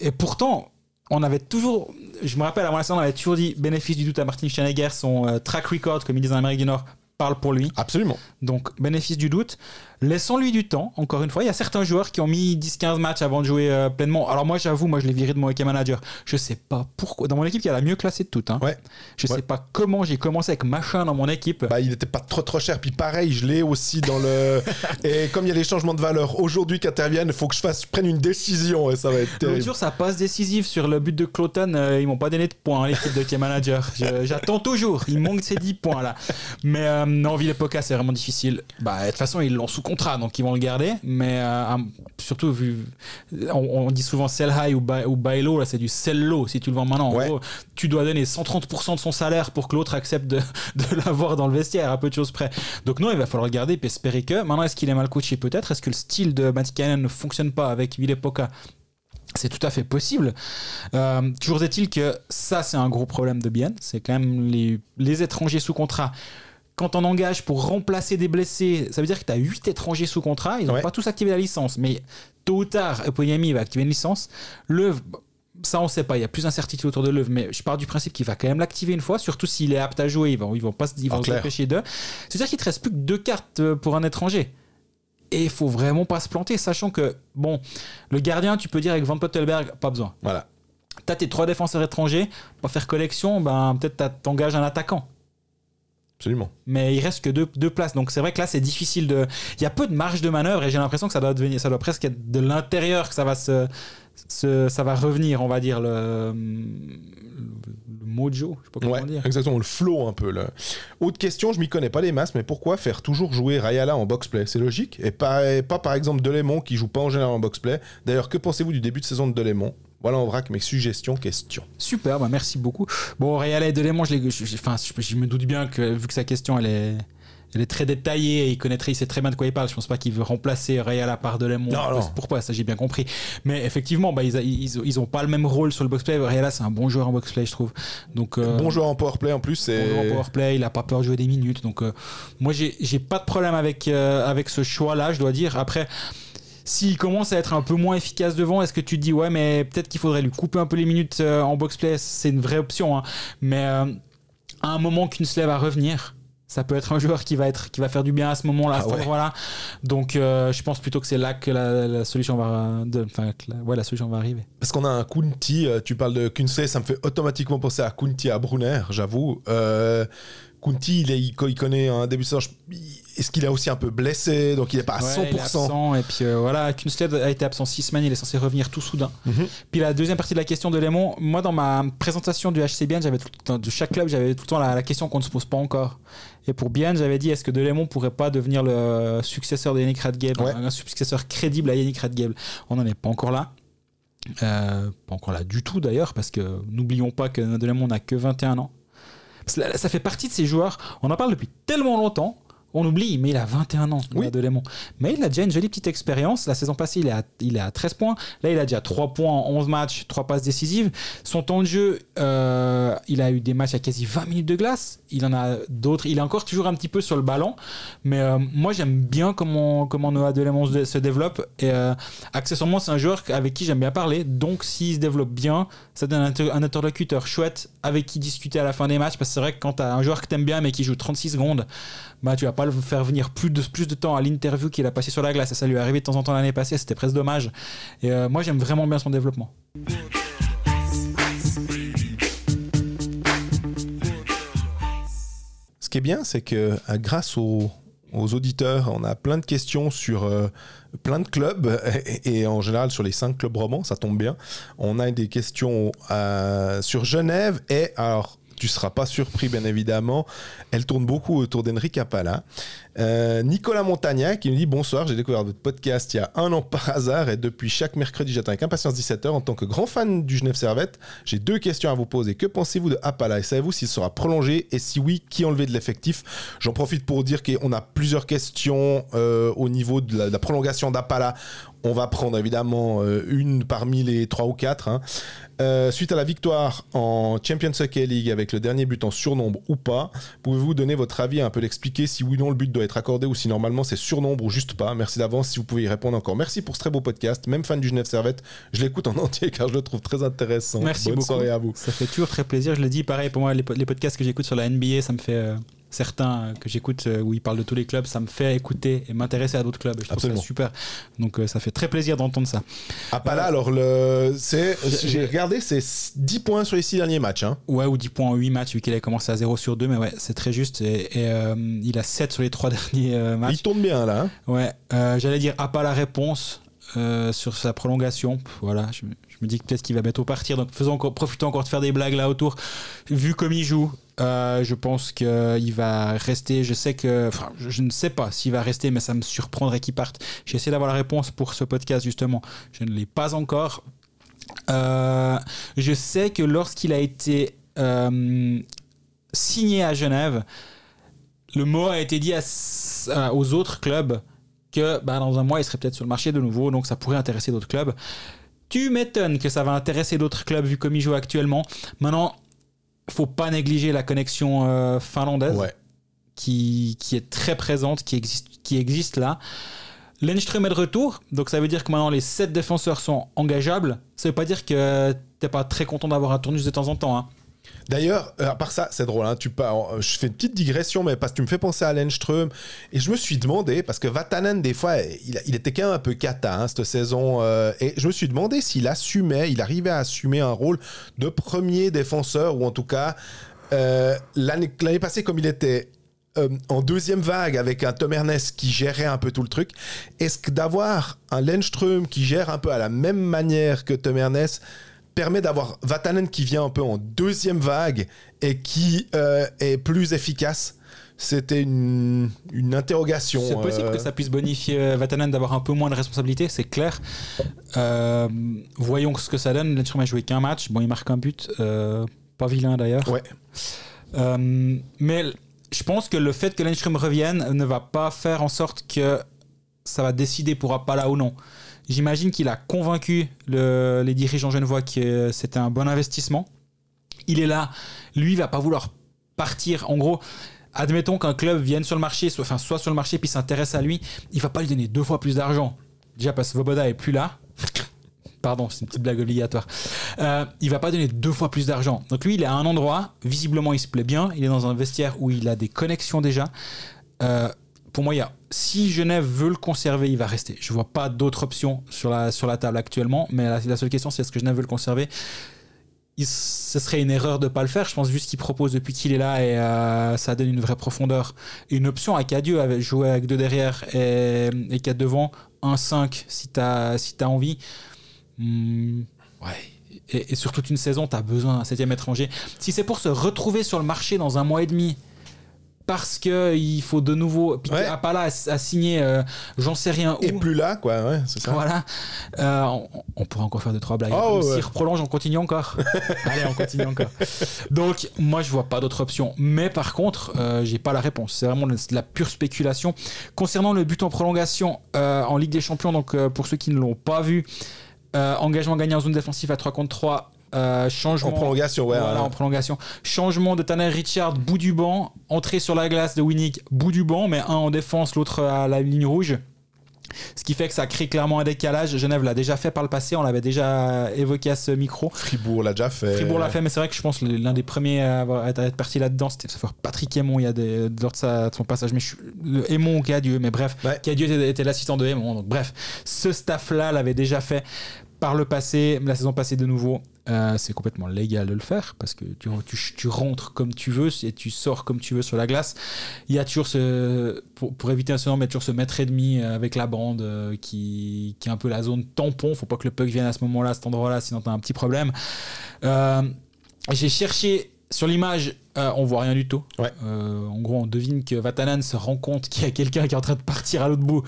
Et pourtant, on avait toujours. Je me rappelle, à mon instant, on avait toujours dit bénéfice du doute à Martin Schneider. Son euh, track record, comme ils disent en Amérique du Nord, parle pour lui. Absolument. Donc, bénéfice du doute. Laissons-lui du temps, encore une fois. Il y a certains joueurs qui ont mis 10-15 matchs avant de jouer euh, pleinement. Alors, moi, j'avoue, moi, je l'ai viré de mon hockey manager. Je sais pas pourquoi. Dans mon équipe, il y a la mieux classée de toutes. Hein. Ouais. Je sais Ouais. pas comment j'ai commencé avec machin dans mon équipe. Bah, il n'était pas trop trop cher. Puis pareil, je l'ai aussi dans le. et comme il y a les changements de valeur aujourd'hui qui interviennent, il faut que je fasse, je prenne une décision et ça va être terrible. jour, ça passe décisive sur le but de Cloton. euh, ils m'ont pas donné de points, hein, l'équipe de Key Manager. J'attends toujours. Il manque ces 10 points là. Mais euh, non, Villepoca, c'est vraiment difficile. Bah, de toute façon, ils l'ont sous contrat, donc ils vont le garder. Mais euh, surtout, vu. On, on dit souvent sell high ou buy, ou buy low. Là, c'est du sell low si tu le vends maintenant. En Ouais. gros, tu dois donner 130% de son salaire pour que l'autre accepte de, de l'avoir dans le vestiaire, à peu de choses près. Donc, non, il va falloir le garder et espérer que. Maintenant, est-ce qu'il est mal coaché Peut-être? Est-ce que le style de Matikainen ne fonctionne pas avec Villepoca c'est tout à fait possible. Euh, toujours est-il que ça, c'est un gros problème de Bienne. C'est quand même les, les étrangers sous contrat. Quand on engage pour remplacer des blessés, ça veut dire que tu as 8 étrangers sous contrat. Ils n'ont Ouais. pas tous activé la licence. Mais tôt ou tard, Epoyami va activer une licence. Le ça, on sait pas. Il y a plus d'incertitude autour de l'œuvre, mais je pars du principe qu'il va quand même l'activer une fois, surtout s'il est apte à jouer. Ils vont, ils vont pas ils Ah, vont se clair. dépêcher d'eux. C'est-à-dire qu'il te reste plus que deux cartes euh, pour un étranger. Et il faut vraiment pas se planter, sachant que, bon, le gardien, tu peux dire avec Van Pottelberg, pas besoin. Voilà. T'as tes trois défenseurs étrangers, pour faire collection, ben, peut-être t'as- t'engages un attaquant. Absolument. Mais il reste que deux, deux places. Donc c'est vrai que là, c'est difficile de. Il y a peu de marge de manœuvre et j'ai l'impression que ça doit, devenir, ça doit presque être de l'intérieur que ça va se, se- ça va revenir, on va dire, le, le mojo, je sais pas comment Ouais, dire. exactement, le flow un peu. Là. Autre question, je m'y connais pas les masses, mais pourquoi faire toujours jouer Rayala en box-play C'est logique Et pas, et pas par exemple Delémont qui joue pas en général en box-play. D'ailleurs, que pensez-vous du début de saison de Delémont Voilà en vrac mes suggestions, questions. Super, bah merci beaucoup. Bon, Réal et Delémont, je, je- enfin, je, me doute bien que vu que sa question elle est, elle est très détaillée et il connaîtrait, il sait très bien de quoi il parle. Je pense pas qu'il veut remplacer Réal par Delémont. Non, non. Pourquoi Ça, j'ai bien compris. Mais effectivement, bah, ils, ils, ils ont pas le même rôle sur le boxplay. Réal, c'est un bon joueur en boxplay, je trouve. Donc, euh, Bon joueur en powerplay en plus, bon joueur en powerplay, il a pas peur de jouer des minutes. Donc, euh, moi, j'ai pas de problème avec, euh, avec ce choix-là, je dois dire. Après. S'il commence à être un peu moins efficace devant, est-ce que tu te dis ouais mais peut-être qu'il faudrait lui couper un peu les minutes euh, en boxplay C'est une vraie option, hein. mais euh, à un moment qu'une va revenir, ça peut être un joueur qui va être qui va faire du bien à ce moment-là, à Ah ouais. endroit-là. Donc euh, je pense plutôt que c'est là que la, la solution va, de- la, ouais, la solution va arriver. Parce qu'on a un Kunti, tu parles de Kunsley, ça me fait automatiquement penser à Kunti à Brunner, j'avoue. Euh, Kunti, il, est- connaît un début de Est-ce qu'il est aussi un peu blessé Donc il n'est pas à Ouais, il est 100%. absent, et puis euh, voilà, Kunsled a été absent six semaines, il est censé revenir tout soudain. Mhm. Puis la deuxième partie de la question de Lémon, moi dans ma présentation du HC Bien, j'avais de chaque club, j'avais tout le temps la, la question qu'on ne se pose pas encore. Et pour Bien, j'avais dit est-ce que Delémon pourrait pas devenir le successeur de Yannick Radgeb, Ouais. un successeur crédible à Yannick Radgeb? On n'en est pas encore là. Euh, pas encore là du tout d'ailleurs, parce que n'oublions pas que Delémon n'a que 21 ans. Parce que là, ça fait partie de ces joueurs, on en parle depuis tellement longtemps, on oublie, mais il a 21 ans, Oui. Delémon. Mais il a déjà une jolie petite expérience. La saison passée, il est, à, il est à 13 points. Là, il a déjà 3 points en 11 matchs, 3 passes décisives. Son temps de jeu, euh, il a eu des matchs à quasi 20 minutes de glace. Il en a d'autres. Il est encore toujours un petit peu sur le ballon. Mais euh, moi, j'aime bien comment, comment Noah Delémon se, se développe. Et euh, accessoirement, c'est un joueur avec qui j'aime bien parler. Donc, s'il se développe bien, ça donne un, un interlocuteur chouette avec qui discuter à la fin des matchs. Parce que c'est vrai que quand tu as un joueur que t'aimes bien mais qui joue 36 secondes, bah, tu vas pas le faire venir plus de, plus de temps à l'interview qu'il a passé sur la glace. Ça lui est arrivé de temps en temps l'année passée. C'était presque dommage. Et euh, moi, j'aime vraiment bien son développement. Ce qui est bien, c'est que euh, grâce aux, aux auditeurs, on a plein de questions sur euh, plein de clubs et, en général sur les cinq clubs romans, ça tombe bien. On a des questions sur Genève et alors. Tu seras pas surpris, bien évidemment. Elle tourne beaucoup autour d'Henrik Appala. Euh, Nicolas Montagnac qui nous dit Bonsoir, j'ai découvert votre podcast il y a un an par hasard et depuis chaque mercredi, j'attends avec impatience 17h. En tant que grand fan du Genève Servette, j'ai deux questions à vous poser. Que pensez-vous de Appala et savez-vous s'il sera prolongé Et si oui, qui enlevé de l'effectif? J'en profite pour dire qu'on a plusieurs questions euh, au niveau de la, prolongation d'Appala. On va prendre évidemment euh, une parmi les trois ou quatre. hein. Euh, suite à la victoire en Champions Hockey League avec le dernier but en surnombre ou pas, pouvez-vous donner votre avis et un peu l'expliquer si oui ou non le but doit être accordé ou si normalement c'est surnombre ou juste pas? Merci d'avance si vous pouvez y répondre encore. Merci pour ce très beau podcast. Même fan du Genève Servette, je l'écoute en entier car je le trouve très intéressant. Merci Bonne beaucoup. soirée à vous. Ça fait toujours très plaisir. Je le dis, pareil, pour moi, les, po- les podcasts que j'écoute sur la NBA, ça me fait. euh, certains euh, que j'écoute euh, où ils parlent de tous les clubs, ça me fait écouter et m'intéresser à d'autres clubs. Et je trouve Absolument. ça super. Donc euh, ça fait très plaisir d'entendre ça. Appala, alors le, c'est, j'ai regardé, c'est 10 points sur les 6 derniers matchs. hein. Ouais, ou 10 points en 8 matchs, vu qu'il a commencé à 0 sur 2, mais ouais, c'est très juste. Et, et, euh, il a 7 sur les 3 derniers euh, matchs. Il tourne bien là. hein. Ouais, euh, j'allais dire à pas la réponse euh, sur sa prolongation. Voilà, je, me- je me dis que peut-être qu'il va bientôt partir, donc faisons encore, profitons encore de faire des blagues là autour. Vu comme il joue, euh, je pense qu'il va rester. Je sais que, enfin, je, ne sais pas s'il va rester, mais ça me surprendrait qu'il parte. J'ai essayé d'avoir la réponse pour ce podcast justement. Je ne l'ai pas encore. Euh, je sais que lorsqu'il a été euh, signé à Genève, le mot a été dit aux autres clubs que bah, dans un mois, il serait peut-être sur le marché de nouveau, donc ça pourrait intéresser d'autres clubs. Tu m'étonnes que ça va intéresser d'autres clubs vu comme il joue actuellement. Maintenant, faut pas négliger la connexion euh, finlandaise Ouais. qui, qui est très présente, qui existe, qui existe là. Lenström est de retour, donc ça veut dire que maintenant les 7 défenseurs sont engageables. Ça veut pas dire que t'es pas très content d'avoir un tournus de temps en temps. hein. D'ailleurs, euh, à part ça, c'est drôle, hein, tu pars, je fais une petite digression, mais parce que tu me fais penser à Lenström, et je me suis demandé, parce que Vatanen, des fois, il, était quand même un peu cata hein, cette saison, euh, et je me suis demandé s'il assumait, il arrivait à assumer un rôle de premier défenseur, ou en tout cas, euh, l'année passée, comme il était euh, en deuxième vague avec un Tom Ernest qui gérait un peu tout le truc, est-ce que d'avoir un Lenström qui gère un peu à la même manière que Tom Ernest permet d'avoir Vatanen qui vient un peu en deuxième vague et qui euh, est plus efficace. C'était une, une interrogation. C'est possible euh, que ça puisse bonifier euh, Vatanen d'avoir un peu moins de responsabilité, c'est clair. Euh, voyons ce que ça donne. Lindstrom a joué qu'un match. Bon, il marque un but, euh, pas vilain d'ailleurs. Ouais. Mais je pense que le fait que Lindström revienne ne va pas faire en sorte que ça va décider pour Appala ou non. J'imagine qu'il a convaincu le- les dirigeants genevois que c'était un bon investissement. Il est là, lui il va pas vouloir partir. En gros, admettons qu'un club vienne sur le marché, soit, enfin, soit sur le marché puis s'intéresse à lui, il va pas lui donner deux fois plus d'argent. Déjà parce que Voboda est plus là. Pardon, c'est une petite blague obligatoire. Euh, il va pas donner deux fois plus d'argent. Donc lui, il est à un endroit, visiblement, il se plaît bien. Il est dans un vestiaire où il a des connexions déjà. Euh, pour moi, il y a, si Genève veut le conserver, il va rester. Je vois pas d'autres options sur la, sur la table actuellement. Mais la, seule question, c'est est-ce que Genève veut le conserver? Ce serait une erreur de pas le faire. Je pense juste qu'il propose depuis qu'il est là et euh, ça donne une vraie profondeur. Une option à Cadieux, avec jouer avec deux derrière et, et quatre devant, 1-5 si tu as, si envie. Hmm, ouais. Et, et sur toute une saison, tu as besoin d'un septième étranger. Si c'est pour se retrouver sur le marché dans un mois et demi, parce que il faut de nouveau. Puis Ouais. Appala a, a signé, euh, j'en sais rien où. Et plus là, quoi, ouais, c'est ça. Voilà. Euh, on, on pourrait encore faire deux trois blagues. Ouais, S'il ouais. reprolonge, on continue encore. Allez, on continue encore. Donc, moi, je vois pas d'autre option. Mais par contre, euh, j'ai pas la réponse. C'est vraiment de la pure spéculation. Concernant le but en prolongation en Ligue des Champions, donc pour ceux qui ne l'ont pas vu, engagement gagné en zone défensive à 3 contre 3. Euh, changement En prolongation, ouais. voilà, en prolongation. Changement de Tanner Richard, bout du banc. Entrée sur la glace de Winnick, bout du banc, mais un en défense, l'autre à la ligne rouge. Ce qui fait que ça crée clairement un décalage. Genève l'a déjà fait par le passé, on l'avait déjà évoqué à ce micro. Fribourg l'a déjà fait. Fribourg l'a fait, mais c'est vrai que je pense que l'un des premiers à être parti là-dedans, c'était Patrick Aymon il y a des, lors de, sa- de son passage. Mais je, le Aymon ou Cadieux, mais bref, Ouais. Cadieux était, était l'assistant de Aymon. Donc bref, ce staff-là l'avait déjà fait par le passé, la saison passée de nouveau. Euh, c'est complètement légal de le faire parce que tu, tu, tu rentres comme tu veux et tu sors comme tu veux sur la glace. Il y a toujours ce, pour, pour éviter un incident, mais toujours ce mètre et demi euh, avec la bande euh, qui, qui est un peu la zone tampon. Faut pas que le puck vienne à ce moment-là, à cet endroit-là, sinon tu as un petit problème. Euh, J'ai cherché sur l'image, euh, on voit rien du tout. Ouais. Euh, en gros, on devine que Vatanen se rend compte qu'il y a quelqu'un qui est en train de partir à l'autre bout.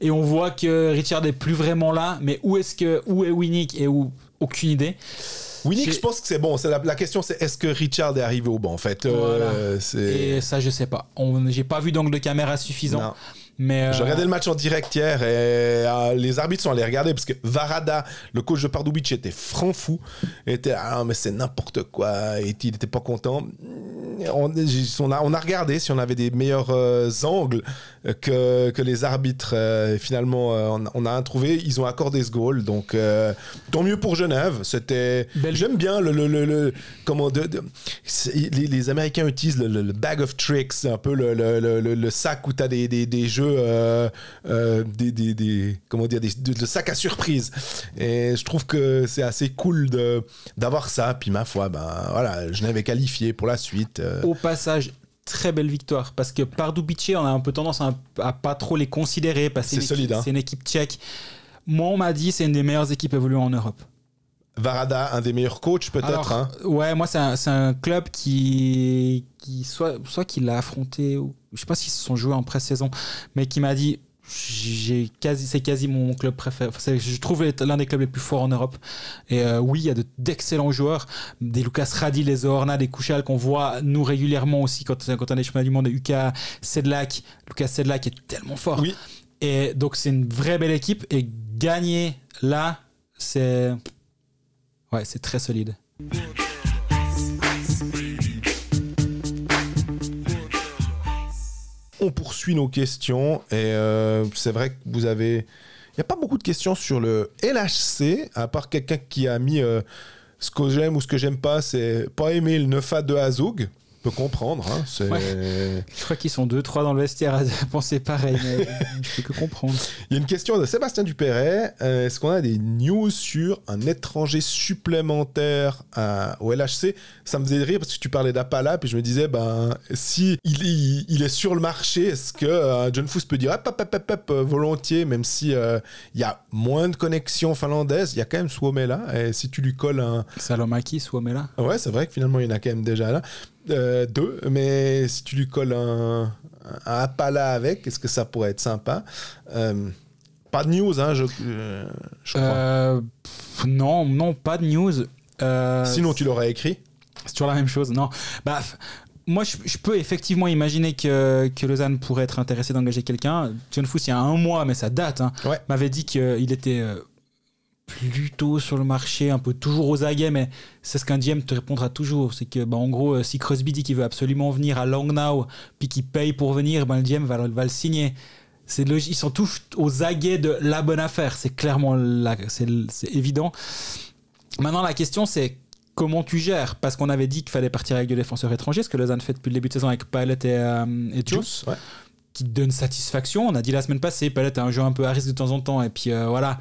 Et on voit que Richard n'est plus vraiment là. Mais où est-ce que où est Winnick et où Aucune idée. Winnick, je pense que c'est bon. C'est la, la question, c'est est-ce que Richard est arrivé au banc, en fait? Euh, Et ça, je sais pas. On- J'ai pas vu d'angle de caméra suffisant. Non. Mais J'ai euh, regardé le match en direct hier et euh, les arbitres sont allés regarder parce que Varada, le coach de Pardubic, était franc fou. Était ah mais c'est n'importe quoi et il était pas content. On, a, on a regardé si on avait des meilleurs euh, angles que, que les arbitres. euh, finalement, euh, on, on a un trouvé. Ils ont accordé ce goal. Donc, euh, tant mieux pour Genève. C'était. J'aime bien le. le, le- le- comment de, les, les Américains utilisent le, le- le bag of tricks. Un peu le, le- le- le- le sac où tu as des, des, des jeux. des, comment dire de sac à surprise. Et je trouve que c'est assez cool d'avoir ça. Puis ma foi, ben voilà, Genève est qualifié pour la suite. au passage, très belle victoire. Parce que Pardubice, on a un peu tendance à, à pas trop les considérer. Parce que C'est une équipe- solide, hein. C'est une équipe tchèque. Moi, on m'a dit c'est une des meilleures équipes évoluant en Europe. Varada, un des meilleurs coachs peut-être. Hein. Ouais, moi, c'est un, un club qui, qui soit, soit qu'il l'a affronté, ou, je sais pas s'ils se sont joués en pré-saison, mais qui m'a dit j'ai quasi, c'est quasi mon club préféré. Enfin, je trouve l'un des clubs les plus forts en Europe. Et euh, oui, il y a de- d'excellents joueurs, des Lucas Radi, les Zorna, des Kouchal qu'on voit nous régulièrement aussi quand, quand on est championnat du monde, UK Sedlak. Lucas Sedlak est tellement fort. Oui. Et donc, c'est une vraie belle équipe. Et gagner là, c'est. Ouais, c'est très solide. On poursuit nos questions et euh, c'est vrai que vous avez. Il n'y a pas beaucoup de questions sur le LHC, à part quelqu'un qui a mis euh, ce que j'aime ou ce que j'aime pas, c'est pas aimer le 9 à 2 peux comprendre. hein, c'est- Je crois qu'ils sont deux, trois dans le vestiaire à penser pareil, mais je peux que comprendre. Il y a une question de Sébastien Dupéret. Euh, Est-ce qu'on a des news sur un étranger supplémentaire à- au LHC Ça me faisait rire parce que tu parlais d'Apala, puis je me disais, ben, si il, est sur le marché, est-ce que euh, John Foos peut dire hop, hop, hop, hop, hop, euh, volontiers, même si euh, il y a moins de connexions finlandaises, il y a quand même Suomela, et si tu lui colles un, Salomaki, Suomela. Ouais, c'est vrai que finalement, il y en a quand même déjà là. Euh, deux, mais si tu lui colles un, un Apala avec, est-ce que ça pourrait être sympa? Euh, Pas de news, hein, je, euh, je crois. Euh, pff, non, non, pas de news. Sinon, tu l'aurais écrit. C'est toujours la même chose. Non. Bah, moi, je, je peux effectivement imaginer que, que Lausanne pourrait être intéressé d'engager quelqu'un. John Fuss, il y a un mois, mais ça date, hein, Ouais. m'avait dit qu'il était plutôt sur le marché, un peu toujours aux aguets, mais c'est ce qu'un GM te répondra toujours. C'est que, bah, en gros, euh, si Crosby dit qu'il veut absolument venir à Langnau, puis qu'il paye pour venir, ben, le GM va, va le signer. C'est logique. Ils sont tous aux aguets de la bonne affaire. C'est clairement la- c'est évident. Maintenant, la question, c'est comment tu gères? Parce qu'on avait dit qu'il fallait partir avec deux défenseurs étrangers, ce que Lausanne fait depuis le début de saison avec Pallet et, euh, et Juice, Ouais. qui donne satisfaction. On a dit la semaine passée, Pallet a un jeu un peu à risque de temps en temps, et puis euh, voilà.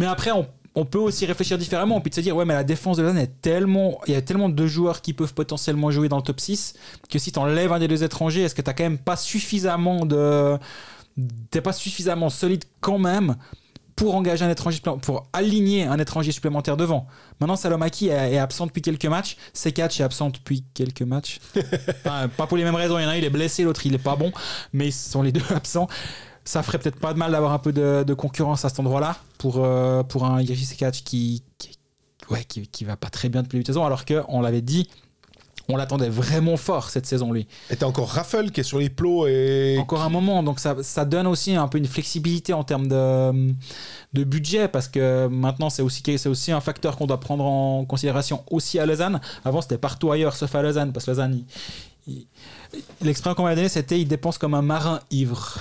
Mais après, on, on peut aussi réfléchir différemment. On peut se dire, ouais, mais la défense de Lausanne est tellement. Il y a tellement de joueurs qui peuvent potentiellement jouer dans le top 6 que si tu enlèves un des deux étrangers, est-ce que tu quand même pas suffisamment de. T'es pas suffisamment solide quand même pour engager un étranger pour aligner un étranger supplémentaire devant? Maintenant, Salomaki est, est absent depuis quelques matchs. Sekatch est absent depuis quelques matchs. Enfin, pas pour les mêmes raisons. Il y en a un, il est blessé, l'autre, il est pas bon. Mais ils sont les deux absents. Ça ferait peut-être pas de mal d'avoir un peu de, de concurrence à cet endroit-là pour, euh, pour un Yerzy Sekatch qui, qui, ouais, qui, qui va pas très bien depuis le saison. Alors qu'on l'avait dit, on l'attendait vraiment fort cette saison, lui. Et t'as encore Raffle qui est sur les plots et. Encore un moment, donc ça, ça donne aussi un peu une flexibilité en termes de, de budget, parce que maintenant c'est aussi, c'est aussi un facteur qu'on doit prendre en considération aussi à Lausanne. Avant c'était partout ailleurs sauf à Lausanne, parce que Lausanne, il- il- l'expression qu'on m'a donnée c'était il dépense comme un marin ivre.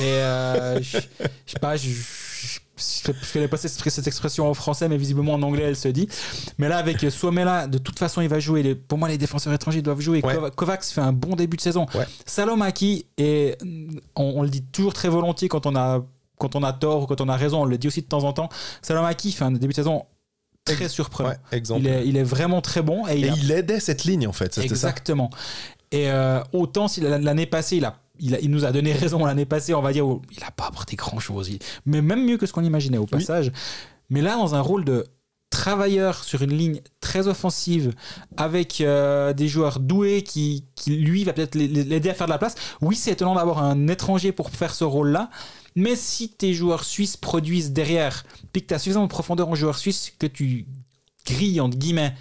Et euh, je je sais pas, je, je, je, je connais pas cette, expression en français, mais visiblement en anglais elle se dit. Mais là avec Suomela, de toute façon il va jouer. Pour moi les défenseurs étrangers doivent jouer. Ouais. Kovacs fait un bon début de saison. Ouais. Salomaki, et on, on le dit toujours très volontiers quand on a quand on a tort ou quand on a raison, on le dit aussi de temps en temps. Salomaki fait un début de saison très surprenant. Ouais. Il est, il est vraiment très bon et il Et a- il aidait cette ligne en fait, ça. Et euh, autant si la- l'année passée, il a, il, a- il nous a donné raison l'année passée, on va dire, où il n'a pas apporté grand chose. Mais même mieux que ce qu'on imaginait au passage. Mais là, dans un rôle de travailleur sur une ligne très offensive avec euh, des joueurs doués qui, qui, lui va peut-être l'aider à faire de la place. Oui, c'est étonnant d'avoir un étranger pour faire ce rôle-là. Mais si tes joueurs suisses produisent derrière, puis que tu as suffisamment de profondeur en joueurs suisses, que tu grilles, entre guillemets,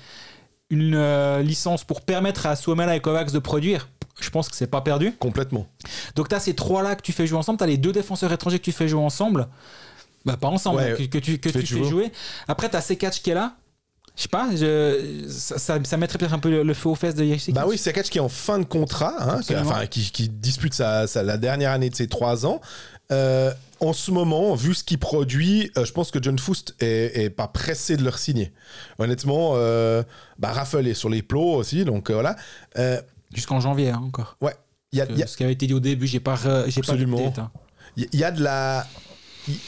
une euh, licence pour permettre à Suomela et Kovacs de produire, je pense que c'est pas perdu. Complètement. Donc tu as ces trois-là que tu fais jouer ensemble, tu as les deux défenseurs étrangers que tu fais jouer ensemble, bah pas ensemble, Ouais, que, que tu, que tu fais tu fais jouer. jouer. Après tu as Sekatch qui est là, je sais pas, je- ça, ça, ça mettrait peut-être un peu le, le feu aux fesses de Yerzy Bah oui, Sekatch qui est en fin de contrat, hein, qui, enfin, qui, qui dispute sa, sa- la dernière année de ses trois ans. Euh, en ce moment, vu ce qu'il produit, euh, je pense que John Foust est, est pas pressé de le signer. Honnêtement, euh, bah, Raffle est sur les plots aussi, donc euh, voilà. Euh, Jusqu'en janvier hein, encore. ouais, il y a, il y a- Ce qui avait été dit au début, j'ai pas, pas Absolument. hein. il y a de la.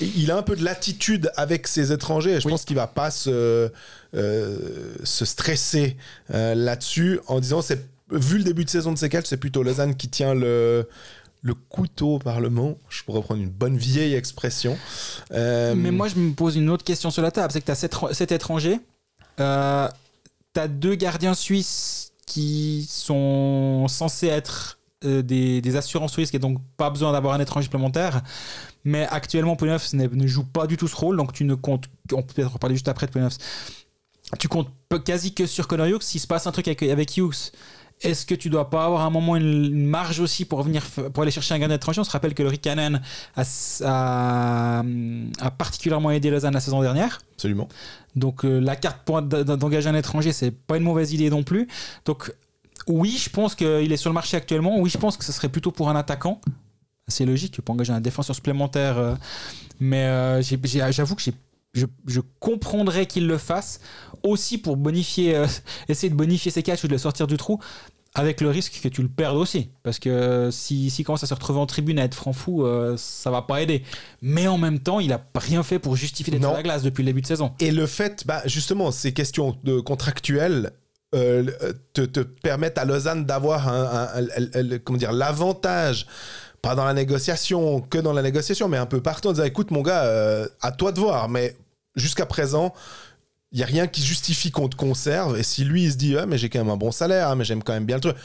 Il, a un peu de l'attitude avec ses étrangers et je Oui. pense qu'il va pas se, euh, se stresser euh, là-dessus en disant c'est vu le début de saison de Sekatch, c'est plutôt Lausanne qui tient le, le couteau au Parlement. Je pourrais prendre une bonne vieille expression. Euh, Mais moi, je me pose une autre question sur la table. C'est que tu as sept, sept étrangers. Euh, tu as deux gardiens suisses qui sont censés être euh, des, assurances risques et donc pas besoin d'avoir un étranger supplémentaire. Mais actuellement, Pouneuf ne, ne joue pas du tout ce rôle. Donc tu ne comptes. On peut peut-être en parler juste après de. Tu comptes quasi que sur Connor Hughes. S'il se passe un truc avec Hughes, est-ce que tu dois pas avoir à un moment une, marge aussi pour venir pour aller chercher un gardien étranger On se rappelle que le Rikanen a, a- a particulièrement aidé Lausanne la saison dernière. absolument. Donc euh, la carte pour d'engager un étranger, c'est pas une mauvaise idée non plus. Donc oui, je pense qu'il est sur le marché actuellement. Oui, je pense que ce serait plutôt pour un attaquant. C'est logique, tu peux engager un défenseur supplémentaire. euh, mais euh, j'avoue que j'ai- je, je comprendrais qu'il le fasse aussi pour bonifier, euh, essayer de bonifier ses catchs ou de le sortir du trou. avec le risque que tu le perdes aussi. Parce que s'il si, commence à se retrouver en tribune à être franc fou, euh, ça va pas aider. Mais en même temps, il a rien fait pour justifier d'être sur la glace depuis le début de saison. Et le fait, bah, justement, ces questions de contractuelles euh, te, te permettent à Lausanne d'avoir un, un- un- un- comment dire l'avantage, pas dans la négociation, que dans la négociation, mais un peu partout en disant écoute mon gars, euh, à toi de voir, mais jusqu'à présent. Il n'y a rien qui justifie qu'on te conserve. Et si lui, il se dit, mais j'ai quand même un bon salaire, mais j'aime quand même bien le truc.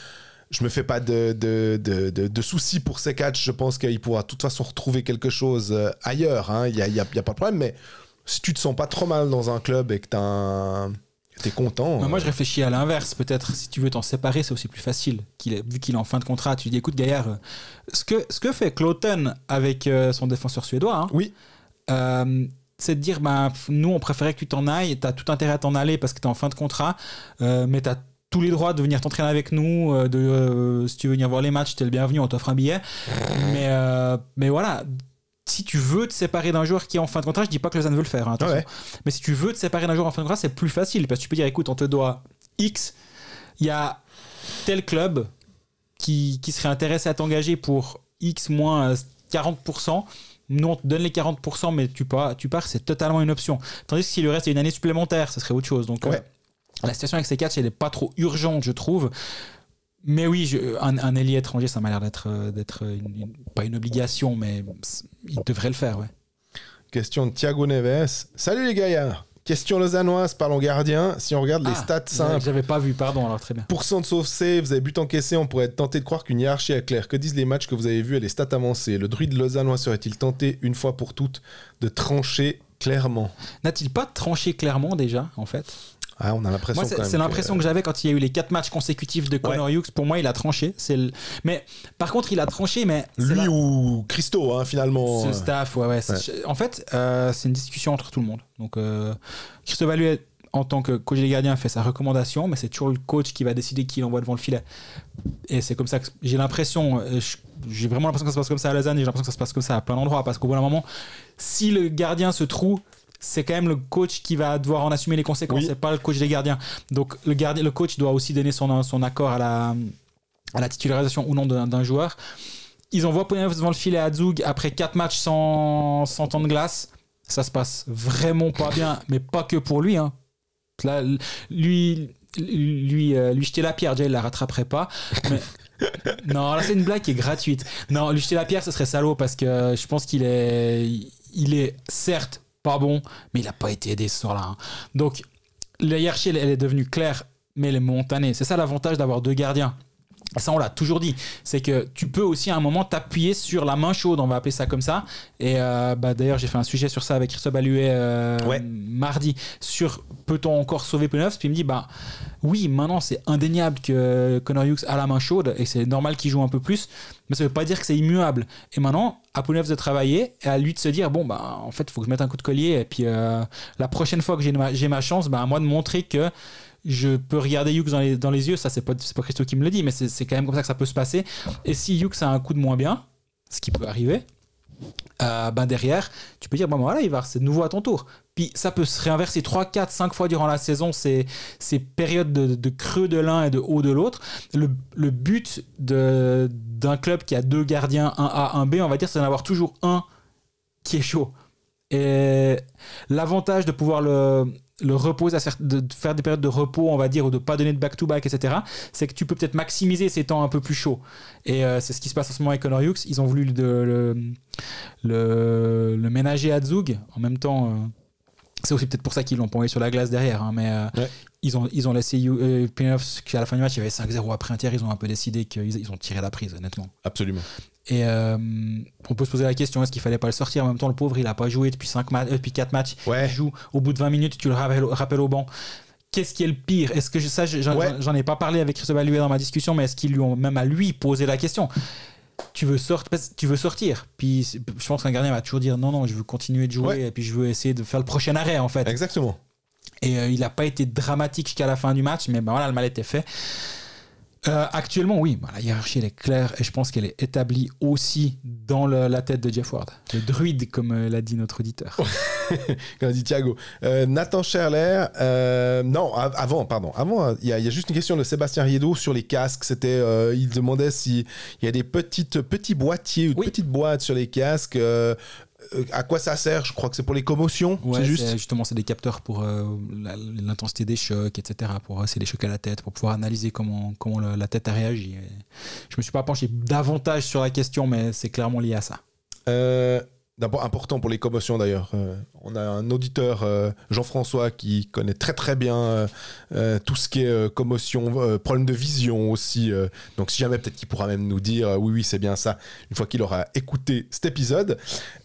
Je me fais pas de, de, soucis pour ces catchs. Je pense qu'il pourra de toute façon retrouver quelque chose euh, ailleurs. hein. Il n'y a, pas de problème. Mais si tu te sens pas trop mal dans un club et que tu content. Mais moi, euh, je réfléchis à l'inverse. Peut-être, si tu veux t'en séparer, c'est aussi plus facile. Qu'il est, vu qu'il est en fin de contrat, tu dis, écoute, Gaillard, euh, ce que, ce que fait Cloten avec euh, son défenseur suédois, hein, Oui. euh, c'est de dire, ben, nous, on préférait que tu t'en ailles, tu as tout intérêt à t'en aller parce que tu es en fin de contrat, euh, mais tu as tous les droits de venir t'entraîner avec nous, euh, de, euh, si tu veux venir voir les matchs, tu es le bienvenu, on t'offre un billet. Mais, euh, mais voilà, si tu veux te séparer d'un joueur qui est en fin de contrat, je dis pas que Lausanne veut le faire, hein. Ouais. mais si tu veux te séparer d'un joueur en fin de contrat, c'est plus facile parce que tu peux dire, écoute, on te doit X, il y a tel club qui, qui serait intéressé à t'engager pour X moins euh, 40%. Nous, on te donne les 40%, mais tu pars, tu pars c'est totalement une option. Tandis que si le reste est une année supplémentaire, ça serait autre chose. Donc, Ouais. euh, la situation avec ces catchs, elle n'est pas trop urgente, je trouve. Mais oui, je- un, un ailier étranger, ça m'a l'air d'être, euh, d'être une- une- pas une obligation, mais il devrait le faire, ouais. Question de Thiago Neves. Salut les gaillards. Question lausannoise, parlons gardien. Si on regarde les Ah, stats simples, J'avais pas vu, pardon, alors très bien. Pourcent de sauve vous avez but encaissé, on pourrait être tenté de croire qu'une hiérarchie est claire. Que disent les matchs que vous avez vus et les stats avancées? Le druide lausannois serait-il tenté, une fois pour toutes, de trancher clairement? N'a-t-il pas tranché clairement déjà, en fait? Ah, on a l'impression c'est l'impression que, j'avais quand il y a eu les quatre matchs consécutifs de Connor Hughes. Pour moi, il a tranché. C'est le... Mais par contre, il a tranché, mais Lui la- ou Christo, hein, finalement. c'est le euh, staff, ouais, En fait, euh, c'est une discussion entre tout le monde. Donc, euh, Christophe Alluet, en tant que coach des gardiens, fait sa recommandation, mais c'est toujours le coach qui va décider qui l'envoie devant le filet. Et c'est comme ça que j'ai l'impression, euh, j'ai vraiment l'impression que ça se passe comme ça à Lausanne et j'ai l'impression que ça se passe comme ça à plein d'endroits. Parce qu'au bout d'un moment, si le gardien se trouve, c'est quand même le coach qui va devoir en assumer les conséquences, Oui. c'est pas le coach des gardiens. Donc le, gardien, le coach doit aussi donner son, son accord à la, à la titularisation ou non d'un joueur. Ils envoient Pounev devant le filet à Zug après 4 matchs sans, sans temps de glace. Ça se passe vraiment pas bien, mais pas que pour lui. hein. Là, lui, lui, euh, lui jeter la pierre, déjà il la rattraperait pas. Mais... non, là c'est une blague qui est gratuite. Non, lui jeter la pierre, ce serait salaud parce que je pense qu'il est, il est certes pas bon, mais il a pas été aidé ce soir-là. hein. Donc la hiérarchie, elle, elle est devenue claire, mais elle est montanée. C'est ça l'avantage d'avoir deux gardiens. Et Ça, on l'a toujours dit. C'est que tu peux aussi à un moment t'appuyer sur la main chaude, on va appeler ça comme ça. Et euh, bah, d'ailleurs, j'ai fait un sujet sur ça avec Christophe Alluet euh, Ouais. mardi sur peut-on encore sauver Peneuf Puis il me dit bah oui, maintenant c'est indéniable que Connor Hughes a la main chaude et c'est normal qu'il joue un peu plus, mais ça veut pas dire que c'est immuable. Et maintenant, à Peneuf de travailler et à lui de se dire bon bah en fait, il faut que je mette un coup de collier et puis euh, la prochaine fois que j'ai ma, chance, bah, à moi de montrer que je peux regarder Hughes dans les, dans les yeux, ça c'est pas, pas Christo qui me le dit, mais c'est quand même comme ça que ça peut se passer. Et si Hughes a un coup de moins bien, ce qui peut arriver, euh, ben derrière, tu peux dire, bon ben voilà, Ivar, c'est nouveau à ton tour. Puis ça peut se réinverser 3, 4, 5 fois durant la saison, ces, ces périodes de, de creux de l'un et de haut de l'autre. Le, le but de- d'un club qui a deux gardiens, un A, un B, on va dire, c'est d'en avoir toujours un qui est chaud. Et l'avantage de pouvoir le, le cer- de faire des périodes de repos, on va dire, ou de pas donner de back-to-back, etc., c'est que tu peux peut-être maximiser ces temps un peu plus chauds. Et euh, c'est ce qui se passe en ce moment avec Connor Hughes. Ils ont voulu le ménager à Zug. En même temps, euh, c'est aussi peut-être pour ça qu'ils l'ont pas envoyé sur la glace derrière. hein, mais euh, Ouais. ils, ont, ils ont laissé euh, Peneuf, qu'à la fin du match, il y avait 5-0 après un tiers. Ils ont un peu décidé qu'ils ils ont tiré la prise, honnêtement. Absolument. Et euh, on peut se poser la question est-ce qu'il fallait pas le sortir? En même temps, le pauvre, il a pas joué depuis, 5 ma- euh, depuis 4 matchs. Ouais. Il joue au bout de 20 minutes, tu le rappelles, rappelles au banc. Qu'est-ce qui est le pire? Est-ce que je, ça, j'en Ouais. j'en ai pas parlé avec Christophe Alluet dans ma discussion, mais est-ce qu'ils lui ont même à lui posé la question? Tu veux, sortir, tu veux sortir. Puis je pense qu'un gardien va toujours dire non, non, je veux continuer de jouer Ouais. et puis je veux essayer de faire le prochain arrêt en fait. Exactement. Et euh, il n'a pas été dramatique jusqu'à la fin du match, mais ben voilà, le mal était fait. Euh, actuellement, oui, ben, la hiérarchie elle est claire et je pense qu'elle est établie aussi dans le- la tête de Jeff Ward. Le druide, comme euh, l'a dit notre auditeur. Comme dit Thiago. Euh, Nathan Scherler, euh, non, av- avant, pardon, avant, il y, a- il y a juste une question de Sébastien Riedo sur les casques. C'était, euh, il demandait s'il y a des petites, petits boîtiers ou Oui. petites boîtes sur les casques. Euh, à quoi ça sert? Je crois que c'est pour les commotions, Ouais, c'est juste. justement, c'est des capteurs pour euh, l'intensité des chocs, etc. Pour euh, c'est des chocs à la tête, pour pouvoir analyser comment, comment le- la tête a réagi. Et je me suis pas penché davantage sur la question, mais c'est clairement lié à ça. Euh, D'abord, important pour les commotions d'ailleurs. On a un auditeur, Jean-François, qui connaît très très bien euh, tout ce qui est euh, commotion, euh, problème de vision aussi. donc si jamais, peut-être qu'il pourra même nous dire oui, oui, c'est bien ça, une fois qu'il aura écouté cet épisode.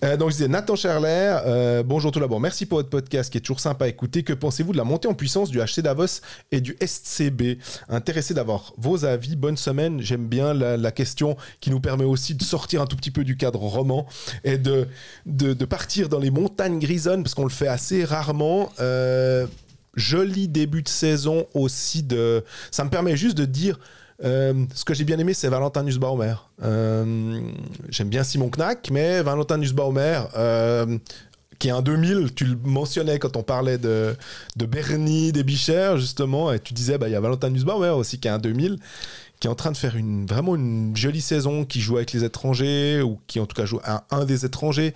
Donc je disais, Nathan Scherler, euh, bonjour tout d'abord, merci pour votre podcast qui est toujours sympa à écouter. Que pensez-vous de la montée en puissance du HC Davos et du SCB Intéressé d'avoir vos avis. Bonne semaine. J'aime bien la, question qui nous permet aussi de sortir un tout petit peu du cadre roman et de, de, partir dans les montagnes grisonnes, parce qu'on le fait assez rarement. Joli début de saison aussi. De... Ça me permet juste de dire. euh, ce que j'ai bien aimé, c'est Valentin Nussbaumer. Euh, J'aime bien Simon Knack, mais Valentin Nussbaumer, euh, qui est un 2000, tu le mentionnais quand on parlait de, de Bernie, des Bichères, justement, et tu disais, bah, il y a Valentin Nussbaumer aussi qui est un 2000 qui est en train de faire une, vraiment une jolie saison, qui joue avec les étrangers, ou qui en tout cas joue à un des étrangers.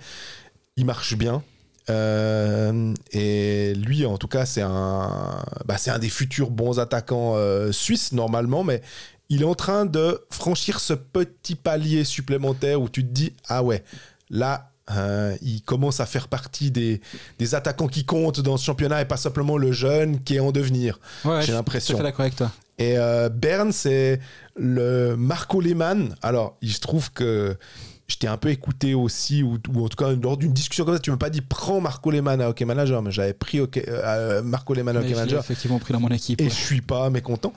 Il marche bien. Euh, et lui, en tout cas, c'est un, bah, c'est un des futurs bons attaquants euh, suisses, normalement, mais il est en train de franchir ce petit palier supplémentaire où tu te dis, ah ouais, là, euh, il commence à faire partie des, des attaquants qui comptent dans ce championnat et pas simplement le jeune qui est en devenir. Ouais, J'ai je suis l'impression. fait d'accord avec toi. Et euh, Bern, c'est le Marco Lehmann. Alors, il se trouve que je t'ai un peu écouté aussi, ou, ou en tout cas, lors d'une discussion comme ça, tu m'as pas dit prends Marco Lehmann à Hockey Manager, mais j'avais pris Hockey- euh, Marco Lehmann à Hockey Manager. effectivement pris dans mon équipe. Et ouais. je suis pas mécontent.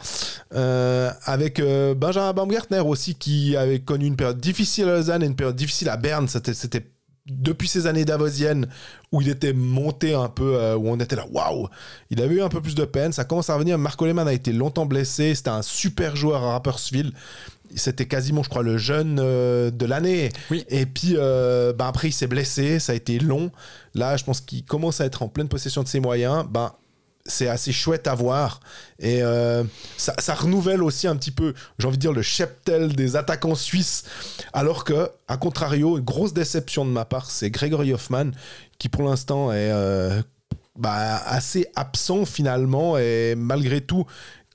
Euh, avec euh, Benjamin Baumgartner aussi, qui avait connu une période difficile à Lausanne et une période difficile à Berne. C'était, c'était depuis ces années davosiennes où il était monté un peu, euh, où on était là, waouh Il avait eu un peu plus de peine. Ça commence à revenir. Marco Lehmann a été longtemps blessé. C'était un super joueur à Rapperswil. C'était quasiment, je crois, le jeune euh, de l'année. Oui. Et puis, euh, ben après, il s'est blessé. Ça a été long. Là, je pense qu'il commence à être en pleine possession de ses moyens. Ben, c'est assez chouette à voir. Et euh, ça, ça renouvelle aussi un petit peu, j'ai envie de dire, le cheptel des attaquants suisses. Alors que, à contrario, une grosse déception de ma part, c'est Gregory Hoffman, qui pour l'instant est bah, assez absent finalement. Et malgré tout,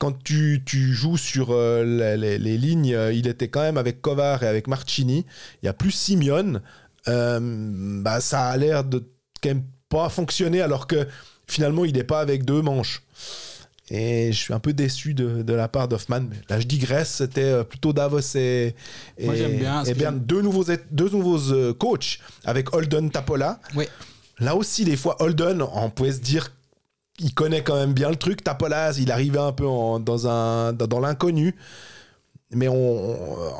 quand tu, tu joues sur euh, les, lignes, euh, il était quand même avec Kovar et avec Marcini. Il y a plus Simeone. Euh, bah, ça a l'air de quand même pas fonctionner alors que finalement il n'est pas avec deux manches. Et je suis un peu déçu de, de la part d'Hoffman. Là, je digresse. C'était plutôt Davos et, et, Moi, bien, et. Deux nouveaux, deux nouveaux coachs avec Holden Tapola. Oui. Là aussi, des fois, Holden, on pouvait se dire il connaît quand même bien le truc. Tapola, il arrivait un peu en- dans, un, dans, dans l'inconnu. Mais on,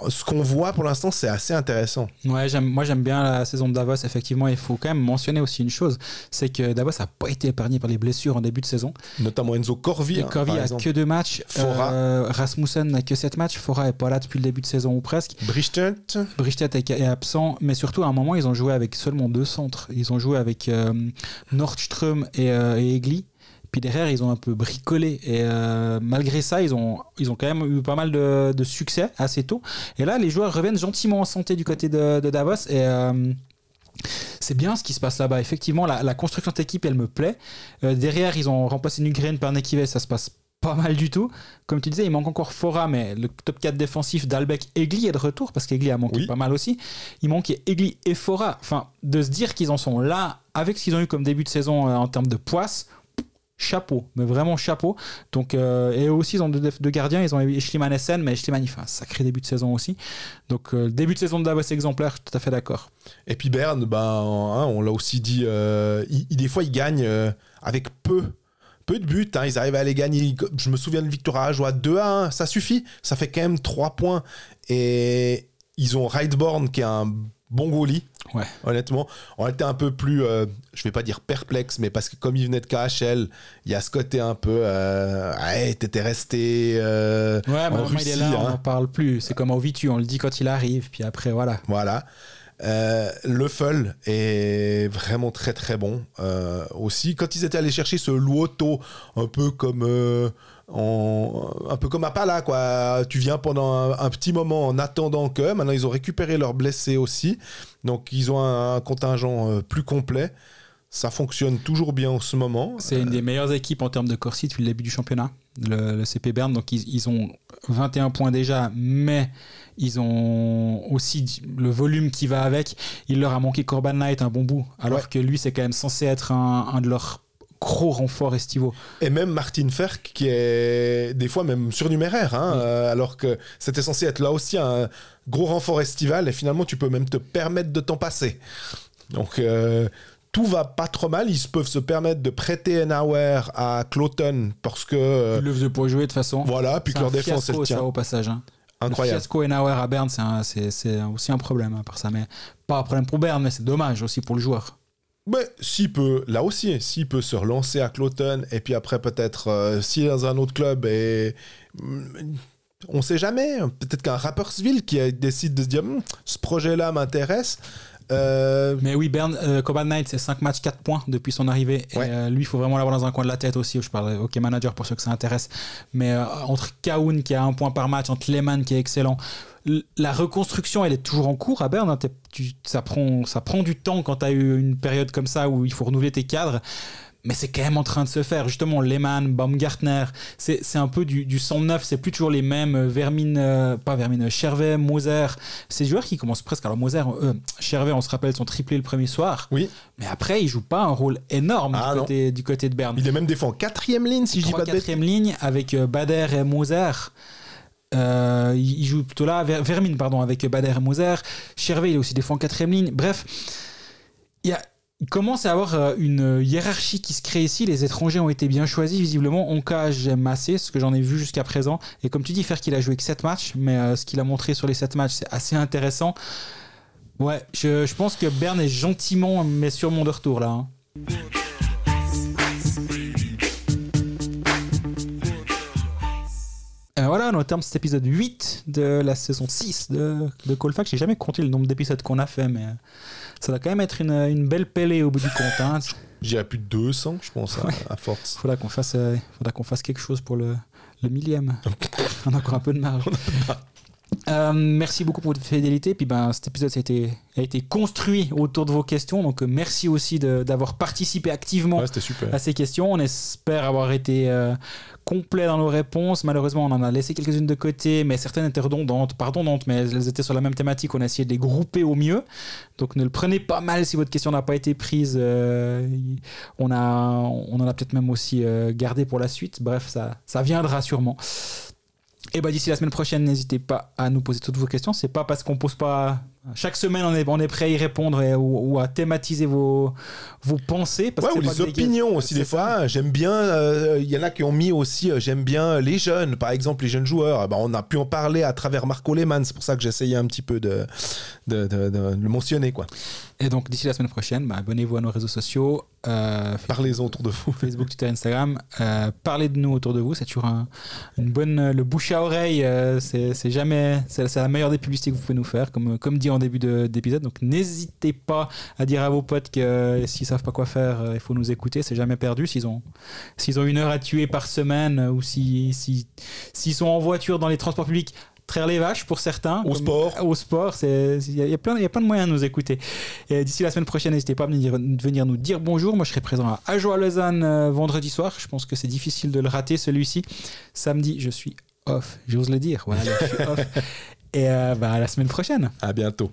on- ce qu'on voit pour l'instant, c'est assez intéressant. Ouais, moi j'aime bien la saison de Davos. Effectivement, il faut quand même mentionner aussi une chose, c'est que Davos n'a pas été épargné par les blessures en début de saison. Notamment Enzo Corvi. Et hein, Corvi par a exemple. que deux matchs. Fora. Euh, Rasmussen n'a que sept matchs. Fora est pas là depuis le début de saison ou presque. Brichtet est, est absent, mais surtout à un moment ils ont joué avec seulement deux centres. Ils ont joué avec euh, Nordström et, euh, et Egli. Puis derrière, ils ont un peu bricolé. Et euh, malgré ça, ils ont, ils ont quand même eu pas mal de, de succès assez tôt. Et là, les joueurs reviennent gentiment en santé du côté de, de Davos. Et. euh, c'est bien ce qui se passe là-bas. Effectivement, la, la construction de cette équipe, elle me plaît. Euh, derrière, ils ont remplacé Nugren par Nekive, ça se passe pas mal du tout. Comme tu disais, il manque encore Fora, mais le top 4 défensif d'Albec, Egli est de retour, parce qu'Egli a manqué Oui. pas mal aussi. Il manquait Egli et Fora. Enfin, de se dire qu'ils en sont là, avec ce qu'ils ont eu comme début de saison euh, en termes de poisse, chapeau, mais vraiment chapeau. Donc, euh, et aussi, ils ont deux, gardiens, ils ont eu Schliemann Essen, mais Schliemann, il fait un sacré début de saison aussi. Donc, euh, début de saison de Davos exemplaire, je suis tout à fait d'accord. Et puis Berne, ben, hein, on l'a aussi dit, euh, des fois ils gagnent euh, avec peu. Peu de buts, hein, ils arrivent à les gagner. Je me souviens de victoire à Ajoie 2 à 1, ça suffit. Ça fait quand même 3 points. Et ils ont Reitborn qui est un bon goalie. Ouais. Honnêtement, on était un peu plus, euh, je vais pas dire perplexe, mais parce que comme il venait de KHL, il y a ce côté un peu, euh, ouais, t'étais resté euh, Ouais, en mais maintenant, il est Russie, là, on hein. n'en parle plus. C'est comme au Vitu, on le dit quand il arrive, puis après, voilà. Voilà. Euh, le Full est vraiment très très bon euh, aussi. Quand ils étaient allés chercher ce Luoto, un peu comme un peu comme à Pala, quoi. Tu viens pendant un, un petit moment en attendant que. Maintenant, ils ont récupéré leurs blessés aussi, donc ils ont un, un contingent euh, plus complet. Ça fonctionne toujours bien en ce moment. C'est une des meilleures équipes en termes de Corsi depuis le début du championnat, le, le CP Berne. Donc ils, ils ont 21 points déjà, mais ils ont aussi le volume qui va avec. Il leur a manqué Corban Knight un bon bout, alors Ouais. que lui c'est quand même censé être un, un de leurs gros renforts estivaux. Et même Martin Ferk, qui est des fois même surnuméraire, hein, euh, alors que c'était censé être là aussi un gros renfort estival, et finalement tu peux même te permettre de t'en passer. Donc euh, tout va pas trop mal, ils peuvent se permettre de prêter Enauer à Cloton parce que... euh, Ils le faisaient pour jouer de façon. voilà, puis que leur défense elle tient. ça, au passage. hein. Incroyable. Le fiasco Enauer à Berne, c'est aussi un problème hein, par ça. Mais pas un problème pour Berne, mais c'est dommage aussi pour le joueur. Mais s'il peut, là aussi, s'il peut se relancer à Cloton, et puis après peut-être, euh, s'il est dans un autre club, et mm, on sait jamais, peut-être qu'un Rappersville qui décide de se dire, Hum, ce projet-là m'intéresse, euh, Mais oui, Bern, euh, Coban Knight, c'est 5 matchs, 4 points depuis son arrivée. Ouais. Et, euh, lui, il faut vraiment l'avoir dans un coin de la tête aussi. Je parle OK Manager pour ceux que ça intéresse. Mais entre Kaoun qui a un point par match, entre Lehmann qui est excellent, la reconstruction, elle est toujours en cours à Berne. hein. Tu- ça, prend, ça prend du temps quand tu as eu une période comme ça où il faut renouveler tes cadres. Mais c'est quand même en train de se faire. Justement, Lehmann, Baumgartner, c'est un peu du, du sang neuf. C'est plus toujours les mêmes. euh, Vermine, euh, pas Vermine, euh, Chervet, Moser. Ces joueurs qui commencent presque. Alors, Moser, euh, Chervet, on se rappelle son triplé le premier soir. oui, Mais après, il joue pas un rôle énorme Ah, du, non. côté, du côté de Berne. il est même en quatrième ligne, si je dis 3 pas de. 4 ligne avec Bader et Moser. Euh, il joue plutôt là, Ver- Vermine, pardon, avec Bader et Moser. Chervet, il est aussi des fois en quatrième ligne. Bref, il, commence à avoir euh, une hiérarchie qui se crée ici. Les étrangers ont été bien choisis, visiblement. Onka, j'aime assez ce que j'en ai vu jusqu'à présent. Et comme tu dis, faire qu'il a joué que 7 matchs, mais euh, ce qu'il a montré sur les 7 matchs, c'est assez intéressant. Ouais, je, je pense que Berne est gentiment, mais sûrement de retour là. hein. Euh, voilà, au terme cet épisode 8 de la saison 6 de, de Colfax. J'ai jamais compté le nombre d'épisodes qu'on a fait, mais euh, ça va quand même être une, une belle pellée au bout du compte. Hein. J'irais plus de 200, je pense, à, à force. Faudra qu'on fasse, euh, faudra qu'on fasse quelque chose pour le, le millième. on a encore un peu de marge. Euh, merci beaucoup pour votre fidélité. Puis ben, cet épisode a été, a été construit autour de vos questions. Donc euh, merci aussi d'avoir participé activement Ouais, à ces questions. On espère avoir été euh, complet dans nos réponses. Malheureusement, on en a laissé quelques-unes de côté, mais certaines étaient redondantes, pas redondantes, mais elles étaient sur la même thématique. On a essayé de les grouper au mieux. Donc ne le prenez pas mal si votre question n'a pas été prise. Euh, on, a, on en a peut-être même aussi gardé pour la suite. Bref, ça, ça viendra sûrement. Et bah d'ici la semaine prochaine, n'hésitez pas à nous poser toutes vos questions. C'est pas parce qu'on pose pas chaque semaine on est, on est prêt à y répondre et- ou, ou à thématiser vos, vos pensées. Parce Ouais, que ou les opinions aussi, des fois. J'aime bien, euh, il y en a qui ont mis aussi, euh, j'aime bien les jeunes, par exemple, les jeunes joueurs. Bah, on a pu en parler à travers Marco Lehmann, c'est pour ça que j'essayais un petit peu de, de, de- de le mentionner, quoi. Et donc d'ici la semaine prochaine, bah, abonnez-vous à nos réseaux sociaux, euh, Parlez-en autour de vous. Facebook, Twitter, Instagram. Parlez de nous autour de vous, c'est toujours un- une bonne. Le bouche à oreille, c'est jamais. C'est la meilleure des publicités que vous pouvez nous faire, comme, comme dit en début de- d'épisode. Donc n'hésitez pas à dire à vos potes que euh, s'ils savent pas quoi faire, euh, il faut nous écouter. C'est jamais perdu. S'ils ont, s'ils ont une heure à tuer par semaine euh, ou si- si- s'ils sont en voiture dans les transports publics, traire les vaches pour certains. Au Comme- sport. Au sport, il y, y a plein il y a plein de moyens de nous écouter. Et d'ici la semaine prochaine, n'hésitez pas à venir, venir nous dire bonjour. Moi, je serai présent à Ajoie Lausanne vendredi soir. Je pense que c'est difficile de le rater celui-ci. Samedi, je suis off. J'ose le dire. Voilà, je suis off. Et euh, bah, à la semaine prochaine. À bientôt.